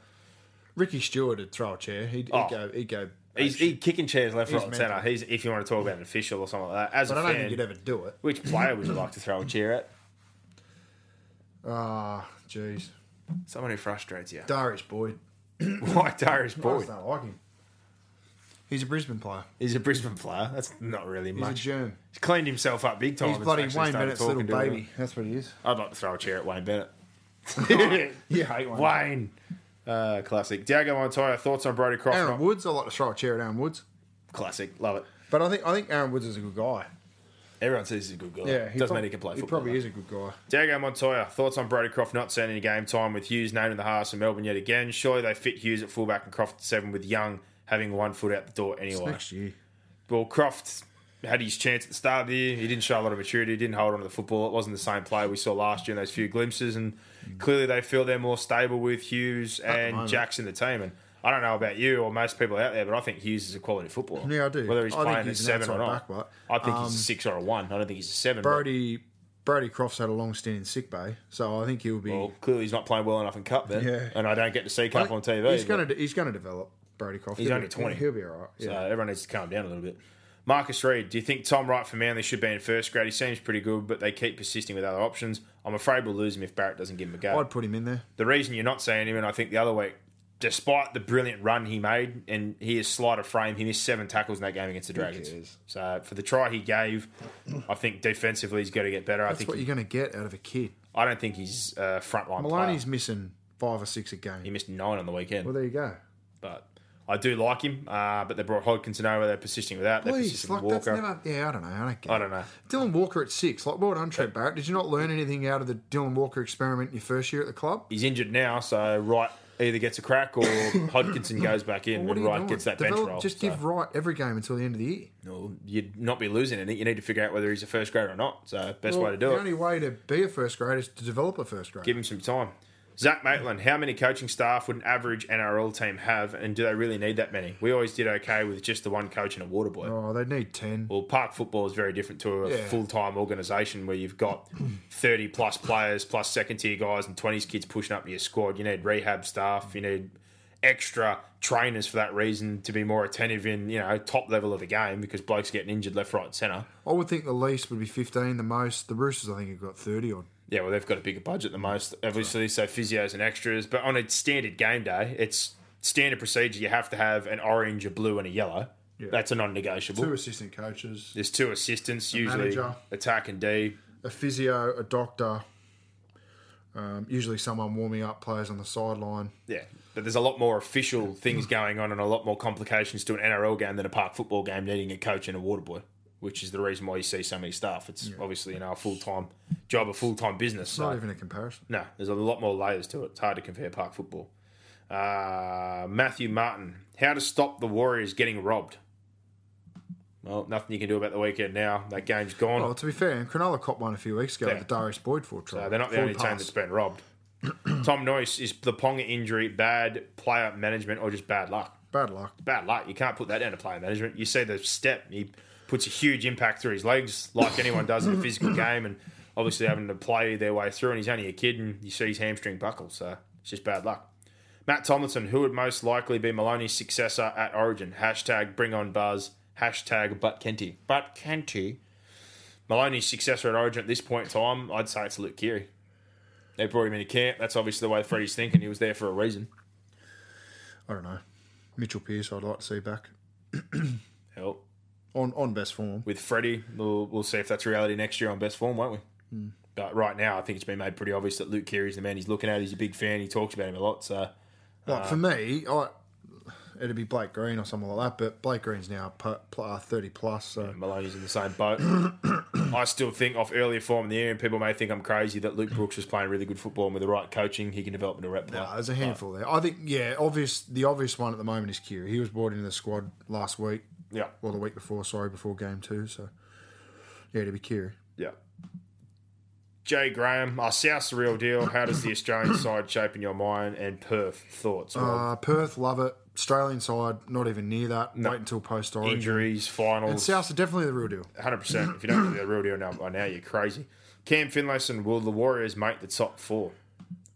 Ricky Stuart would throw a chair. He'd, he'd Oh. go. He'd go. He's, he's kicking chairs left, He's right, and centre. He's if you want to talk about an official or something like that. As but a I don't fan, think you'd ever do it. which player would you like to throw a chair at? Ah, jeez. Someone who frustrates you. Darius Boyd. Why Darius I just don't like him. He's a Brisbane player. He's a Brisbane player. That's not really He's much. a germ. He's cleaned himself up big time. He's and bloody actually Wayne started Bennett's little talking to him. baby. That's what he is. I'd like to throw a chair at Wayne Bennett. You hate one. Wayne, Uh, classic. Diego Montoya, thoughts on Brodie Croft? Aaron Not- Woods, I like to throw a chair at Aaron Woods, Classic. Love it. but I think I think Aaron Woods is a good guy. Everyone says he's a good guy. Yeah, he Doesn't prob- mean he can play He football. probably though. is a good guy. Diego Montoya, thoughts on Brodie Croft not seeing any game time with Hughes named in the halves in Melbourne yet again? Surely they fit Hughes at fullback and Croft at seven with Young having one foot out the door anyway. Next year, Well, Croft had his chance at the start of the year. He didn't show a lot of maturity. He didn't hold on to the football. It wasn't the same play we saw last year in those few glimpses. And clearly they feel they're more stable with Hughes and. Jackson, the team. And I don't know about you or most people out there, but I think Hughes is a quality footballer. Yeah, I do. Whether he's I playing he's at seven or not. back, but, I think he's um, a six or a one. I don't think he's a seven. but- Brodie Brodie Croft's had a long stint in sick bay, so I think he'll be. Well, clearly he's not playing well enough in Cup then. Yeah. And I don't get to see Cup on TV. He's going to he's going to develop Brodie Croft. He's He'll only be- 20. He'll be all right. So everyone needs to calm down a little bit. Marcus Reed, do you think Tom Wright for Manly should be in first grade? He seems pretty good, but they keep persisting with other options. I'm afraid we'll lose him if Barrett doesn't give him a go. I'd put him in there. the reason you're not seeing him, and I think the other week, despite the brilliant run he made, and he is slight of frame, he missed seven tackles in that game against the Dragons. So for the try he gave, I think defensively he's got to get better. I That's think what he- you're going to get out of a kid. I don't think he's uh, frontline Maloney's player. missing five or six a game. He missed nine on the weekend. well, there you go. but I do like him. Uh, but they brought Hodkinson over. They're persisting with that. They're Please, persisting like with that's Walker. never. Yeah, I don't know. I don't get. I don't know. Dylan Walker at six. Like, well done, Trent Barrett. Did you not learn anything out of the Dylan Walker experiment in your first year at the club? He's injured now, so Wright either gets a crack or Hodkinson goes back in are and Wright doing? gets that bench Develop- role. Just So, give Wright every game until the end of the year. well, you'd not be losing anything. You need to figure out whether he's a first grader or not. So best way to do the it. The only way to be a first grader is to develop a first grader. Give him some time. Zach Maitland, how many coaching staff would an average NRL team have, and do they really need that many? We always did okay with just the one coach and a water boy. oh, they need ten. Well, park football is very different to a Yeah. full time organisation where you've got 30 plus players, plus second tier guys, and 20s kids pushing up your squad. You need rehab staff, you need extra trainers for that reason to be more attentive in, you know, top level of the game because blokes getting injured left, right, and centre. I would think the least would be fifteen. The most, the Roosters, I think, have got thirty odd. Yeah, well, they've got a bigger budget than most, obviously, so physios and extras. But on a standard game day, it's standard procedure. You have to have an orange, a blue, and a yellow. That's a non negotiable. Two assistant coaches, There's two assistants, usually manager. attack and D. a physio, a doctor. Um, usually, someone warming up players on the sideline. Yeah, but there's a lot more official things going on and a lot more complications to an NRL game than a park football game needing a coach and a water boy, which is the reason why you see so many staff. It's obviously you know a full time job, a full time business. It's So not even a comparison. no, there's a lot more layers to it. It's hard to compare park football. Uh, Matthew Martin, how to stop the Warriors getting robbed? Well, nothing you can do about the weekend now. That game's gone. Well, to be fair, Cronulla cop one a few weeks ago Yeah. with the Darius Boyd for try. So they're not the Forward only team that's been robbed. Tom Noyce is the Ponga injury bad player management or just bad luck? bad luck. Bad luck. You can't put that down to player management. You see the step. He puts a huge impact through his legs, like anyone does in a physical game, and obviously having to play their way through. And he's only a kid, and you see his hamstring buckle. So it's just bad luck. Matt Tomlinson, who would most likely be Maloney's successor at Origin? Hashtag bring on Buzz. Hashtag but Kenty. But Kenty. Maloney's successor at Origin at this point in time, I'd say it's Luke Keary. They brought him into camp. That's obviously the way Freddie's thinking. He was there for a reason. I don't know. Mitchell Pearce, I'd like to see back Hell, on on best form. with Freddie, we'll, we'll see if that's reality next year on best form, won't we? But right now, I think it's been made pretty obvious that Luke Keary's the man he's looking at. He's a big fan. He talks about him a lot. So Like for me, I it'd be Blake Green or something like that. But Blake Green's now uh, thirty plus. So Maloney's in the same boat. I still think off earlier form in the year, and people may think I'm crazy that Luke Brooks was playing really good football and with the right coaching, he can develop into a rep player. Nah, there's a handful there. I think yeah, obvious. The obvious one at the moment is Keary. He was brought into the squad last week, Yeah, or the week before. Sorry, before game two. So yeah, to be Keary. yeah. Jay Graham, uh, South's the real deal. How does the Australian side shape in your mind? And Perth thoughts? Uh, Perth love it. Australian side not even near that. Wait until post origin. injuries, finals. And Souths are definitely the real deal. Hundred percent. If you don't think they're the real deal now, by now you're crazy. Cam Finlayson, will the Warriors make the top four?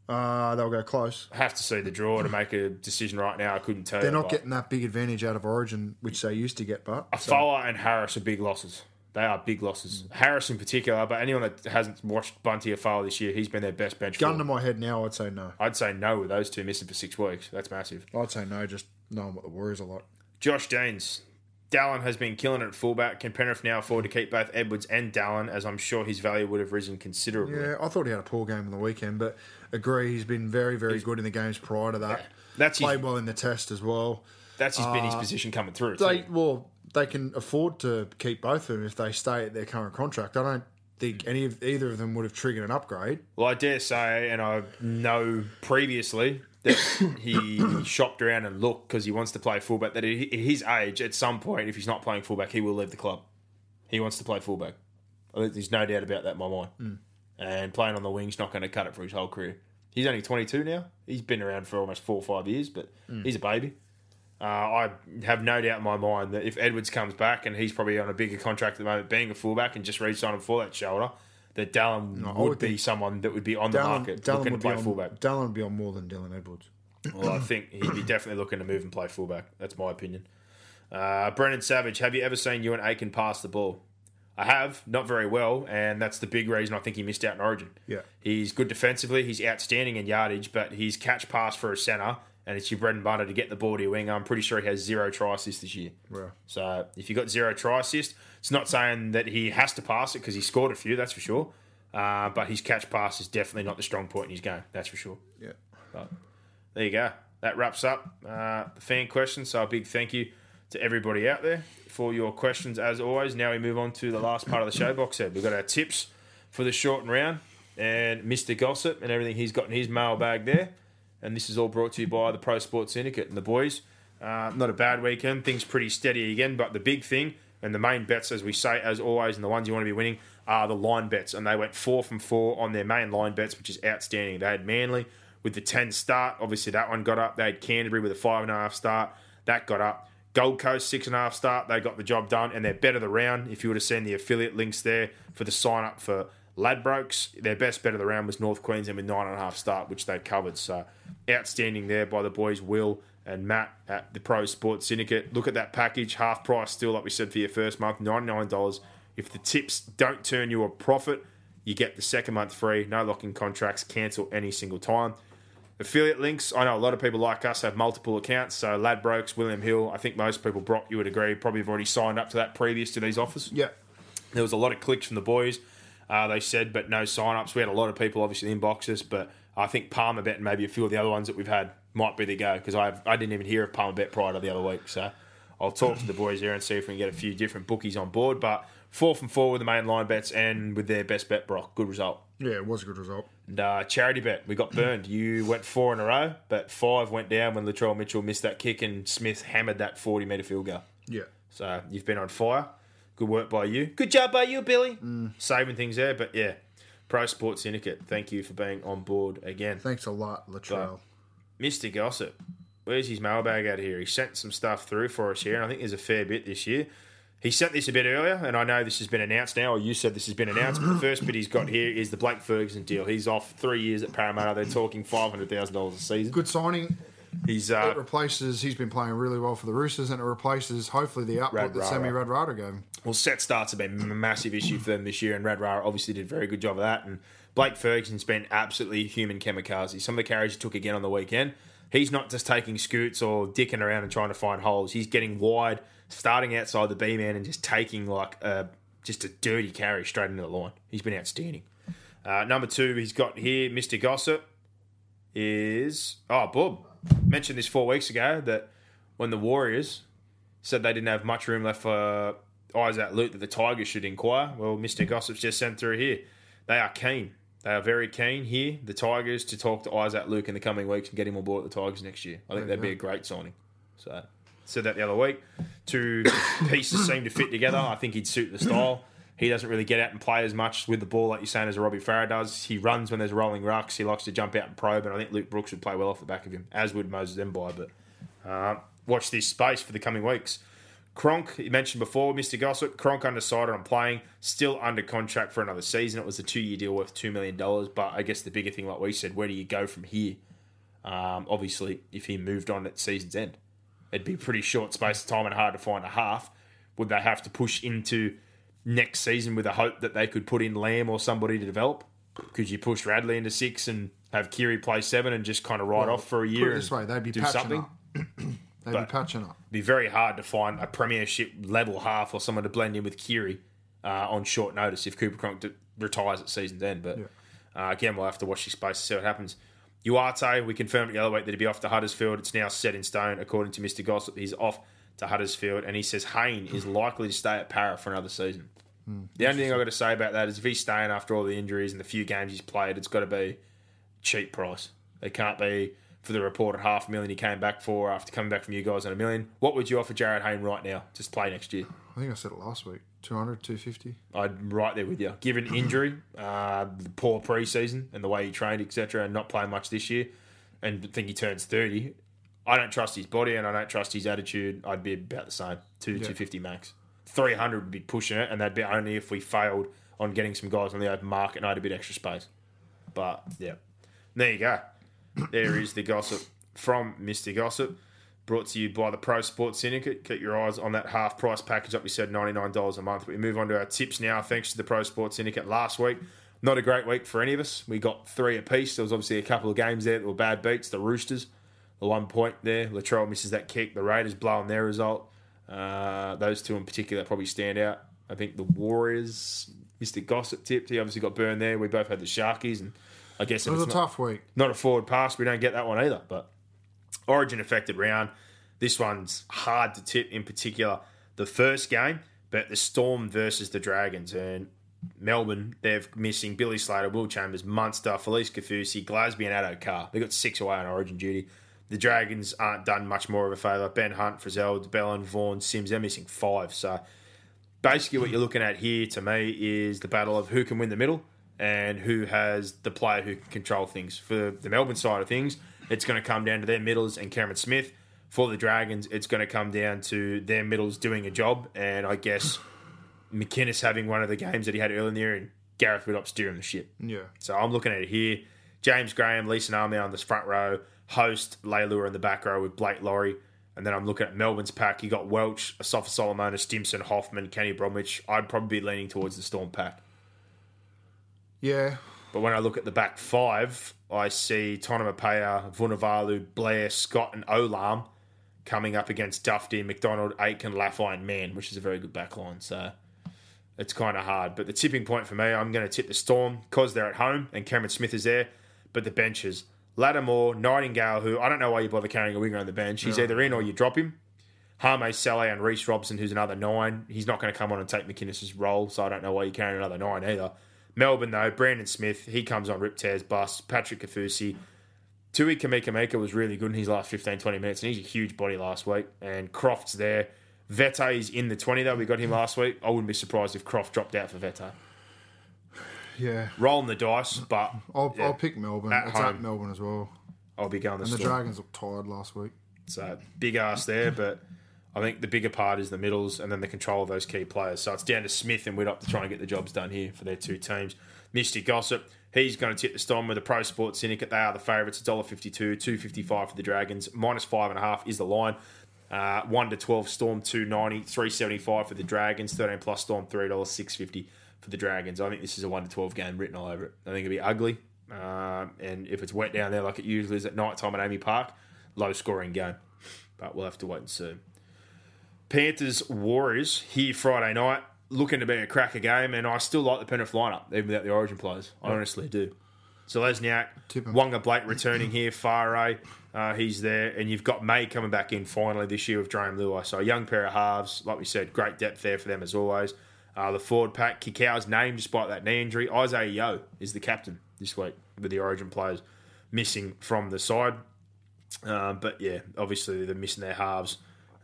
Uh, they'll go close. I have to see the draw to make a decision right now. I couldn't tell They're you. not getting that big advantage out of Origin, which they used to get. But Afoa and Harris are big losses. They are big losses. Harris in particular, but anyone that hasn't watched Bunty Afoa this year, he's been their best bench. gun to my head now, I'd say no. I'd say no with those two missing for six weeks. That's massive. I'd say no, just knowing what the Warriors are like. Josh Deans, Dallin has been killing it at fullback. Can Penrith now afford to keep both Edwards and Dallin, as I'm sure his value would have risen considerably? Yeah, I thought he had a poor game on the weekend, but agree he's been very, very good in the games prior to that. That's his- played well in the test as well. That's his been his position coming through. Uh, They too. well, they can afford to keep both of them if they stay at their current contract. I don't think any of either of them would have triggered an upgrade. Well, I dare say, and I know previously that he shopped around and looked because he wants to play fullback. That at his age, at some point, if he's not playing fullback, he will leave the club. He wants to play fullback. There's no doubt about that in my mind. And playing on the wing's not going to cut it for his whole career. He's only 22 now. He's been around for almost four or five years, but he's a baby. Uh, I have no doubt in my mind that if Edwards comes back and he's probably on a bigger contract at the moment, being a fullback and just re-signing for that shoulder, that Dallin I would be someone that would be on the market Dallin looking to would play on, fullback. Dallin would be on more than Dylan Edwards. Well, I think he'd be definitely looking to move and play fullback. That's my opinion. Uh, Brennan Savage, have you ever seen Euan Aitken pass the ball? I have, not very well, and that's the big reason I think he missed out in Origin. Yeah. He's good defensively, he's outstanding in yardage, but his catch pass for a centre, and it's your bread and butter to get the ball to your wing. I'm pretty sure he has zero try assists this year. Right. So if you got zero try assist, it's not saying that he has to pass it because he scored a few, that's for sure. Uh, but his catch pass is definitely not the strong point in his game, that's for sure. Yeah. But there you go. That wraps up uh, the fan questions. So a big thank you to everybody out there for your questions as always. Now we move on to the last part of the show box. We've got our tips for the shortened round and Mr. Gossip and everything he's got in his mailbag there. And this is all brought to you by the Pro Sports Syndicate and the boys. Uh, not a bad weekend. Things pretty steady again. But the big thing and the main bets, as we say, as always, and the ones you want to be winning are the line bets. And they went four from four on their main line bets, which is outstanding. They had Manly with the 10 start. Obviously, that one got up. They had Canterbury with a five and a half start. That got up. Gold Coast six and a half start. They got the job done, and they're better the round. If you would have seen the affiliate links there for the sign up for Ladbrokes, their best bet of the round was North Queensland with nine and a half start, which they covered. So outstanding there by the boys Will and Matt at the Pro Sports Syndicate. Look at that package, half price still, like we said for your first month, ninety nine dollars. If the tips don't turn you a profit, you get the second month free. No locking contracts. Cancel any single time. Affiliate links. I know a lot of people like us have multiple accounts. So Ladbrokes, William Hill. I think most people, Brock, you would agree, probably have already signed up to that previous to these offers. Yeah. There was a lot of clicks from the boys. Uh, they said, but no sign ups. We had a lot of people obviously inbox us, but I think Palmer Bet and maybe a few of the other ones that we've had might be the go because I I didn't even hear of Palmer Bet prior to the other week. So I'll talk to the boys there and see if we can get a few different bookies on board. But four from four with the main line bets and with their best bet, Brock. Good result. Yeah, it was a good result. And uh, charity bet, we got burned. You went four in a row, but five went down when Latrell Mitchell missed that kick and Smith hammered that 40 metre field goal. Yeah. So you've been on fire. Good work by you. Good job by you, Billy. Saving things there. But yeah, Pro Sports Syndicate, thank you for being on board again. Thanks a lot, Latrell. Mr. Gossip, where's his mailbag out here? He sent some stuff through for us here, and I think there's a fair bit this year. He sent this a bit earlier, and I know this has been announced now, or you said this has been announced, but the first bit he's got here is the Blake Ferguson deal. He's off three years at Parramatta. They're talking $500,000 a season. Good signing. He's It uh, replaces. He's been playing really well for the Roosters, and it replaces hopefully the output that Rara. Sammy Radradra gave him. Well, set starts have been a massive issue for them this year, and Radrar obviously did a very good job of that. And Blake Ferguson's been absolutely human kamikaze. Some of the carries he took again on the weekend, he's not just taking scoots or dicking around and trying to find holes. He's getting wide, starting outside the B man, and just taking like a, just a dirty carry straight into the line. He's been outstanding. Uh, number two, he's got here, Mr. Gossip, is oh Bob mentioned this four weeks ago that when the Warriors said they didn't have much room left for Isaac Luke that the Tigers should inquire. Well, Mr. Gossip's just sent through here. They are keen. They are very keen here, the Tigers, to talk to Isaac Luke in the coming weeks and get him on board at the Tigers next year. I think that'd be a great signing. So, said that the other week. Two pieces seem to fit together. I think he'd suit the style. He doesn't really get out and play as much with the ball like you're saying as a Robbie Farah does. He runs when there's rolling rucks. He likes to jump out and probe, and I think Luke Brooks would play well off the back of him, as would Moses Mbye. But uh, watch this space for the coming weeks. Cronk, you mentioned before, Mr. Gossip. Cronk undecided on playing, still under contract for another season. It was a two year deal worth $2 million. But I guess the bigger thing, like we said, where do you go from here? Um, obviously, if he moved on at season's end, it'd be a pretty short space of time and hard to find a half. Would they have to push into next season with a hope that they could put in Lamb or somebody to develop? Could you push Radley into six and have Keary play seven and just kind of ride off for a Put year it this way, they'd be do patching something? up. They'd But- be patching up. be very hard to find a premiership level half or someone to blend in with Keary uh, on short notice if Cooper Cronk d- retires at season's end. But uh, again, we'll have to watch this space to see what happens. Uarte, we confirmed the other week that he'd be off to Huddersfield. It's now set in stone, according to Mr. Gossip. He's off to Huddersfield, and he says Hayne is hmm. likely to stay at Para for another season. Hmm. The only thing I've got to say about that is if he's staying after all the injuries and the few games he's played, it's got to be cheap price. It can't be for the reported half a million he came back for after coming back from you guys on a million. What would you offer Jarryd Hayne right now? Just play next year. I think I said it last week. 200, 250. I'd right there with you. Given injury, uh, the poor preseason and the way he trained, etc., and not playing much this year, and think he turns thirty, I don't trust his body and I don't trust his attitude. I'd be about the same, two two fifty max. Three hundred would be pushing it, and that'd be only if we failed on getting some guys on the open market and I had a bit extra space. But yeah, there you go. There is the gossip from Mister Gossip. Brought to you by the Pro Sports Syndicate. Keep your eyes on that half price package up. We said $99 a month. We move on to our tips now, thanks to the Pro Sports Syndicate last week. Not a great week for any of us. We got three apiece. There was obviously a couple of games there that were bad beats. The Roosters, the one point there. Latrell misses that kick. The Raiders blowing their result. Uh, those two in particular probably stand out. I think the Warriors, Mr. Gossip tipped. He obviously got burned there. We both had the Sharkies, and I guess It was a not, tough week. not a forward pass, we don't get that one either. But Origin affected round. This one's hard to tip in particular. The first game, but the Storm versus the Dragons. And Melbourne, they're missing Billy Slater, Will Chambers, Munster, Felise Kaufusi, Glasby, and Addo Carr. They got six away on Origin duty. The Dragons aren't done much more of a favour. Ben Hunt, Frizzell, de Belin, Vaughan, Sims, they're missing five. So basically, what you're looking at here to me is the battle of who can win the middle and who has the player who can control things. For the Melbourne side of things, it's going to come down to their middles and Cameron Smith. For the Dragons, it's going to come down to their middles doing a job, and I guess McInnes having one of the games that he had earlier in the year, and Gareth Widdop steering the ship. Yeah. So I'm looking at it here. James Graham, Leeson Army on this front row, host Leilua in the back row with Blake Lawrie. And then I'm looking at Melbourne's pack. You got Welch, Asofa-Solomona, Stimson, Hoffman, Kenny Bromwich. I'd probably be leaning towards the Storm pack. Yeah. But when I look at the back five, I see Tonumaipea, Vunivalu, Blair, Scott, and Olam coming up against Dufty, McDonald, Aitken, Lafai, and Mann, which is a very good back line. So it's kind of hard. But the tipping point for me, I'm going to tip the Storm because they're at home and Cameron Smith is there. But the benches, Lattimore, Nightingale, who I don't know why you bother carrying a winger on the bench. He's either in or you drop him. Hame Sele and Reece Robson, who's another nine. He's not going to come on and take McInnes' role, so I don't know why you're carrying another nine either. Melbourne, though, Brandon Smith, he comes on Rip Tears bus. Patrick Kaufusi. Tui Kamikamica was really good in his last 15, 20 minutes, and he's a huge body last week. And Croft's there. Vete is in the 20, though. We got him last week. I wouldn't be surprised if Croft dropped out for Vete. Yeah. Rolling the dice, but I'll, yeah, I'll pick Melbourne. At it's at home. Melbourne as well. I'll be going the And the Dragons looked tired last week. So big ass there, but I think the bigger part is the middles and then the control of those key players. So it's down to Smith and Widdop to try and get the jobs done here for their two teams. Misty Gossip, he's going to tip the Storm with the Pro Sports Syndicate. They are the favourites. $1.52, two fifty five for the Dragons. Minus five and a half is the line. Uh, 1 to 12 Storm 290, 375 for the Dragons, 13 plus Storm $3, 650 for the Dragons. I think this is a 1 to 12 game written all over it. I think it'll be ugly. Um, and if it's wet down there like it usually is at night time at AAMI Park, low scoring game. But we'll have to wait and see. Panthers Warriors here Friday night, looking to be a cracker game, and I still like the Penrith lineup, even without the Origin players. I honestly do. So Lesniak. Waqa Blake returning here, Faray, uh, he's there, and you've got May coming back in finally this year with Jarome Luai. So a young pair of halves, like we said, great depth there for them as always. Uh, the forward pack, Kikau's name despite that knee injury. Isaah Yeo is the captain this week with the Origin players missing from the side. Uh, but yeah, obviously they're missing their halves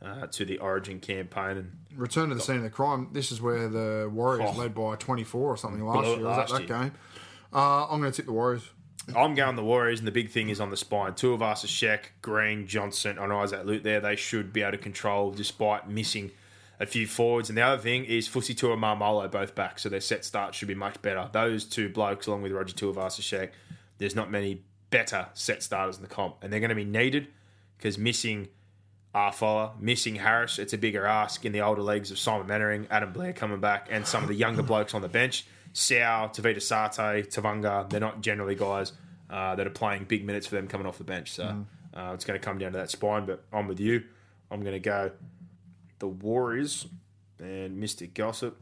uh, to the Origin campaign, and Return to the scene of the crime. This is where the Warriors Oh. led by 24 or something last year. Was last that that year. game? Uh, I'm going to tip the Warriors. I'm going the Warriors, and the big thing is on the spine. Tuivasa-Sheck, Green, Johnson, and Isaac Luke there. They should be able to control despite missing a few forwards. And the other thing is Fusitu'a and Maumalo both back, so their set start should be much better. Those two blokes, along with Roger Tuivasa-Sheck, there's not many better set starters in the comp, and they're going to be needed because missing Afoa, missing Harris, it's a bigger ask in the older leagues of Simon Mannering, Adam Blair coming back, and some of the younger blokes on the bench. Sao, Tavita Sate, Tevaga, they're not generally guys uh, that are playing big minutes for them coming off the bench. So uh, it's going to come down to that spine, but I'm with you. I'm going to go the Warriors and Mr. Gossip.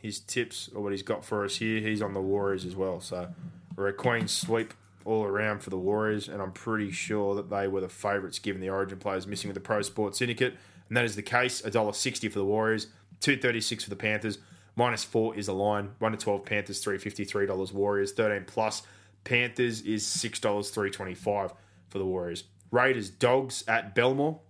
His tips or what he's got for us here, he's on the Warriors as well. So we're a Queen sweep all around for the Warriors, and I'm pretty sure that they were the favourites given the Origin players missing with the Pro Sports Syndicate, and that is the case. $1.60 for the Warriors, two thirty six for the Panthers. Minus four is the line. One to twelve Panthers, three fifty three dollars Warriors. Thirteen plus Panthers is six dollars three twenty five for the Warriors. Raiders dogs at Belmore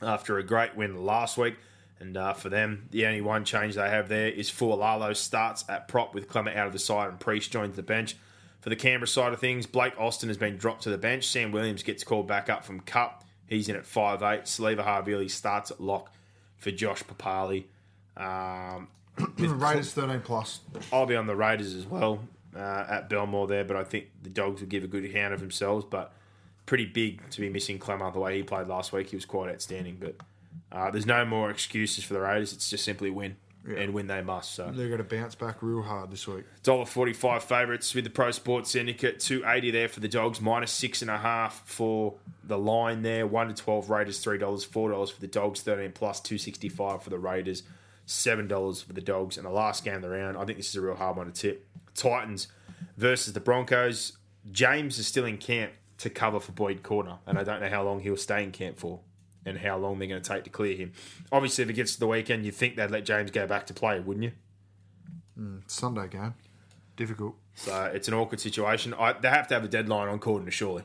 after a great win last week. And uh, for them, the only one change they have there is Fualalo starts at prop with Klemmer out of the side and Priest joins the bench. For the Canberra side of things, Blake Austin has been dropped to the bench. Sam Williams gets called back up from Cup. He's in at 5'8. Siliva Havili starts at lock for Josh Papalii. Um, Raiders 13 plus. I'll be on the Raiders as well uh, at Belmore there, but I think the Dogs will give a good account of themselves. But pretty big to be missing Klemmer the way he played last week. He was quite outstanding. But uh, there's no more excuses for the Raiders. It's just simply win. And win they must. So They're going to bounce back real hard this week. dollar forty five favourites with the Pro Sports Syndicate. Two eighty there for the Dogs. Minus six and a half for the line there. One to twelve Raiders. Three dollars. Four dollars for the Dogs. Thirteen plus. Two sixty five for the Raiders. Seven dollars for the Dogs. And the last game of the round. I think this is a real hard one to tip. Titans versus the Broncos. James is still in camp to cover for Boyd Cordner, and I don't know how long he'll stay in camp for. And how long they're going to take to clear him. Obviously, if it gets to the weekend, you'd think they'd let James go back to play, wouldn't you? Mm, Sunday game. Difficult. So it's an awkward situation. I, they have to have a deadline on Cordner, surely.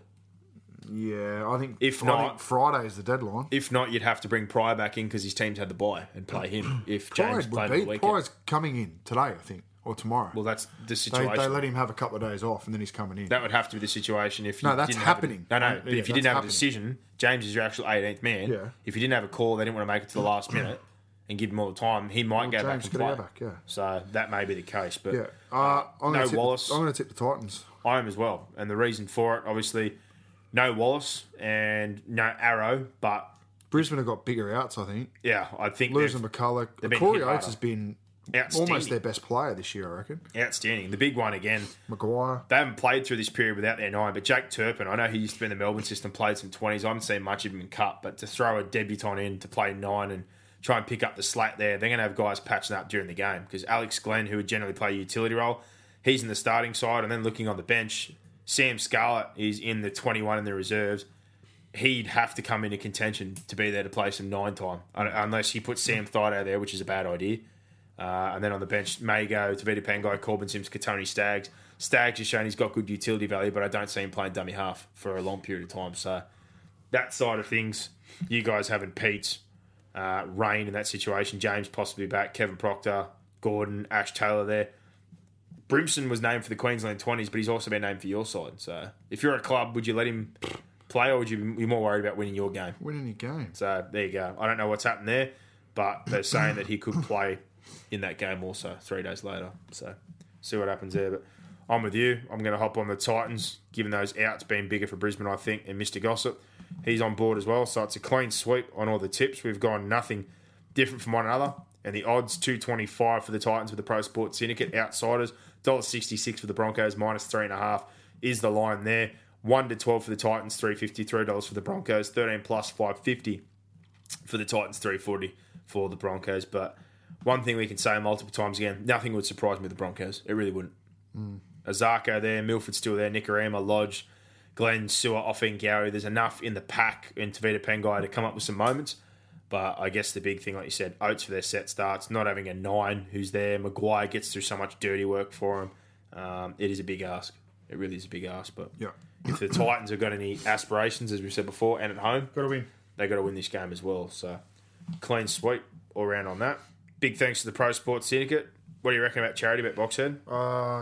Yeah, I think If not- Friday is the deadline. If not, you'd have to bring Prior back in because his team's had the bye and play him. If James played would the weekend, Prior's coming in today, I think, or tomorrow. well, that's the situation. they let him have a couple of days off, and then he's coming in. that would have to be the situation if you No, that's didn't have a- happening. no, no, but yeah, if you didn't have happening. a decision, James is your actual 18th man. Yeah. If you didn't have a call, they didn't want to make it to the last minute and give him all the time. He might go back James and could play. go back, yeah. So that may be the case, but yeah, uh, I'm no Wallace. I'm going to tip the Titans. I am as well. And the reason for it, obviously, no Wallace and no Arrow, but Brisbane have got bigger outs, I think. yeah, I think Losing McCullough. Corey Oates has been. Almost their best player this year, I reckon. outstanding. The big one again, McGuire. they haven't played through this period without their nine, but Jake Turpin, I know he used to be in the Melbourne system, played some 20s. I haven't seen much of him in cup, but to throw a debutant in to play nine and try and pick up the slack there, they're going to have guys patching up during the game because Alex Glenn, who would generally play a utility role, he's in the starting side, and then looking on the bench, Sam Scarlett is in the 21 in the reserves. He'd have to come into contention to be there to play some nine time, unless he puts Sam Thaiday there, which is a bad idea. Uh, and then on the bench, Mago, Tevita Pangai, Corbin Sims, Kotoni Staggs. Staggs has shown he's got good utility value, but I don't see him playing dummy half for a long period of time. So that side of things, you guys having Pete, uh, Rain in that situation, James possibly back, Kevin Proctor, Gordon, Ash Taylor there. Brimson was named for the Queensland 20s, but he's also been named for your side. So if you're a club, would you let him play or would you be more worried about winning your game? Winning your game. So there you go. I don't know what's happened there, but they're saying that he could play in that game also three days later. So see what happens there. But I'm with you. I'm going to hop on the Titans, given those outs being bigger for Brisbane, I think, and Mr. Gossip. He's on board as well. So it's a clean sweep on all the tips. We've gone nothing different from one another. And the odds 225 for the Titans with the Pro Sports Syndicate. Outsiders, $1.66 for the Broncos, minus 3.5 is the line there. 1 to 12 for the Titans, $3.50, $3 for the Broncos, 13 plus 550 for the Titans, 340 for the Broncos. But one thing we can say multiple times again, nothing would surprise me with the Broncos. It really wouldn't. Isaako there, Milford still there, Nikorima, Lodge, Glenn, Sewer, Offing, Gowrie. There's enough in the pack in Tevita Pangai to come up with some moments. But I guess the big thing, like you said, Oates for their set starts, not having a nine who's there. McGuire gets through so much dirty work for him. Um, it is a big ask. It really is a big ask. But Yeah. if the Titans have got any aspirations, as we said before, and at home, Got to win. they got to win this game as well. So clean sweep all round on that. Big thanks to the Pro Sports Syndicate. What do you reckon about charity bet Boxhead? Uh,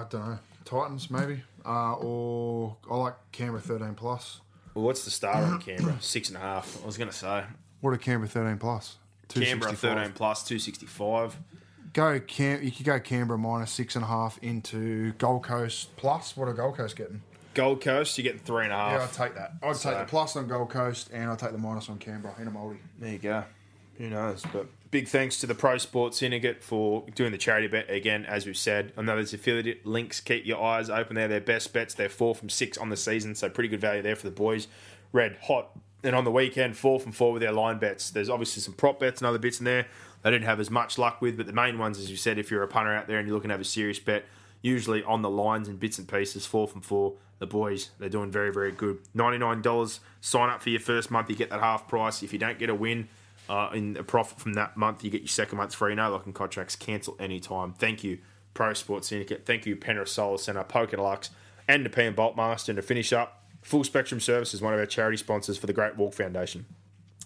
I don't know. Titans, maybe. Uh, or I like Canberra 13 plus. Well, what's the star on Canberra? Six and a half. I was going to say What a Canberra 13 plus? Canberra 265. thirteen plus two sixty five. Go Cam. You could go Canberra minus six and a half into Gold Coast plus. What are Gold Coast getting? Gold Coast, you're getting three and a Yeah, I'd take that. I'd So- take the plus on Gold Coast, and I'd take the minus on Canberra in a multi. there you go. Who knows? But big thanks to the Pro Sports Syndicate for doing the charity bet again. As we've said, I know there's affiliate links. Keep your eyes open there. Their best bets. They're four from six on the season, so pretty good value there for the boys. Red hot And on the weekend, four from four with their line bets. There's obviously some prop bets and other bits in there they didn't have as much luck with, but the main ones, as you said, if you're a punter out there and you're looking to have a serious bet, usually on the lines and bits and pieces, four from four. The boys, they're doing very, very good. $99. Sign up for your first month, you get that half price. If you don't get a win uh, in a profit from that month, you get your second month free. No locking contracts, cancel anytime. Thank you, Pro Sports Syndicate. Thank you, Penrith Solar Centre, Poker Deluxe, and the P and Boltmaster. And to finish up, Full Spectrum Services, one of our charity sponsors for the Great Walk Foundation.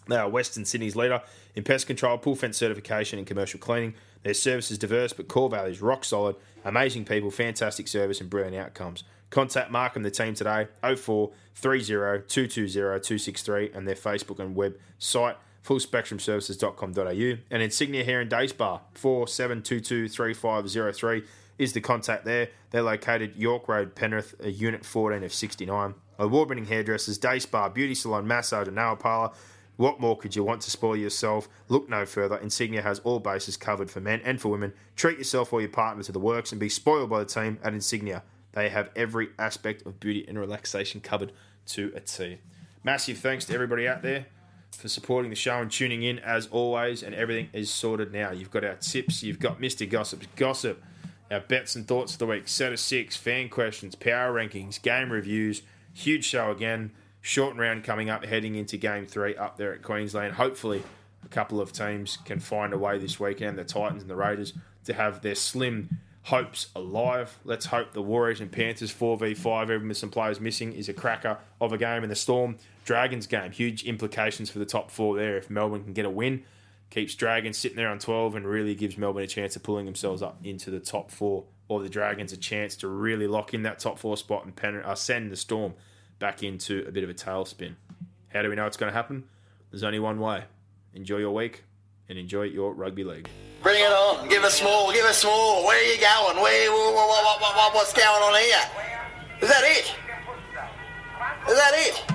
They are Western Sydney's leader in pest control, pool fence certification, and commercial cleaning. Their service is diverse, but core values rock solid. Amazing people, fantastic service, and brilliant outcomes. Contact Mark and the team today 04 30 220 263 and their Facebook and website fullspectrumservices.com.au and Insignia Hair and Day Spa 47223503 is the contact there. They're located York Road, Penrith, a unit 14 of 69. Award winning hairdressers, day spa, beauty salon, massage, and nail parlour what more could you want to spoil yourself? Look no further. Insignia has all bases covered for men and for women. Treat yourself or your partner to the works and be spoiled by the team at Insignia. They have every aspect of beauty and relaxation covered to a T. Massive thanks to everybody out there for supporting the show and tuning in as always. And everything is sorted now. You've got our tips, you've got Mr. Gossip's gossip, our bets and thoughts of the week, set of six, fan questions, power rankings, game reviews. Huge show again short round coming up, heading into game three up there at Queensland. Hopefully, a couple of teams can find a way this weekend, the Titans and the Raiders, to have their slim hopes alive. Let's hope the Warriors and Panthers 4v5, even with some players missing, is a cracker of a game. in the Storm Dragons game, huge implications for the top four there if Melbourne can get a win. Keeps Dragons sitting there on 12 and really gives Melbourne a chance of pulling themselves up into the top four, or the Dragons a chance to really lock in that top four spot and pen, uh, send the Storm back into a bit of a tailspin. How do we know it's going to happen? There's only one way. Enjoy your week and enjoy your rugby league. Bring it on. Give us more. Give us more. Where are you going? Where, what, what, what, what's going on here? Is that it? Is that it?